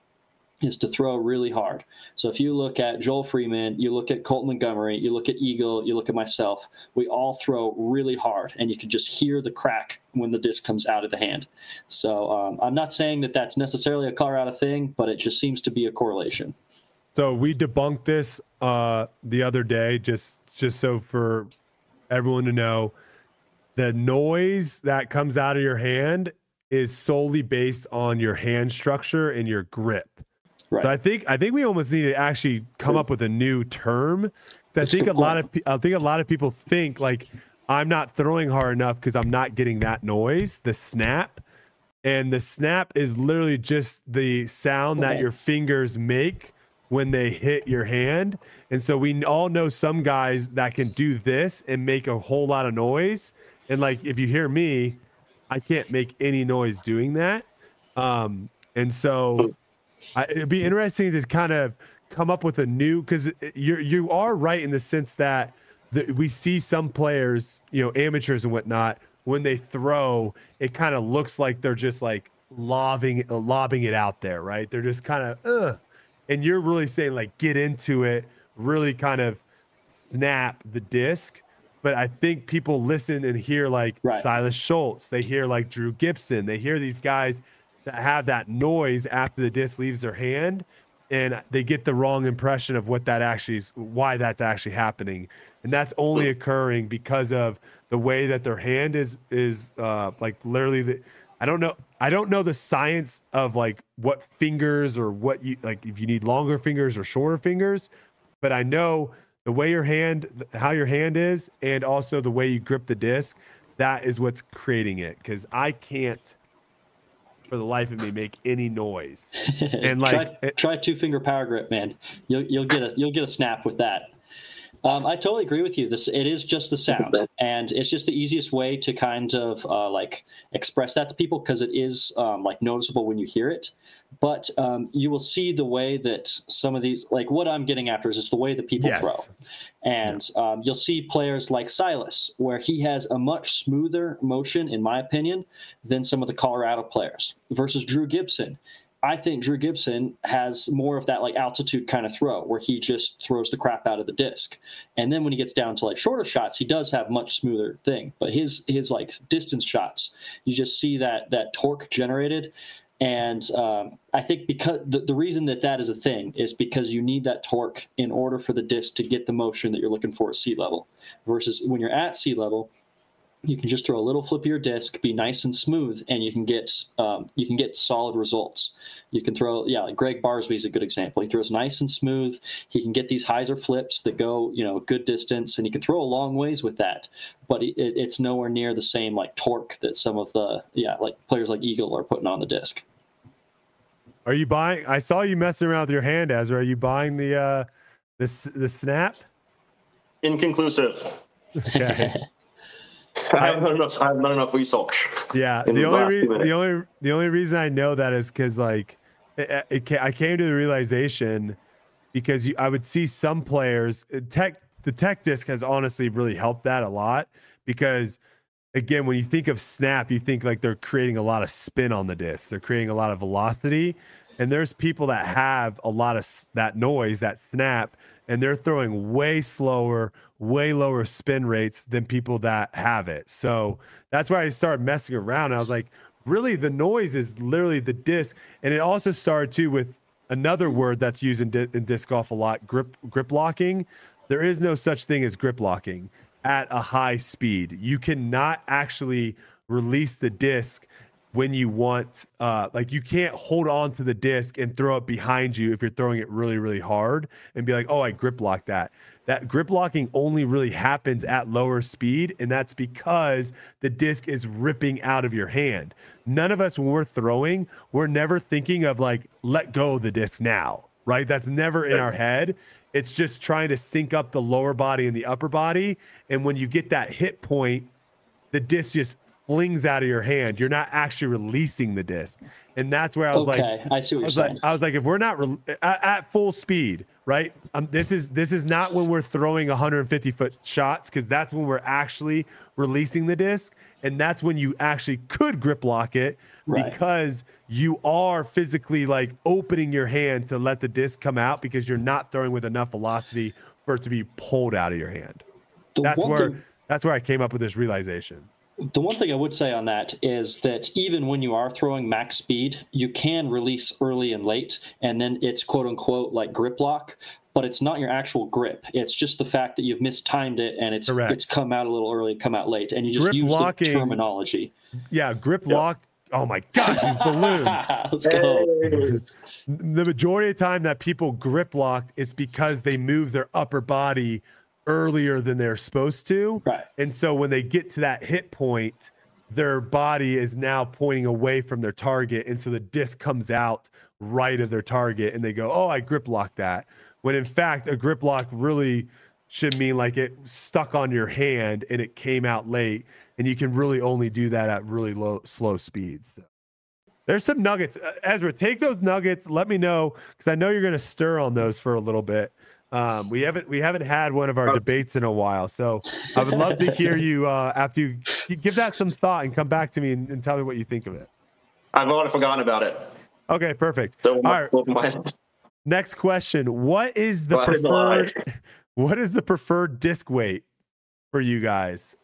Speaker 2: is to throw really hard. So if you look at Joel Freeman, you look at Colt Montgomery, you look at Eagle, you look at myself, we all throw really hard, and you can just hear the crack when the disc comes out of the hand. So um, I'm not saying that that's necessarily a Colorado thing, but it just seems to be a correlation.
Speaker 1: So we debunked this uh, the other day, just just so for everyone to know, the noise that comes out of your hand is solely based on your hand structure and your grip. Right. So I think I think we almost need to actually come up with a new term. I think a lot of I think a lot of people think like I'm not throwing hard enough because I'm not getting that noise, the snap. And the snap is literally just the sound that your fingers make when they hit your hand. And so we all know some guys that can do this and make a whole lot of noise. And like if you hear me, I can't make any noise doing that. Um, and so I, it'd be interesting to kind of come up with a new because you you are right in the sense that the, we see some players, you know, amateurs and whatnot, when they throw, it kind of looks like they're just like lobbing lobbing it out there, right? They're just kind of, and you're really saying like get into it, really kind of snap the disc. But I think people listen and hear like right. Silas Schultz, they hear like Drew Gibson, they hear these guys that have that noise after the disc leaves their hand, and they get the wrong impression of what that actually is, why that's actually happening. And that's only occurring because of the way that their hand is is uh, like literally the, I don't know I don't know the science of like what fingers or what you like if you need longer fingers or shorter fingers, but I know the way your hand how your hand is and also the way you grip the disc that is what's creating it because I can't for the life of me make any noise.
Speaker 2: And like try, it, try two finger power grip, man. You'll you'll get a you'll get a snap with that. Um, I totally agree with you. This it is just the sound, and it's just the easiest way to kind of uh, like express that to people because it is um, like noticeable when you hear it. But um, you will see the way that some of these, like what I'm getting after, is just the way that people yes. throw, and yeah. Um, you'll see players like Silas, where he has a much smoother motion, in my opinion, than some of the Colorado players. Versus Drew Gibson, I think Drew Gibson has more of that like altitude kind of throw where he just throws the crap out of the disc. And then when he gets down to like shorter shots, he does have much smoother thing. But his his like distance shots, you just see that that torque generated. And um, I think because the, the reason that that is a thing is because you need that torque in order for the disc to get the motion that you're looking for at sea level. Versus when you're at sea level, you can just throw a little flip of your disc, be nice and smooth, and you can get um, you can get solid results. You can throw, yeah, like Greg Barsby is a good example. He throws nice and smooth. He can get these hyzer flips that go, you know, a good distance, and he can throw a long ways with that. But it, it's nowhere near the same like torque that some of the, yeah, like players like Eagle are putting on the disc.
Speaker 1: Are you buying? I saw you messing around with your hand, Ezra. Are you buying the uh, the the snap?
Speaker 3: Inconclusive. Okay. I have not enough. I have not enough research.
Speaker 1: Yeah, the, the only re- the only the only reason I know that is because like it, it, I came to the realization because you, I would see some players uh, tech the tech disc has honestly really helped that a lot because again when you think of snap you think like they're creating a lot of spin on the disc they're creating a lot of velocity and there's people that have a lot of that noise that snap and they're throwing way slower, way lower spin rates than people that have it. So that's why I started messing around. I was like, really, the noise is literally the disc. And it also started too with another word that's used in, di- in disc golf a lot grip, grip locking. There is no such thing as grip locking at a high speed. You cannot actually release the disc when you want uh, like you can't hold on to the disc and throw it behind you if you're throwing it really really hard and be like oh i grip lock that. That grip locking only really happens at lower speed and that's because the disc is ripping out of your hand. None of us when we're throwing we're never thinking of like let go of the disc now right? That's never in our head. It's just trying to sync up the lower body and the upper body and when you get that hit point the disc just flings out of your hand. You're not actually releasing the disc, and that's where I was okay,
Speaker 2: like, I see what
Speaker 1: you're
Speaker 2: saying.
Speaker 1: Like, I was like, if we're not re- at, at, full speed, right? Um, this is this is not when we're throwing 150 foot shots because that's when we're actually releasing the disc, and that's when you actually could grip lock it right. because you are physically like opening your hand to let the disc come out because you're not throwing with enough velocity for it to be pulled out of your hand. The that's where. Thing- that's where I came up with this realization.
Speaker 2: The one thing I would say on that is that even when you are throwing max speed, you can release early and late, and then it's quote unquote like grip lock. but it's not your actual grip. It's just the fact that you've mistimed it and it's
Speaker 1: Correct.
Speaker 2: it's come out a little early, come out late, and you just
Speaker 1: Grip
Speaker 2: use
Speaker 1: locking-
Speaker 2: the terminology.
Speaker 1: Yeah, grip lock. Oh my gosh, these balloons.
Speaker 2: Let's go.
Speaker 1: The majority of the time that people grip locked, it's because they move their upper body earlier than they're supposed to.
Speaker 2: Right.
Speaker 1: And so when they get to that hit point, their body is now pointing away from their target. And so the disc comes out right of their target and they go, Oh, I grip locked that. When in fact, a grip lock really should mean like it stuck on your hand and it came out late. And you can really only do that at really low, slow speeds. There's some nuggets. Ezra, take those nuggets. Let me know because I know you're going to stir on those for a little bit. Um, we haven't we haven't had one of our debates in a while, so I would love to hear you uh, after you you give that some thought and come back to me and, and tell me what you think of it.
Speaker 3: I've already forgotten about it.
Speaker 1: Okay, perfect.
Speaker 3: So
Speaker 1: All right,
Speaker 3: my,
Speaker 1: next question: What is the preferred? What is the preferred disc weight for you guys?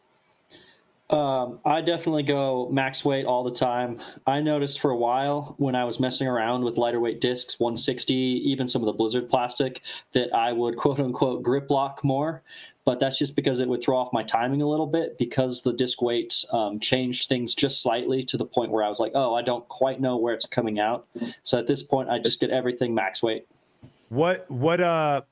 Speaker 2: Um, I definitely go max weight all the time. I noticed for a while when I was messing around with lighter weight discs, 160, even some of the Blizzard plastic, that I would quote unquote grip lock more. But that's just because it would throw off my timing a little bit because the disc weight um, changed things just slightly to the point where I was like, oh, I don't quite know where it's coming out. So at this point, I just get everything max weight.
Speaker 1: What what uh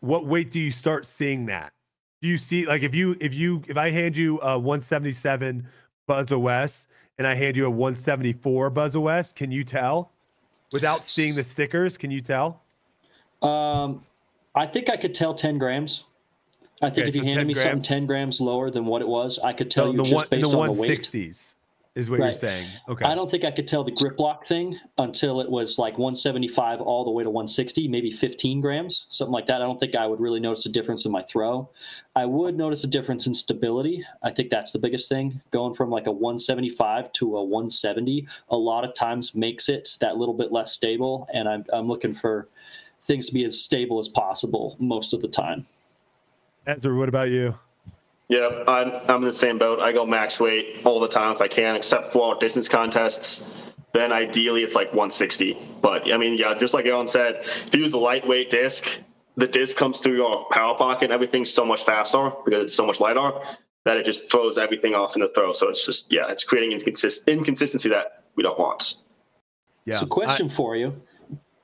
Speaker 1: what weight do you start seeing that? Do you see like if you if you if I hand you a 177 Buzz OS and I hand you a 174 Buzz OS, can you tell? Without seeing the stickers, can you tell?
Speaker 2: Um, I think I could tell 10 grams. I think
Speaker 1: Okay,
Speaker 2: if you
Speaker 1: so
Speaker 2: handed
Speaker 1: 10
Speaker 2: me something 10 grams lower than what it was, I could tell
Speaker 1: So
Speaker 2: you
Speaker 1: the
Speaker 2: just
Speaker 1: one
Speaker 2: based
Speaker 1: the
Speaker 2: on the weight.
Speaker 1: 160s is what you're saying. Okay.
Speaker 2: I don't think I could tell the grip lock thing until it was like 175 all the way to 160, maybe 15 grams, something like that. I don't think I would really notice a difference in my throw. I would notice a difference in stability. I think that's the biggest thing. Going from like a 175 to a 170 a lot of times makes it that little bit less stable. And I'm, I'm looking for things to be as stable as possible most of the time.
Speaker 1: Ezra, what about you?
Speaker 3: Yeah, I'm, I'm in the same boat. I go max weight all the time if I can, except for distance contests. Then ideally it's like 160. But I mean, yeah, just like Aaron said, if you use a lightweight disc, the disc comes through your power pocket and everything's so much faster because it's so much lighter that it just throws everything off in the throw. So it's just, yeah, it's creating inconsist- inconsistency that we don't want.
Speaker 1: Yeah.
Speaker 2: So, question for you: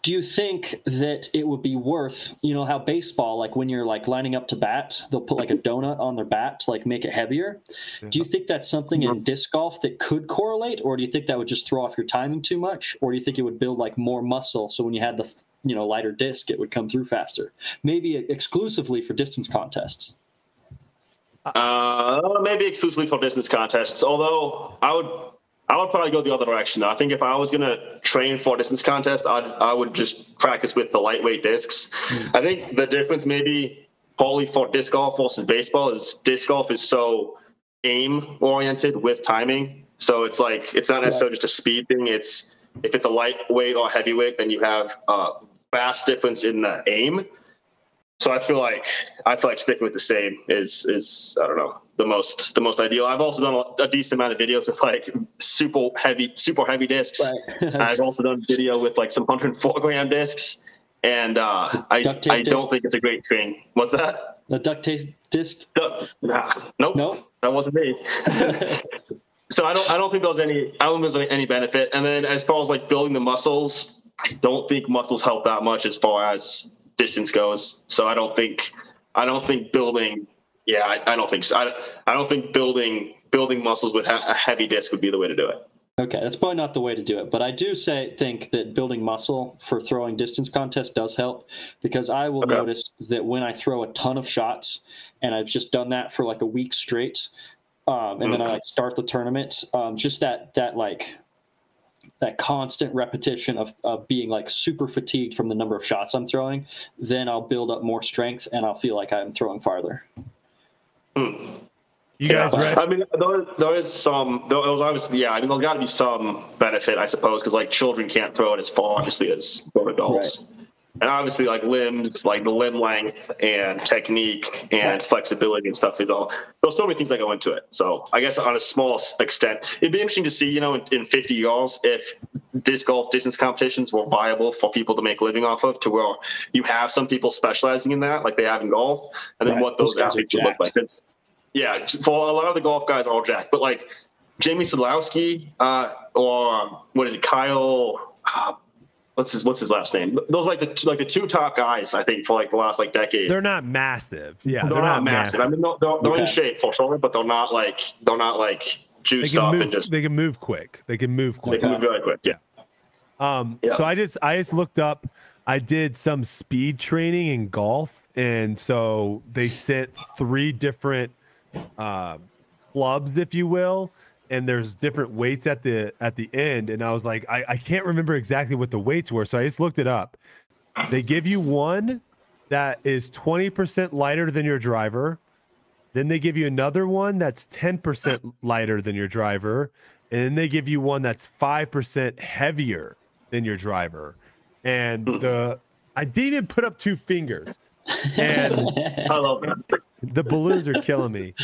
Speaker 2: Do you think that it would be worth, you know, how baseball, like when you're like lining up to bat, they'll put like a donut on their bat to like make it heavier? Do you think that's something in disc golf that could correlate, or do you think that would just throw off your timing too much, or do you think it would build like more muscle so when you had the you know lighter disc, it would come through faster? Maybe exclusively for distance contests.
Speaker 3: Uh, maybe exclusively for distance contests. Although I would, I would probably go the other direction. I think if I was gonna train for a distance contest, I'd, I would just practice with the lightweight discs. I think the difference maybe wholly for disc golf versus baseball is disc golf is so aim oriented with timing. So it's like it's not necessarily just a speed thing. It's if it's a lightweight or heavyweight, then you have a vast difference in the aim. So I feel like I feel like sticking with the same is is I don't know the most the most ideal. I've also done a, a decent amount of videos with like super heavy super heavy discs.
Speaker 2: Right.
Speaker 3: I've also done video with like some 104 gram discs, and uh, I I don't think it's a great thing. What's that?
Speaker 2: the duct tape disc?
Speaker 3: No, nah, nope,
Speaker 2: No.
Speaker 3: that wasn't me. so I don't I don't think there's any I don't think there's any, any benefit. And then as far as like building the muscles, I don't think muscles help that much as far as distance goes. So I don't think I don't think building yeah I, I don't think so. I, I don't think building building muscles with a heavy disc would be the way to do it.
Speaker 2: Okay, that's probably not the way to do it, but I do say think that building muscle for throwing distance contests does help because I will
Speaker 3: Okay.
Speaker 2: notice that when I throw a ton of shots, and I've just done that for like a week straight, um, and then I like start the tournament, um, just that that like that constant repetition of, of being like super fatigued from the number of shots I'm throwing, then I'll build up more strength and I'll feel like I'm throwing farther.
Speaker 3: Hmm.
Speaker 1: You guys
Speaker 3: yeah.
Speaker 1: ready?
Speaker 3: I mean, there, there is some. There was obviously, yeah. I mean, there's got to be some benefit, I suppose, because like children can't throw it as far, obviously, as grown adults. And obviously, like limbs, like the limb length and technique and flexibility and stuff is all. There's so many things that go into it. So I guess on a small extent, it'd be interesting to see, you know, in, in 50 years if disc golf distance competitions were viable for people to make a living off of, to where you have some people specializing in that, like they have in golf, and then
Speaker 2: Right.
Speaker 3: what those,
Speaker 2: Those
Speaker 3: athletes would look like. It's, yeah, for a lot of the golf guys are all jacked, but like Jamie Sadlowski uh, or what is it, Kyle? Uh, what's his What's his last name? Those are like the two- like the two top guys I think for like the last like decade.
Speaker 1: They're not massive. Yeah,
Speaker 3: They're, not, massive. I mean, they're, they're, they're in shape for sure, but they're not like they're not like juiced up
Speaker 1: move.
Speaker 3: and just
Speaker 1: they can move quick. They can move quick.
Speaker 3: they can move very quick. Yeah.
Speaker 1: Um,
Speaker 3: Yeah.
Speaker 1: so I just I just looked up. I did some speed training in golf, and so they sent three different uh, clubs, if you will, and there's different weights at the at the end. And I was like, I, I can't remember exactly what the weights were, so I just looked it up. They give you one that is 20% lighter than your driver. Then they give you another one that's 10% lighter than your driver. And then they give you one that's 5% heavier than your driver. And hmm. the I didn't even put up two fingers. And
Speaker 3: I love that.
Speaker 1: The balloons are killing me.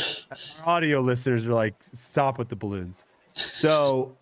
Speaker 1: Our audio listeners are like, stop with the balloons. So,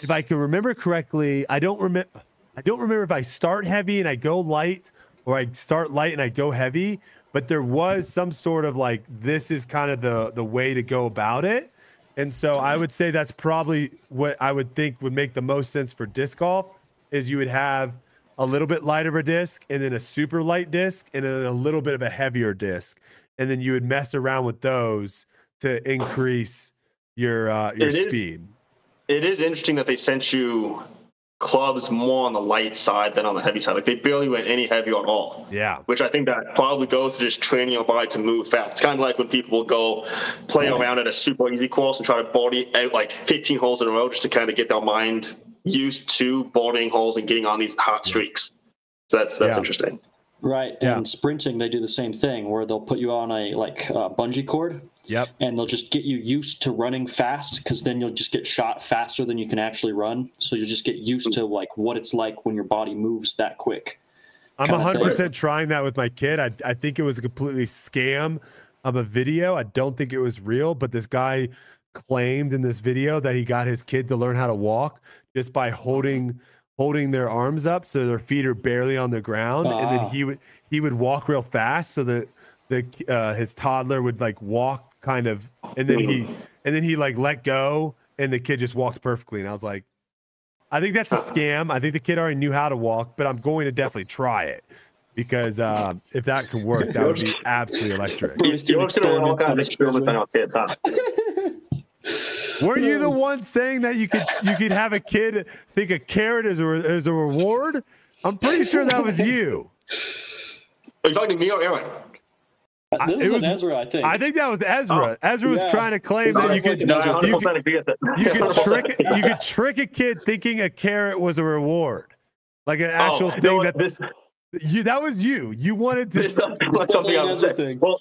Speaker 1: if I can remember correctly, I don't remember. I don't remember if I start heavy and I go light, or I start light and I go heavy. But there was some sort of like this is kind of the the way to go about it. And so I would say that's probably what I would think would make the most sense for disc golf is you would have a little bit lighter of a disc and then a super light disc and then a little bit of a heavier disc. And then you would mess around with those to increase your uh, your
Speaker 3: It is-
Speaker 1: speed.
Speaker 3: It is interesting that they sent you clubs more on the light side than on the heavy side. Like they barely went any heavier at all.
Speaker 1: Yeah.
Speaker 3: Which I think that probably goes to just training your body to move fast. It's kind of like when people will go play around at a super easy course and try to body out like 15 holes in a row just to kind of get their mind used to boarding holes and getting on these hot streaks. So that's that's
Speaker 1: Yeah.
Speaker 3: interesting.
Speaker 2: Right.
Speaker 1: Yeah.
Speaker 2: And sprinting, they do the same thing where they'll put you on a like uh, bungee cord
Speaker 1: Yep.
Speaker 2: and they'll just get you used to running fast because then you'll just get shot faster than you can actually run. So you'll just get used to like what it's like when your body moves that quick.
Speaker 1: I'm 100% trying that with my kid. I, I think it was a completely scam of a video. I don't think it was real, but this guy claimed in this video that he got his kid to learn how to walk just by holding holding their arms up so their feet are barely on the ground and then he would he would walk real fast so that the uh, his toddler would like walk kind of and then he and then he like let go and the kid just walks perfectly and I was like I think that's a scam. I think the kid already knew how to walk, but I'm going to definitely try it because um, if that could work, that would be absolutely electric.
Speaker 3: huh?
Speaker 1: Weren't you the one saying that you could you could have a kid think a carrot is a is a reward? I'm pretty sure that was you.
Speaker 3: Are you talking to me or Aaron?
Speaker 2: This
Speaker 1: it
Speaker 2: is
Speaker 1: was-
Speaker 2: an Ezra, I think.
Speaker 1: I think that was Ezra. Oh, Ezra was
Speaker 2: Yeah.
Speaker 1: trying to claim that you
Speaker 2: sounds like
Speaker 1: could
Speaker 3: No, I
Speaker 2: Ezra.
Speaker 3: 100%
Speaker 1: you could,
Speaker 3: agree with that.
Speaker 1: you could trick you could trick a kid thinking a carrot was a reward, like an
Speaker 3: oh, actual oh,
Speaker 1: thing
Speaker 3: what?
Speaker 1: that
Speaker 3: this
Speaker 1: you that was you. You wanted
Speaker 3: this
Speaker 1: to.
Speaker 3: does sound like something I would say.
Speaker 2: definitely
Speaker 3: Well,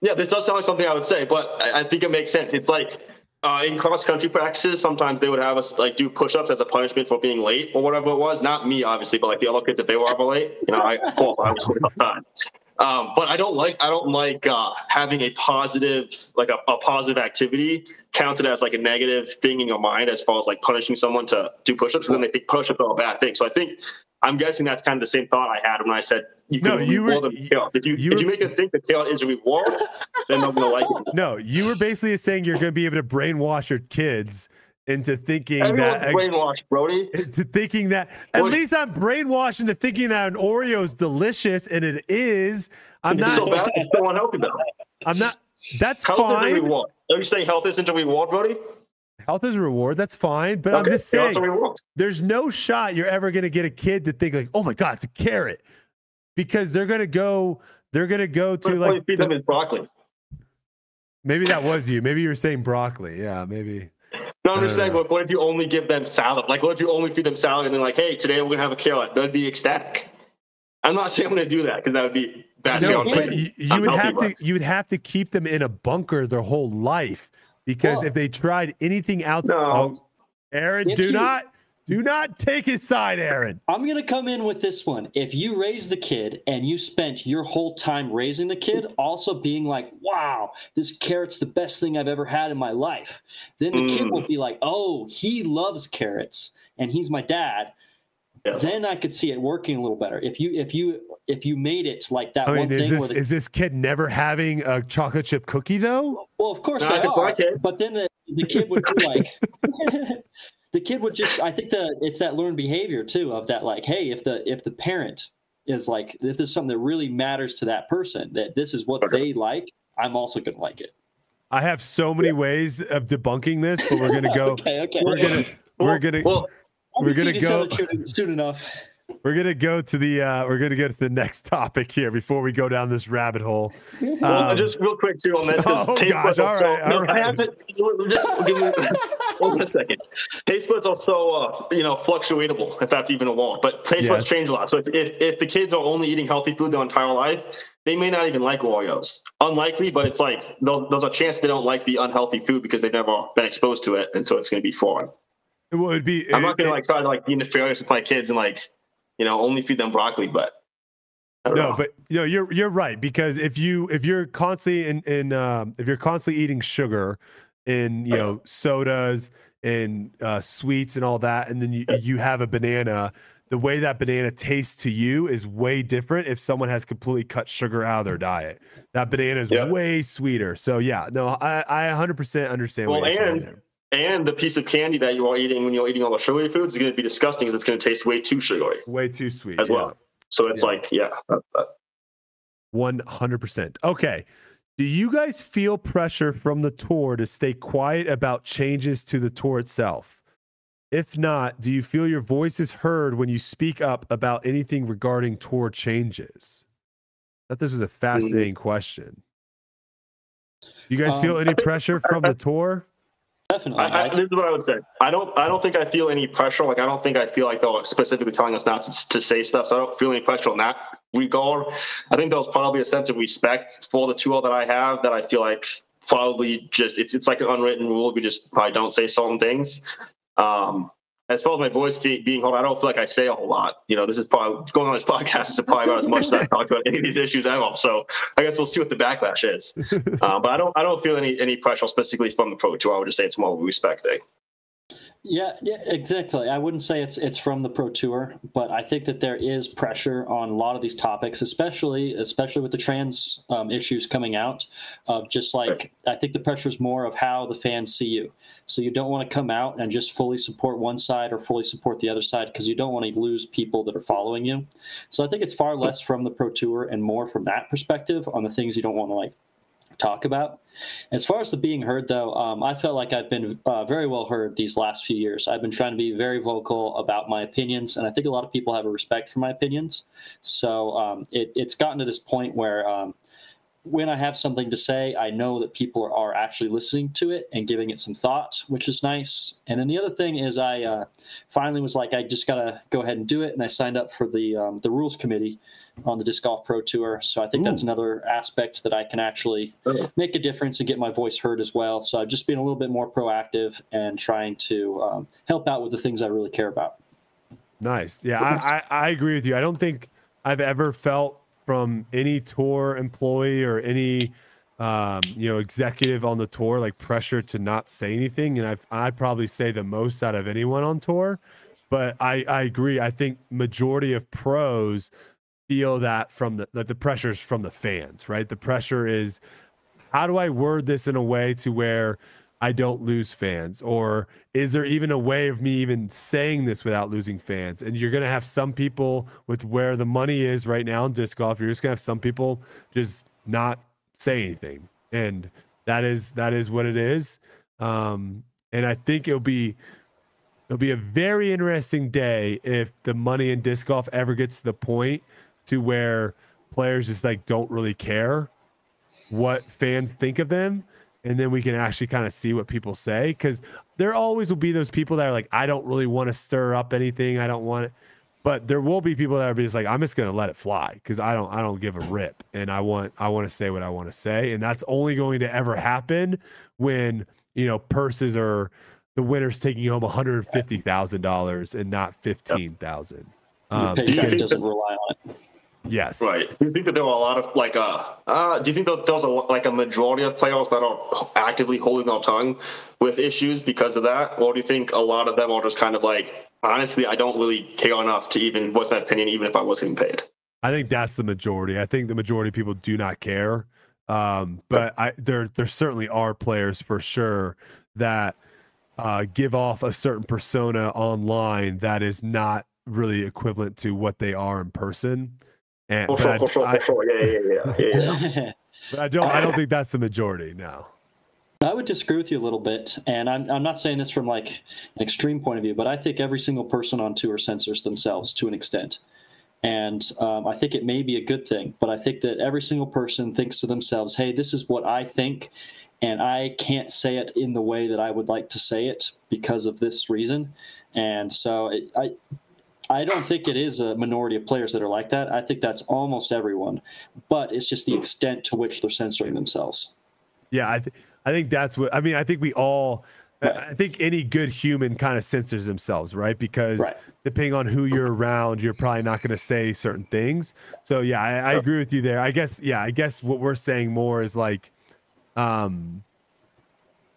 Speaker 3: yeah, this does sound like something I would say, but I, I think it makes sense. It's like uh, in cross country practices, sometimes they would have us like do push ups as a punishment for being late or whatever it was. Not me, obviously, but like the other kids if they were ever late. You know, I course I was all time. Um, but I don't like I don't like uh, having a positive like a, a positive activity counted as like a negative thing in your mind as far as like punishing someone to do push-ups, and then they think push-ups are a bad thing. So I think I'm guessing that's kind of the same thought I had when I said you
Speaker 1: No,
Speaker 3: can
Speaker 1: you were-
Speaker 3: reward them tails. If you,
Speaker 1: you
Speaker 3: if
Speaker 1: were-
Speaker 3: you make them think the tail is a reward, then they're gonna like it.
Speaker 1: No, you were basically saying you're going to be able to brainwash your kids into thinking
Speaker 3: Everyone's
Speaker 1: that
Speaker 3: brainwashed, Brodie.
Speaker 1: to thinking that at least I'm brainwashed into thinking that an Oreo is delicious, and it is. I'm
Speaker 3: It's
Speaker 1: not.
Speaker 3: so bad, it's still unhealthy though.
Speaker 1: I'm not. That's
Speaker 3: Health is a
Speaker 1: fine.
Speaker 3: reward. Are you saying health isn't a reward, Brodie?
Speaker 1: Health is a reward. That's fine. But I'm just saying, there's no shot you're ever going to get a kid to think like, "Oh my god, it's a carrot," because they're going to go. They're going to go to
Speaker 3: What what do you
Speaker 1: like.
Speaker 3: feed
Speaker 1: the-
Speaker 3: them is broccoli.
Speaker 1: maybe that was you. Maybe you were saying broccoli. Yeah, maybe.
Speaker 3: No, I'm just saying, what, what if you only give them salad? Like, what if you only feed them salad and they're like, hey, today we're going to have a carrot? They'd be ecstatic. I'm not saying I'm going to do that because that would be bad.
Speaker 1: No,
Speaker 3: carrot
Speaker 1: but
Speaker 3: training.
Speaker 1: you, you would have to you would have to keep them in a bunker their whole life because
Speaker 2: Well-
Speaker 1: if they tried anything else,
Speaker 3: No.
Speaker 1: oh, Aaron,
Speaker 2: If
Speaker 1: do
Speaker 2: you-
Speaker 1: not Do not take his side, Aaron.
Speaker 2: I'm going to come in with this one. If you raise the kid and you spent your whole time raising the kid, also being like, wow, this carrot's the best thing I've ever had in my life, then the mm. kid will be like, oh, he loves carrots and he's my dad. Yeah. Then I could see it working a little better. If you if you if you made it like that I mean, one thing.
Speaker 1: This, the, is this kid never having a chocolate chip cookie though?
Speaker 2: Well, of course they are. But then the, the kid would be like, the kid would just. I think the it's that learned behavior too of that like, hey, if the if the parent is like, this is something that really matters to that person, that this is what they like, I'm also gonna like it.
Speaker 1: I have so many ways of debunking this, but we're gonna go. okay, okay. We're gonna we're gonna well, we're gonna go
Speaker 2: soon enough.
Speaker 1: We're gonna go to the uh, we're gonna go to the next topic here before we go down this rabbit hole.
Speaker 3: Um, just real quick too on this because oh, taste buds are so. Right, no, right. I have to just give me hold a second. Taste buds are so uh, you know fluctuatable if that's even a word, but taste yes. buds change a lot. So if, if the kids are only eating healthy food their entire life, they may not even like Oreos. Unlikely, but it's like there's a chance they don't like the unhealthy food because they've never been exposed to it, and so it's going to be foreign.
Speaker 1: It would be.
Speaker 3: I'm not going to like try to like be nefarious with my kids and like you know, only feed them broccoli, but
Speaker 1: no, know. but you know, you're you're right because if you if you're constantly in in um, if you're constantly eating sugar in you know sodas and uh, sweets and all that, and then you you have a banana, the way that banana tastes to you is way different if someone has completely cut sugar out of their diet. That banana is yep. way sweeter. So yeah, no, I I 100% understand. Well,
Speaker 3: and and the piece of candy that you are eating when you're eating all the sugary foods is going to be disgusting because it's going to taste way too sugary.
Speaker 1: Way too sweet.
Speaker 3: As yeah. well. So it's yeah. like, yeah.
Speaker 1: One hundred percent. Okay. Do you guys feel pressure from the tour to stay quiet about changes to the tour itself? If not, do you feel your voice is heard when you speak up about anything regarding tour changes? I thought this was a fascinating mm-hmm. question. You guys um, feel any pressure from the tour?
Speaker 2: Definitely.
Speaker 3: I, I, this is what I would say. I don't. I don't think I feel any pressure. Like I don't think I feel like they're specifically telling us not to, to say stuff. So I don't feel any pressure on that regard. I think there's probably a sense of respect for the tool that I have that I feel like probably just it's it's like an unwritten rule. We just probably don't say certain things. Um, as far as my voice being home, I don't feel like I say a whole lot. You know, this is probably going on this podcast is probably about as much as I talked about any of these issues at all. So I guess we'll see what the backlash is. Uh, but I don't, I don't feel any any pressure specifically from the pro tour. I would just say it's more of a respect thing.
Speaker 2: Yeah, yeah, exactly. I wouldn't say it's it's from the pro tour, but I think that there is pressure on a lot of these topics, especially especially with the trans um, issues coming out. Of just like I think the pressure is more of how the fans see you. So you don't want to come out and just fully support one side or fully support the other side because you don't want to lose people that are following you. So I think it's far less from the pro tour and more from that perspective on the things you don't want to like talk about. As far as the being heard, though, um, I felt like I've been uh, very well heard these last few years. I've been trying to be very vocal about my opinions, and I think a lot of people have a respect for my opinions. So um, it, it's gotten to this point where um, when I have something to say, I know that people are actually listening to it and giving it some thought, which is nice. And then the other thing is, I uh, finally was like, I just gotta go ahead and do it, and I signed up for the um, the rules committee on the disc golf pro tour. So I think Ooh. that's another aspect that I can actually make a difference and get my voice heard as well. So I've just been a little bit more proactive and trying to um, help out with the things I really care about.
Speaker 1: Nice. Yeah, I, I, I agree with you. I don't think I've ever felt from any tour employee or any um, you know executive on the tour like pressure to not say anything and i i probably say the most out of anyone on tour but i i agree i think majority of pros feel that from the that the pressures from the fans right the pressure is how do i word this in a way to where I don't lose fans? Or is there even a way of me even saying this without losing fans? And you're going to have some people with where the money is right now in disc golf, you're just going to have some people just not say anything. And that is that is what it is. Um, and I think it'll be it'll be a very interesting day if the money in disc golf ever gets to the point to where players just like don't really care what fans think of them. And then we can actually kind of see what people say because there always will be those people that are like i don't really want to stir up anything. I don't want it. But there will be people that are just like i'm just going to let it fly because i don't i don't give a rip and i want i want to say what i want to say. And that's only going to ever happen when you know purses are the winner's taking home one hundred fifty thousand dollars and not fifteen thousand.
Speaker 2: Your
Speaker 1: Um,
Speaker 2: paycheck
Speaker 3: because-
Speaker 2: doesn't rely on it.
Speaker 1: Yes,
Speaker 3: Right. Do you think that there were a lot of like uh, uh do you think that there was a, like a majority of players that are actively holding their tongue with issues because of that, or do you think a lot of them are just kind of like honestly, I don't really care enough to even voice my opinion, even if I was getting paid.
Speaker 1: I think that's the majority. I think the majority of people do not care. Um, but I there there certainly are players for sure that uh, give off a certain persona online that is not really equivalent to what they are in person. And
Speaker 3: For sure,
Speaker 1: I-
Speaker 3: for sure,
Speaker 1: I,
Speaker 3: for sure. Yeah, yeah, yeah, yeah. yeah, yeah.
Speaker 1: but I don't I don't think that's the majority. No.
Speaker 2: I would disagree with you a little bit, and I'm I'm not saying this from like an extreme point of view, but I think every single person on tour censors themselves to an extent, and um, I think it may be a good thing. But I think that every single person thinks to themselves, "Hey, this is what I think, and I can't say it in the way that I would like to say it because of this reason." And so it, I. I don't think it is a minority of players that are like that. I think that's almost everyone, but it's just the extent to which they're censoring themselves.
Speaker 1: Yeah, I th- I think that's what I mean. I think we all. I- I think any good human kind of censors themselves, right? Because
Speaker 2: Right.
Speaker 1: depending on who you're around, you're probably not going to say certain things. So yeah, I, I agree with you there. I guess yeah, I guess what we're saying more is like, um,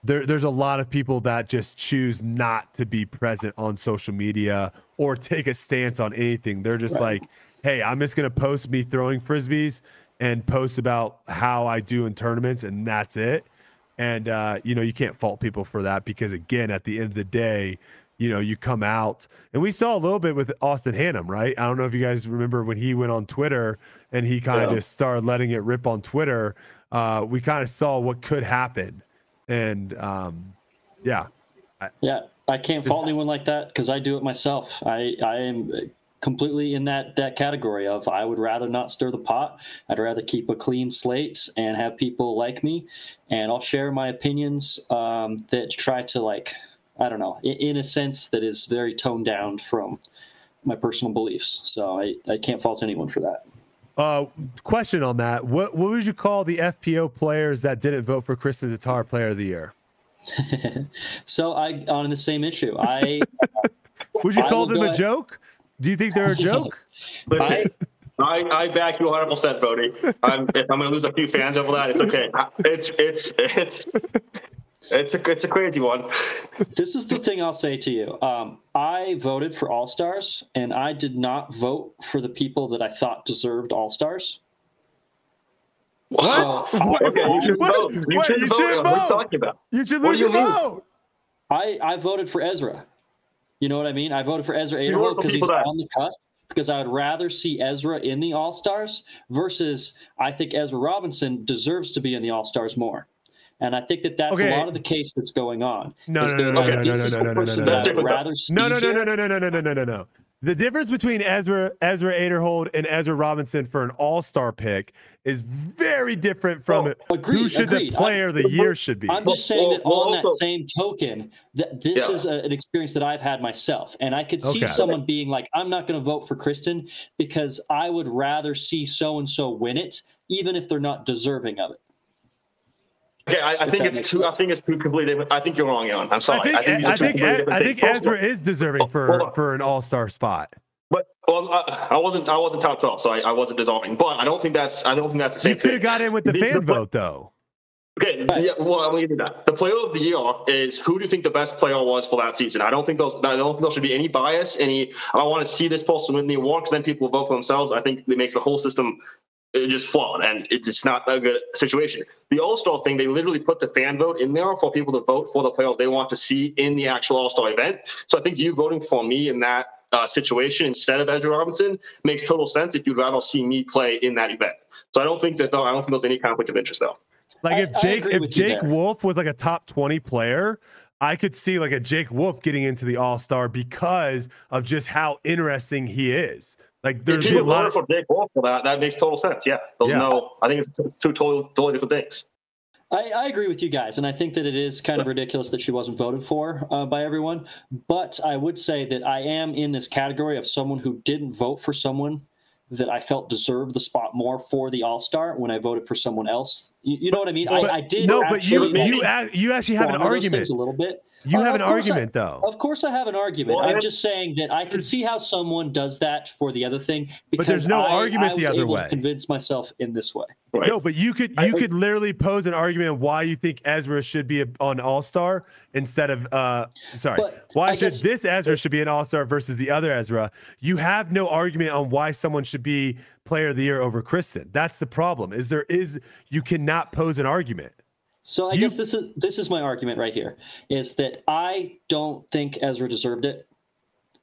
Speaker 1: there there's a lot of people that just choose not to be present on social media or take a stance on anything. They're just
Speaker 2: Right.
Speaker 1: like, hey, I'm just going to post me throwing frisbees and post about how I do in tournaments, and that's it. And uh, you know, you can't fault people for that because again, at the end of the day, you know, you come out and we saw a little bit with Austin Hannum, right? I don't know if you guys remember when he went on Twitter and he kind of
Speaker 3: Yeah.
Speaker 1: just started letting it rip on Twitter. Uh, we kind of saw what could happen. And um, yeah,
Speaker 2: Yeah, I can't fault anyone like that because I do it myself. I I am completely in that that category of I would rather not stir the pot. I'd rather keep a clean slate and have people like me, and I'll share my opinions um, that try to like I don't know in, in a sense that is very toned down from my personal beliefs. So I I can't fault anyone for that.
Speaker 1: Uh, question on that: What what would you call the FPO players that didn't vote for Kristin Tatar Player of the Year?
Speaker 2: So I on the same issue. I
Speaker 1: Would you
Speaker 2: I
Speaker 1: call them a
Speaker 2: ahead-
Speaker 1: joke? Do you think they're a joke?
Speaker 3: Listen, I, I back you 100, percent Brodie. I'm if I'm gonna lose a few fans over that, it's okay. It's it's it's it's a it's a crazy one.
Speaker 2: this is the thing I'll say to you. Um, I voted for All Stars, and I did not vote for the people that I thought deserved All Stars.
Speaker 1: What?
Speaker 2: So,
Speaker 1: What?
Speaker 3: Okay, you should
Speaker 1: What?
Speaker 3: vote. You should
Speaker 1: You
Speaker 3: vote.
Speaker 1: should
Speaker 3: What are you talking about?
Speaker 1: You should lose
Speaker 3: do
Speaker 1: your
Speaker 3: mean?
Speaker 1: vote.
Speaker 2: I I voted for Ezra. You know what I mean? I voted for Ezra
Speaker 3: You voted
Speaker 2: Aderhold
Speaker 3: for
Speaker 2: because he's
Speaker 3: that-
Speaker 2: on the cusp. Because I would rather see Ezra in the All Stars versus I think Ezra Robinson deserves to be in the All Stars more. And I think that that's
Speaker 1: Okay.
Speaker 2: a lot of the case that's going on.
Speaker 1: No,
Speaker 2: is
Speaker 1: no, no,
Speaker 2: like,
Speaker 1: no, no, no, no, no, no,
Speaker 3: no, no.
Speaker 2: rather
Speaker 1: No, no, no, no, no, no, no, no, no, no, no, no. The difference between Ezra Ezra Aderhold and Ezra Robinson for an All Star pick is very different from
Speaker 2: Oh,
Speaker 1: it.
Speaker 2: agreed,
Speaker 1: who should
Speaker 2: agreed.
Speaker 1: the player of the year should be.
Speaker 2: I'm just saying that
Speaker 3: well,
Speaker 2: on
Speaker 3: also-
Speaker 2: that same token, that this
Speaker 3: Yeah.
Speaker 2: is a, an experience that I've had myself, and I could see
Speaker 1: Okay.
Speaker 2: someone being like, "I'm not going to vote for Kristin because I would rather see so and so win it, even if they're not deserving of it."
Speaker 3: Okay, I, I think it's
Speaker 2: makes
Speaker 3: two. I think it's two completely different. I think you're wrong, Jan. I'm sorry.
Speaker 1: I think
Speaker 3: these
Speaker 1: I
Speaker 3: are two
Speaker 1: think
Speaker 3: completely
Speaker 1: I think
Speaker 3: things.
Speaker 1: Ezra is deserving
Speaker 3: Hold
Speaker 1: for
Speaker 3: on.
Speaker 1: for an All Star spot.
Speaker 3: But well, I, I wasn't. I wasn't top twelve, so I, I wasn't dissolving. But I don't think that's. I don't think that's the
Speaker 1: You
Speaker 3: same
Speaker 1: could have got in with the
Speaker 3: The-
Speaker 1: fan
Speaker 3: the-
Speaker 1: vote though.
Speaker 3: Okay, yeah, well, I'm gonna give you that. The player of the year is who do you think the best player was for that season? I don't think those. I don't think there should be any bias. Any. I want to see this person win the award because then people will vote for themselves. I think it makes the whole system just flawed, and it's just not a good situation. The All Star thing, they literally put the fan vote in there for people to vote for the players they want to see in the actual All Star event. So I think you voting for me in that uh, situation instead of Ezra Robinson makes total sense if you'd rather see me play in that event. So I don't think that. Though, I don't think there's any conflict of interest though.
Speaker 1: Like if
Speaker 2: I
Speaker 1: Jake
Speaker 2: agree
Speaker 1: if Jake. Wolf was like a top 20 player, I could see like a Jake Wolf getting into the All-Star because of just how interesting he is. Like
Speaker 3: If
Speaker 1: there's a
Speaker 3: people
Speaker 1: lot of
Speaker 3: for Jake Wolf for that, that makes total sense. Yeah, there's
Speaker 1: Yeah.
Speaker 3: no. I think it's two, two totally, totally different things.
Speaker 2: I, I agree with you guys, and I think that it is kind of ridiculous that she wasn't voted for uh, by everyone. But I would say that I am in this category of someone who didn't vote for someone that I felt deserved the spot more for the All Star when I voted for someone else. You, you know what I mean?
Speaker 1: But-
Speaker 2: I, I did.
Speaker 1: no, but you you you actually have an argument.
Speaker 2: things a little bit.
Speaker 1: You have an
Speaker 2: course I-
Speaker 1: argument though.
Speaker 2: Of course, I have an argument.
Speaker 3: Well,
Speaker 2: I'm just saying that I can see how someone does that for the other thing because
Speaker 1: there's no
Speaker 2: I,
Speaker 1: argument
Speaker 2: I
Speaker 1: the
Speaker 2: was
Speaker 1: other
Speaker 2: able
Speaker 1: way.
Speaker 2: To convince myself in this way.
Speaker 3: Right.
Speaker 1: No, but you could you
Speaker 3: think-
Speaker 1: could literally pose an argument why you think Ezra should be a, on All Star instead of uh sorry why
Speaker 2: I
Speaker 1: should
Speaker 2: guess-
Speaker 1: this Ezra should be an All Star versus the other Ezra. You have no argument on why someone should be Player of the Year over Kristin. That's the problem. Is there is you cannot pose an argument.
Speaker 2: So I
Speaker 1: You-
Speaker 2: guess this is this is my argument right here is that I don't think Ezra deserved it,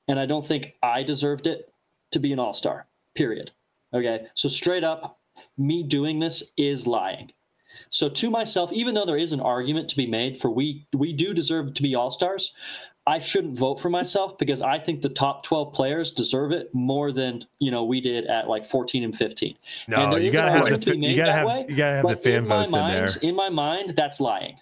Speaker 2: and I don't think I deserved it to be an All Star. Period. Okay. So straight up, me doing this is lying. So to myself, even though there is an argument to be made for we we do deserve to be All Stars, I shouldn't vote for myself because I think the top twelve players deserve it more than you know we did at like fourteen and fifteen.
Speaker 1: No,
Speaker 2: there
Speaker 1: you gotta have the
Speaker 2: argument to
Speaker 1: you gotta have
Speaker 2: way,
Speaker 1: you gotta have the
Speaker 2: but
Speaker 1: fan
Speaker 2: in my
Speaker 1: votes in
Speaker 2: mind,
Speaker 1: there.
Speaker 2: in my mind, that's lying.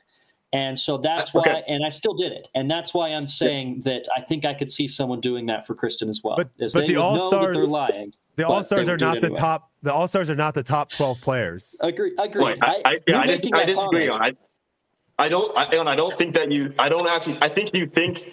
Speaker 2: And so that's
Speaker 3: okay.
Speaker 2: why, and I still did it, and that's why I'm saying that I think I could see someone doing that for Kristin as well.
Speaker 1: But-
Speaker 2: is
Speaker 1: but
Speaker 2: they
Speaker 1: the
Speaker 2: would know that
Speaker 1: All-Stars-
Speaker 2: they're lying.
Speaker 1: The All Stars are not
Speaker 2: it
Speaker 1: the
Speaker 2: anyway.
Speaker 1: top. The All Stars are not the top twelve players.
Speaker 2: Agree, agree.
Speaker 3: Right. I, I, yeah, I, dis- I disagree.
Speaker 2: comment.
Speaker 3: I, I don't. I, and I don't think that you. I don't actually. I think you think.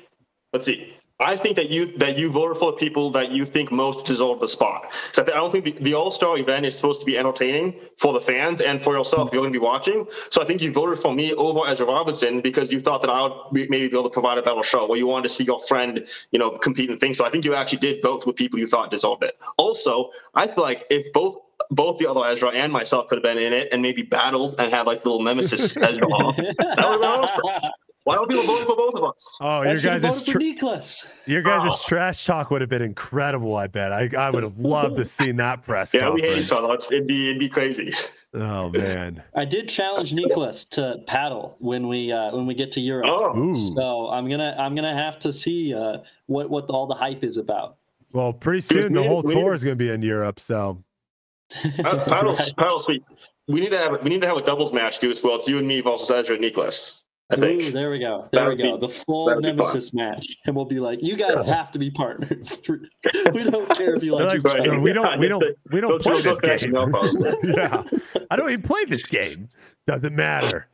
Speaker 3: Let's see. I think that you that you voted for the people that you think most deserve the spot. So I, th- I don't think the, the All Star event is supposed to be entertaining for the fans and for yourself. You're going to be watching. So I think you voted for me over Ezra Robinson because you thought that I would be, maybe be able to provide a better show, or you wanted to see your friend, you know, compete in things. So I think you actually did vote for the people you thought deserved it. Also, I feel like if both both the other Ezra and myself could have been in it and maybe battled and had like little nemesis Ezra off. That would have been awesome. Why don't people vote for both of us?
Speaker 1: Oh,
Speaker 2: I
Speaker 1: your guys'
Speaker 2: voted for
Speaker 1: tr-
Speaker 2: Nicholas.
Speaker 1: your guys'
Speaker 3: Oh.
Speaker 1: trash talk would have been incredible. I bet. I I would have loved to seen that press
Speaker 3: Yeah, we hate each other. It's, it'd be it'd be crazy.
Speaker 1: Oh man.
Speaker 2: I did challenge Nicholas to paddle when we uh, when we get to Europe.
Speaker 3: Oh,
Speaker 1: Ooh.
Speaker 2: So I'm gonna I'm gonna have to see uh, what what all the hype is about.
Speaker 1: Well, pretty soon the whole tour is going to be in Europe. So
Speaker 3: Pa- paddle,
Speaker 2: Right.
Speaker 3: paddle sweep. We need to have we need to have a doubles match, Goose. Well, it's you and me versus Ezra and Nicholas. I think.
Speaker 2: Ooh, there we go. There
Speaker 3: That
Speaker 2: we go.
Speaker 3: be-
Speaker 2: the full
Speaker 3: that would be fun.
Speaker 2: nemesis match, and we'll be like, "You guys have to be partners. we don't care if you like,
Speaker 1: like,
Speaker 2: each other."
Speaker 1: "No, we don't, we don't, we don't
Speaker 3: Don't
Speaker 1: play this game.
Speaker 3: out,
Speaker 1: yeah, I don't even play this game. Doesn't matter.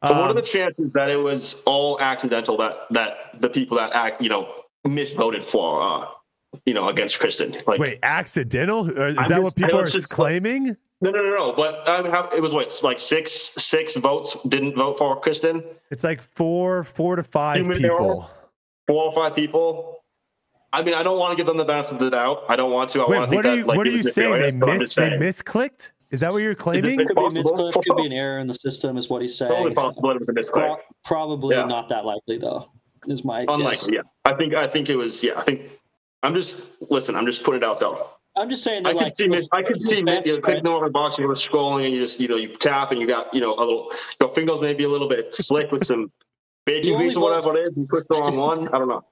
Speaker 3: But what are
Speaker 1: Um,
Speaker 3: the chances that it was all accidental that that the people that act you know misvoted for uh you know against Kristin? Like
Speaker 1: wait, accidental? Is
Speaker 3: I'm
Speaker 1: that
Speaker 3: just-
Speaker 1: what people are
Speaker 3: just-
Speaker 1: claiming?
Speaker 3: no no no no. But um, how, it was what like six six votes didn't vote for Kristin.
Speaker 1: It's like four, four to five
Speaker 3: Human error?
Speaker 1: people.
Speaker 3: Four or five people. I mean, I don't want to give them the benefit of the doubt. I don't want to. I
Speaker 1: Wait,
Speaker 3: want to
Speaker 1: what
Speaker 3: think
Speaker 1: are
Speaker 3: that
Speaker 1: you?
Speaker 3: like
Speaker 1: what are you saying? They
Speaker 3: nefarious, but I'm
Speaker 1: mis
Speaker 3: just
Speaker 1: they
Speaker 3: saying.
Speaker 1: misclicked? Is that what you're claiming?
Speaker 3: It
Speaker 2: could be a
Speaker 3: possible.
Speaker 2: misclick, could be an error in the system, is what he's saying.
Speaker 3: Totally possible it was a misclick.
Speaker 2: Pro- probably
Speaker 3: Yeah.
Speaker 2: not that likely, though. Is my guess.
Speaker 3: Unlikely, yeah. I think I think it was yeah. I think I'm just listen. I'm just putting it out there.
Speaker 2: I'm just saying.
Speaker 3: I
Speaker 2: That,
Speaker 3: could
Speaker 2: like,
Speaker 3: see Mitch. I could see Mitch. You know, click normal box. You go scrolling, and you just you know you tap, and you got you know a little. Your fingers maybe a little bit slick with some baking
Speaker 2: You
Speaker 3: grease or whatever it is. You put the wrong one. I don't know.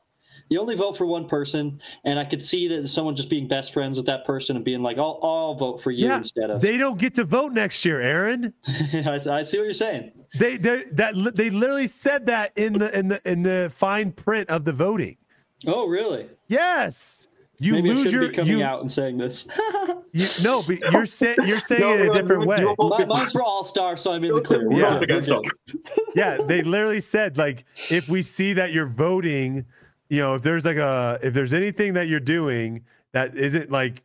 Speaker 2: You only vote for one person, and I could see that someone just being best friends with that person and being like, "I'll, I'll vote for you
Speaker 1: Yeah,
Speaker 2: instead of."
Speaker 1: They don't get to vote next year, Aaron.
Speaker 2: I, I see what you're saying.
Speaker 1: They they that they literally said that in the in the in the fine print of the voting.
Speaker 2: Oh, really?
Speaker 1: Yes, you
Speaker 2: Maybe I
Speaker 1: lose
Speaker 2: shouldn't
Speaker 1: your
Speaker 2: be coming
Speaker 1: you,
Speaker 2: out and saying this.
Speaker 1: you no, but you're saying you're saying
Speaker 3: No,
Speaker 1: it a
Speaker 3: no,
Speaker 1: different
Speaker 3: you-
Speaker 1: way.
Speaker 2: My, mine's for All Star, so I'm in the clear. We're
Speaker 3: We're
Speaker 1: Yeah.
Speaker 3: up
Speaker 2: good, we're
Speaker 3: against
Speaker 2: good.
Speaker 3: them.
Speaker 1: yeah, they literally said like if we see that you're voting, you know, if there's like a if there's anything that you're doing that isn't like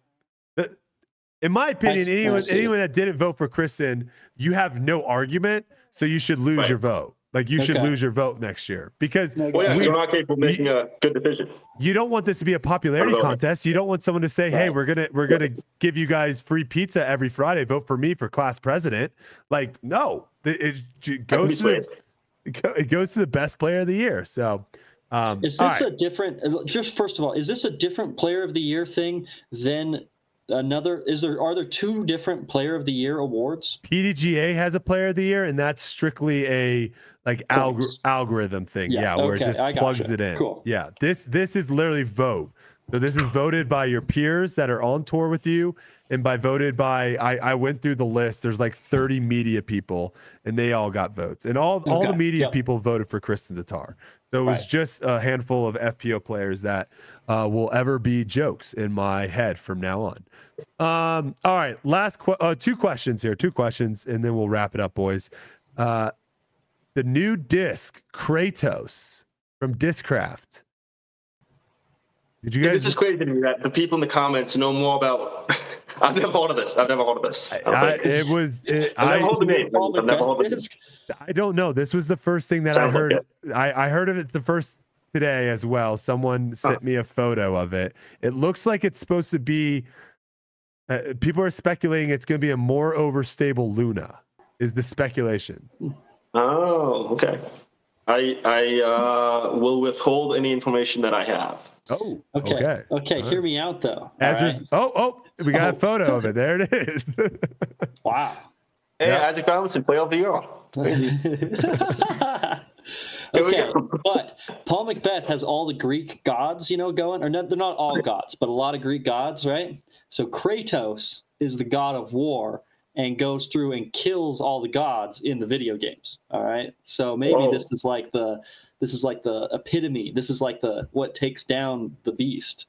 Speaker 1: uh, in my opinion,
Speaker 2: I
Speaker 1: anyone
Speaker 2: see.
Speaker 1: anyone that didn't vote for Kristin, you have no argument, so you should lose
Speaker 3: Right.
Speaker 1: your vote. Like you should lose your vote next year because
Speaker 3: Well, yeah,
Speaker 1: We-
Speaker 3: so you're not capable of making a good decision.
Speaker 1: you don't want this to be a popularity contest. You don't want someone to say, "Hey, we're gonna we're gonna give you guys free pizza every Friday. Vote for me for class president." Like, no, it, it j-
Speaker 3: That can be
Speaker 1: goes to the, it goes to the best player of the year. So, um,
Speaker 2: Is this
Speaker 1: right.
Speaker 2: a different? Just first of all, is this a different Player of the Year thing than another? Is there are there two different Player of the Year awards?
Speaker 1: PDGA has a player of the year, and that's strictly a like
Speaker 2: Points.
Speaker 1: algorithm thing. Yeah,
Speaker 2: Yeah,
Speaker 1: where it just plugs it in.
Speaker 2: Cool.
Speaker 1: Yeah, this this is literally vote. So this is voted by your peers that are on tour with you, and by voted by I, I went through the list. There's like 30 media people, and they all got votes, and all all the media
Speaker 2: yep.
Speaker 1: people voted for Kristin Tatar. So it was
Speaker 2: Right.
Speaker 1: just a handful of FPO players that uh, will ever be jokes in my head from now on. Um, all right, last que- uh, two questions here, two questions, and then we'll wrap it up, boys. Uh, the new disc Kratos from Discraft. Did you
Speaker 3: Dude,
Speaker 1: guys?
Speaker 3: this is crazy to me that the people in the comments know more about. I've never heard of this. I've never heard of this. I
Speaker 1: I, it was. It,
Speaker 3: I've
Speaker 1: I,
Speaker 3: never heard the name. I've never heard the
Speaker 2: Macbeth
Speaker 1: I don't know. This was the first thing that
Speaker 3: Sounds
Speaker 1: I
Speaker 3: like
Speaker 1: heard. I, I heard of it the first today as well. Someone sent me a photo of it. It looks like it's supposed to be. Uh, people are speculating it's going to be a more overstable Luna. Is the speculation?
Speaker 3: Oh, okay. I I uh, will withhold any information that I have.
Speaker 1: Oh,
Speaker 2: Okay.
Speaker 1: okay.
Speaker 2: Okay.
Speaker 1: All
Speaker 2: hear
Speaker 1: right.
Speaker 2: me out though.
Speaker 1: Ezra's,
Speaker 2: All
Speaker 1: oh, oh, we got a
Speaker 2: Oh.
Speaker 1: photo of it. There it is.
Speaker 2: Wow.
Speaker 3: Hey,
Speaker 1: Yeah.
Speaker 3: Isaac Robinson, play of the year.
Speaker 2: Okay, but Paul McBeth has all the Greek gods, you know, going, or not, they're not all gods, but a lot of Greek gods, right? So Kratos is the god of war and goes through and kills all the gods in the video games. All right, so maybe
Speaker 3: Whoa.
Speaker 2: this is like the this is like the epitome. This is like the what takes down the beast.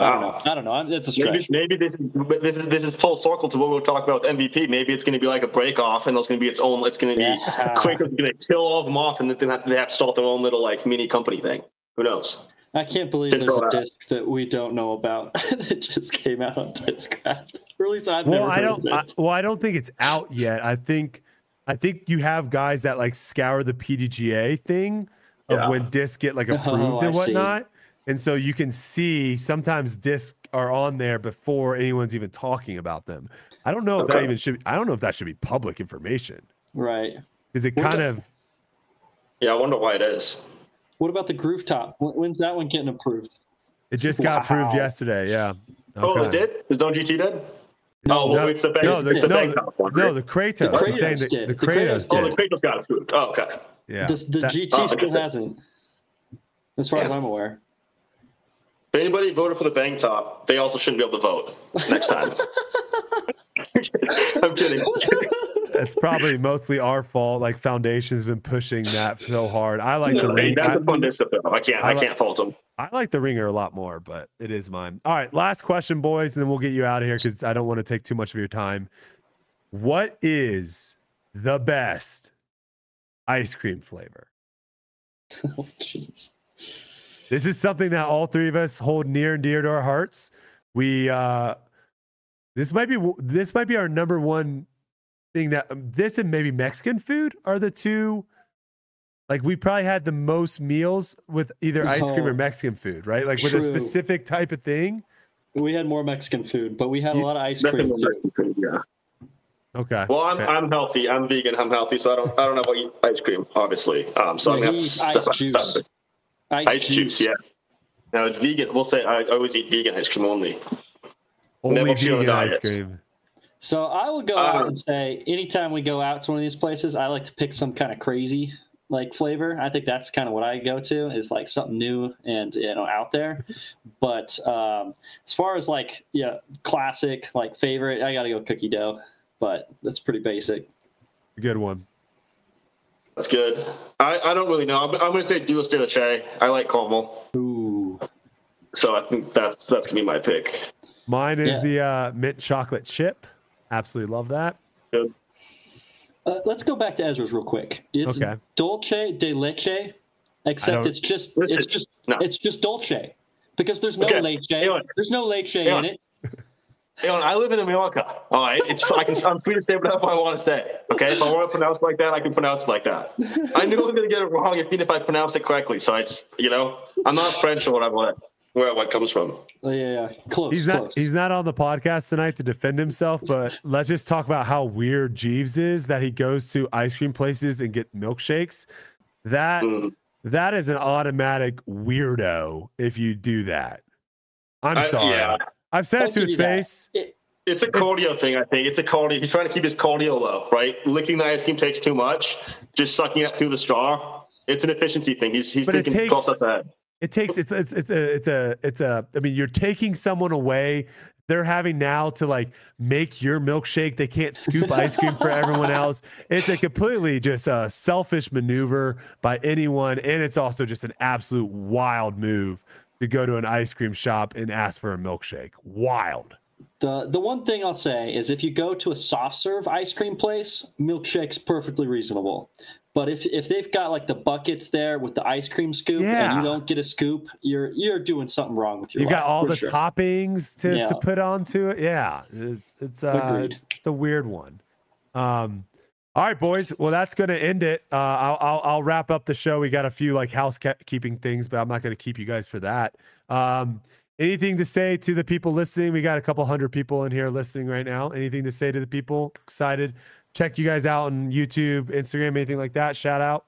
Speaker 2: I don't know.
Speaker 3: Ah.
Speaker 2: I don't know. I'm- It's a
Speaker 3: Maybe,
Speaker 2: stretch.
Speaker 3: maybe this is this is this is full circle to what we were talking about with MVP. Maybe it's going to be like a break off, and there's going to be its own. It's going to be
Speaker 2: Yeah.
Speaker 3: Kratos going to kill all of them off, and then they have, they have to start their own little like mini company thing. Who knows?
Speaker 2: I can't believe
Speaker 3: Just
Speaker 2: there's a
Speaker 3: it out.
Speaker 2: disc that we don't know about that just came out on Discraft. Or at least I've
Speaker 1: well,
Speaker 2: never
Speaker 1: I
Speaker 2: heard
Speaker 1: don't.
Speaker 2: of
Speaker 1: I,
Speaker 2: it.
Speaker 1: well, I don't think it's out yet. I think, I think you have guys that like scour the PDGA thing of
Speaker 3: Yeah.
Speaker 1: when discs get like
Speaker 2: Oh,
Speaker 1: approved
Speaker 2: I
Speaker 1: and
Speaker 2: see.
Speaker 1: Whatnot, and so you can see sometimes discs are on there before anyone's even talking about them. I don't know if that even should. I don't know if that should be public information
Speaker 2: Right.
Speaker 1: because it kind
Speaker 3: the-
Speaker 1: of.
Speaker 3: Yeah, I wonder why it is.
Speaker 2: What about the Groove Top? When's that one getting approved?
Speaker 1: It just got approved yesterday. Yeah.
Speaker 3: Oh, it did? Is Zone GT dead? oh, well,
Speaker 1: No,
Speaker 3: it's the bank.
Speaker 1: no,
Speaker 3: it's
Speaker 1: the,
Speaker 3: the
Speaker 1: no,
Speaker 3: bank
Speaker 1: the,
Speaker 3: top one.
Speaker 1: no, the Kratos.
Speaker 2: The
Speaker 1: He's saying
Speaker 2: Kratos
Speaker 1: that
Speaker 2: did.
Speaker 1: the
Speaker 2: The
Speaker 1: Kratos
Speaker 2: Kratos
Speaker 3: oh,
Speaker 1: did.
Speaker 3: the Kratos got approved. Oh, okay.
Speaker 1: Yeah.
Speaker 2: The, the
Speaker 1: That-
Speaker 2: GT
Speaker 3: oh,
Speaker 2: still hasn't, as far as I'm aware.
Speaker 3: If anybody voted for the bank top, they also shouldn't be able to vote next time. I'm kidding.
Speaker 1: It's probably mostly our fault. Like Foundation's been pushing that so hard. I like the
Speaker 3: No,
Speaker 1: ring.
Speaker 3: that's
Speaker 1: I,
Speaker 3: a fun disc to fill. I can't.
Speaker 1: I
Speaker 3: I,
Speaker 1: like-
Speaker 3: can't fault them.
Speaker 1: I like the ringer a lot more, but it is mine. All right, last question, boys, and then we'll get you out of here because I don't want to take too much of your time. What is the best ice cream flavor?
Speaker 2: Oh, jeez.
Speaker 1: This is something that all three of us hold near and dear to our hearts. We uh this might be this might be our number one thing that um, this and maybe Mexican food are the two like we probably had the most meals with either ice cream or Mexican food, right? Like with a specific type of thing.
Speaker 2: We had more Mexican food, but we had a lot of ice cream.
Speaker 3: Mexican food, yeah.
Speaker 1: Okay.
Speaker 3: Well, I'm,
Speaker 1: okay.
Speaker 3: I'm healthy. I'm vegan. I'm healthy, so I don't I don't ever eat ice cream, obviously. Um, so I'm gonna have to
Speaker 2: eats
Speaker 3: step
Speaker 2: ice juice. Ice,
Speaker 3: Ice juice, yeah. No, it's vegan. We'll say I always eat vegan ice cream only.
Speaker 1: Only
Speaker 3: never cheat on
Speaker 1: vegan ice cream.
Speaker 2: So I will go
Speaker 3: Uh,
Speaker 2: out and say, anytime we go out to one of these places, I like to pick some kind of crazy like flavor. I think that's kind of what I go to is like something new and you know out there. But um, as far as like yeah, classic like favorite, I got to go cookie dough. But that's pretty basic.
Speaker 1: Good one.
Speaker 3: That's good. I, I don't really know. I'm, I'm gonna say Dulce de leche. I like caramel,
Speaker 2: Ooh,
Speaker 3: so I think that's that's gonna be my pick.
Speaker 1: Mine is
Speaker 2: Yeah.
Speaker 1: the uh, mint chocolate chip. Absolutely love that.
Speaker 3: Good.
Speaker 2: uh, let's go back to Ezra's real quick. It's
Speaker 1: Okay.
Speaker 2: dolce de leche, except it's just
Speaker 3: Listen,
Speaker 2: it's just
Speaker 3: no.
Speaker 2: it's just dolce because there's no
Speaker 3: Okay,
Speaker 2: leche.
Speaker 3: hang.
Speaker 2: There's no leche
Speaker 3: Hang
Speaker 2: in it.
Speaker 3: Hey, I live in America. All right, it's I can, I'm free to say whatever I want to say. Okay, if I want to pronounce it like that, I can pronounce it like that. I knew I was gonna get it wrong, even if I pronounced it correctly. So I just, you know, I'm not French or whatever. Where what comes from?
Speaker 2: Oh, yeah, yeah, close.
Speaker 1: He's not
Speaker 2: close.
Speaker 1: he's not on the podcast tonight to defend himself, but let's just talk about how weird Jeeves is that he goes to ice cream places and get milkshakes. That
Speaker 3: Mm.
Speaker 1: that is an automatic weirdo if you do that. I'm
Speaker 3: I-
Speaker 1: sorry.
Speaker 3: yeah.
Speaker 1: I've said
Speaker 2: I'll
Speaker 1: it to his face.
Speaker 2: It-
Speaker 3: It's a cardio thing, I think. It's a cardio. He's trying to keep his cardio low, right? Licking the ice cream takes too much. Just sucking it through the straw. It's an efficiency thing. He's he's
Speaker 1: But it
Speaker 3: thinking
Speaker 1: takes-
Speaker 3: 12 steps ahead.
Speaker 1: It takes it's it's it's a it's a it's a. I mean, you're taking someone away. They're having now to like make your milkshake. They can't scoop ice cream for everyone else. It's a completely just a selfish maneuver by anyone, and it's also just an absolute wild move to go to an ice cream shop and ask for a milkshake. Wild.
Speaker 2: The the one thing I'll say is if you go to a soft serve ice cream place, milkshake's perfectly reasonable. But if if they've got like the buckets there with the ice cream scoop
Speaker 1: Yeah.
Speaker 2: and you don't get a scoop, you're you're doing something wrong with your life.
Speaker 1: You
Speaker 2: life.
Speaker 1: got all the
Speaker 2: sure.
Speaker 1: toppings to,
Speaker 2: Yeah.
Speaker 1: to put onto it. Yeah, it's it's uh, it's, it's a weird one. Um, all right, boys. Well, that's going to end it. Uh, I'll, I'll I'll wrap up the show. We got a few like housekeeping things, but I'm not going to keep you guys for that. Um, anything to say to the people listening? We got a couple hundred people in here listening right now. Anything to say to the people? Excited. Check you guys out on YouTube, Instagram, anything like that. Shout out.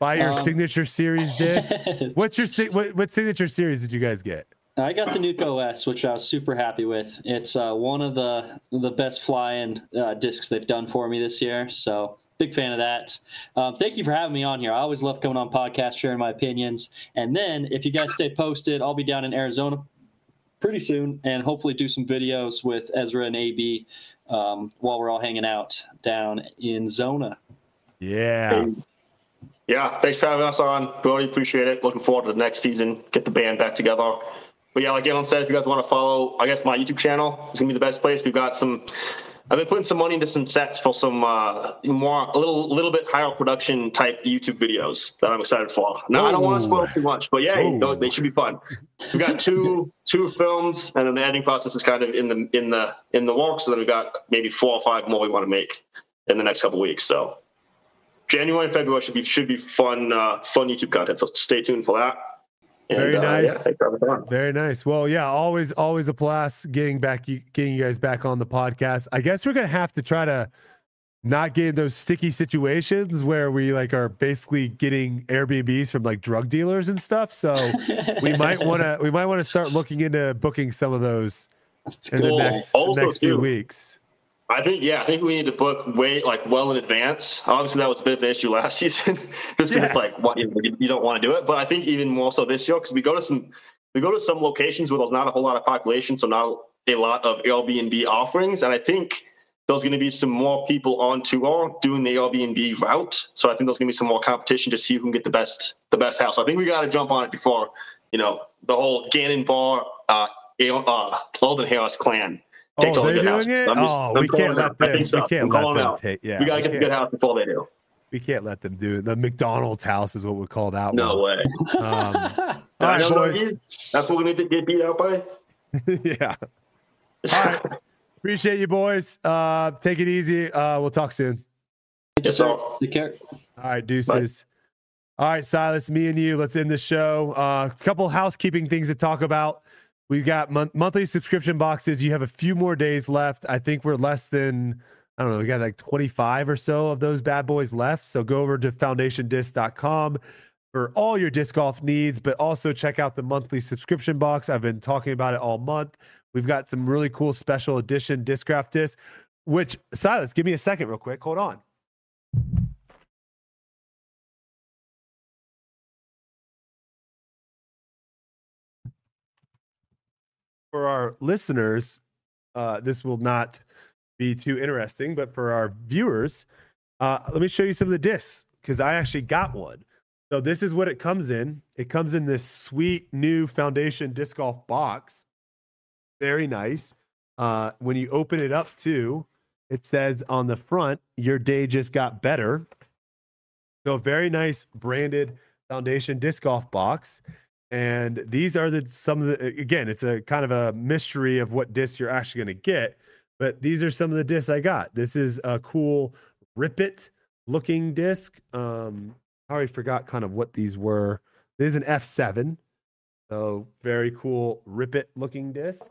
Speaker 1: Buy your
Speaker 2: Um,
Speaker 1: signature series disc. What's your what, what signature series did you guys get?
Speaker 2: I got the Nuke OS, which I was super happy with. It's uh, one of the the best flying uh, discs they've done for me this year. So big fan of that. Um, thank you for having me on here. I always love coming on podcast, sharing my opinions. And then if you guys stay posted, I'll be down in Arizona pretty soon, and hopefully do some videos with Ezra and AB um, while we're all hanging out down in Zona.
Speaker 1: Yeah.
Speaker 3: Yeah, thanks for having us on. Really appreciate it. Looking forward to the next season. Get the band back together. But yeah, like Alan said, if you guys want to follow, I guess my YouTube channel is gonna be the best place. We've got some. I've been putting some money into some sets for some uh, more, a little, little bit higher production type YouTube videos that I'm excited for. Now I don't want to spoil too much, but yeah,
Speaker 1: Ooh.
Speaker 3: they- they should be fun. We've got two two films, and then the editing process is kind of in the in the in the works. So then we've got maybe four or five more we want to make in the next couple weeks. So January and February should be should be fun uh, fun YouTube content. So stay tuned for that. And,
Speaker 1: Very
Speaker 3: uh,
Speaker 1: nice.
Speaker 3: yeah, us on.
Speaker 1: Very nice. Well, yeah, always, always a blast getting back, getting you guys back on the podcast. I guess we're gonna have to try to not get in those sticky situations where we like are basically getting Airbnbs from like drug dealers and stuff. So we might want to, we might want to start looking into booking some of those in the
Speaker 3: Cool.
Speaker 1: next, the next few weeks.
Speaker 3: I think yeah, I think we need to book way like well in advance. Obviously, that was a bit of an issue last season, just because
Speaker 1: Yes.
Speaker 3: it's like what you, you don't want to do it. But I think even more so this year because we go to some we go to some locations where there's not a whole lot of population, so not a lot of Airbnb offerings, and I think there's going to be some more people on tour doing the Airbnb route. So I think there's going to be some more competition to see who can get the best the best house. So I think we got to jump on it before you know the whole Gannon Buhr, uh, uh, Golden Harris clan takes
Speaker 1: Oh,
Speaker 3: all the good
Speaker 1: doing
Speaker 3: houses.
Speaker 1: it?
Speaker 3: I'm just-
Speaker 1: Oh,
Speaker 3: I'm
Speaker 1: we can't let
Speaker 3: out. I
Speaker 1: them.
Speaker 3: think so.
Speaker 1: We can't
Speaker 3: I'm
Speaker 1: let them
Speaker 3: out.
Speaker 1: take. Yeah,
Speaker 3: we gotta
Speaker 1: we
Speaker 3: get the
Speaker 1: can't-
Speaker 3: good house before they do.
Speaker 1: We can't let them do it. The McDonald's house is what we call that
Speaker 3: No
Speaker 1: one.
Speaker 3: way.
Speaker 1: Um, all
Speaker 3: I
Speaker 1: right,
Speaker 3: don't know,
Speaker 1: boys.
Speaker 3: That's what we need to get beat out by.
Speaker 1: yeah. All right. Appreciate you, boys. Uh, take it easy. Uh, we'll talk soon.
Speaker 3: yes, sir.
Speaker 2: Take care.
Speaker 1: All right, deuces. All right, Silas, me and you. Let's end the show. A uh, couple housekeeping things to talk about. We've got mon- monthly subscription boxes. You have a few more days left. I think we're less than, I don't know, we got like 25 or so of those bad boys left. So go over to foundationdisc.com for all your disc golf needs, but also check out the monthly subscription box. I've been talking about it all month. We've got some really cool special edition Discraft discs, which, Silas, give me a second, real quick. Hold on. For our listeners, uh, this will not be too interesting, but for our viewers, uh, let me show you some of the discs because I actually got one. So this is what it comes in. It comes in this sweet new Foundation disc golf box. Very nice. Uh, when you open it up too, it says on the front, "Your day just got better." So very nice branded Foundation disc golf box and these are the some of the again it's a kind of a mystery of what discs you're actually going to get but these are some of the discs i got. This is a cool rip it looking disc um i already forgot kind of what these were. This is an f7 so very cool rip it looking disc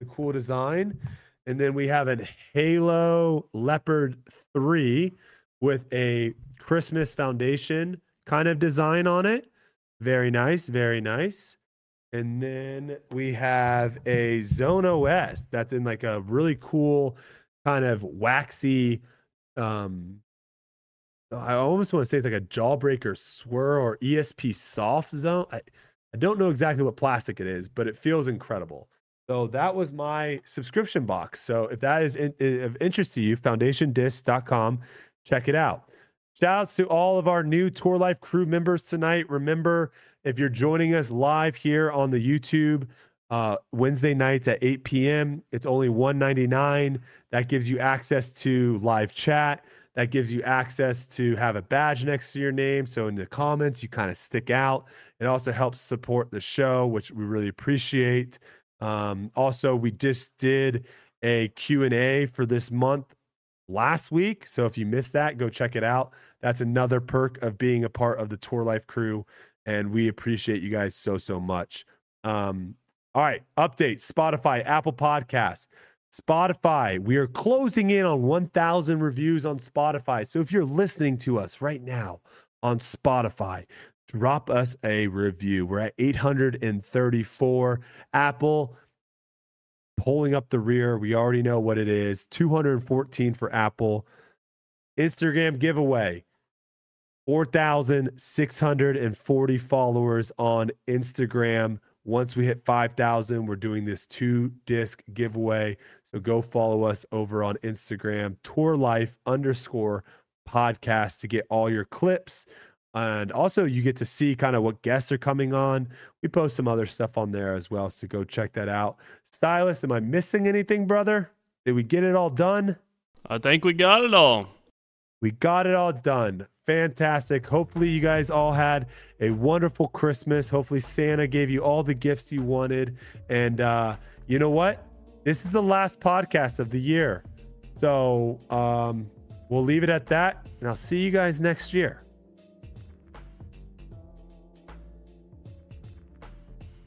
Speaker 1: a cool design. And then we have an halo leopard 3 with a christmas foundation kind of design on it very nice, very nice. And then we have a Zone OS that's in like a really cool kind of waxy um I almost want to say it's like a jawbreaker swirl or ESP soft zone. I, I don't know exactly what plastic it is, but it feels incredible. So that was my subscription box. So if that is in, of interest to you, foundationdisc.com, check it out. Shout outs to all of our new Tour Life crew members tonight. Remember, if you're joining us live here on the YouTube uh, Wednesday nights at 8 p.m., it's only 199. That gives you access to live chat. That gives you access to have a badge next to your name. So in the comments, you kind of stick out. It also helps support the show, which we really appreciate. Um, also, we just did a Q&A for this month last week. So if you missed that, go check it out. That's another perk of being a part of the Tour Life crew. And we appreciate you guys so, so much. Um, all right, update Spotify, Apple Podcasts. Spotify, we are closing in on 1,000 reviews on Spotify. So if you're listening to us right now on Spotify, drop us a review. We're at 834. Apple pulling up the rear. We already know what it is 214 for Apple. Instagram giveaway 4,640 followers on Instagram. Once we hit 5,000, we're doing this two disc giveaway. So go follow us over on Instagram, tour life underscore podcast to get all your clips. And also, you get to see kind of what guests are coming on. We post some other stuff on there as well. So go check that out. Silas, am I missing anything, brother? Did we get it all done?
Speaker 4: I think we got it all.
Speaker 1: We got it all done. Fantastic. Hopefully, you guys all had a wonderful Christmas. Hopefully, Santa gave you all the gifts you wanted. And uh, you know what? This is the last podcast of the year. So um, we'll leave it at that. And I'll see you guys next year.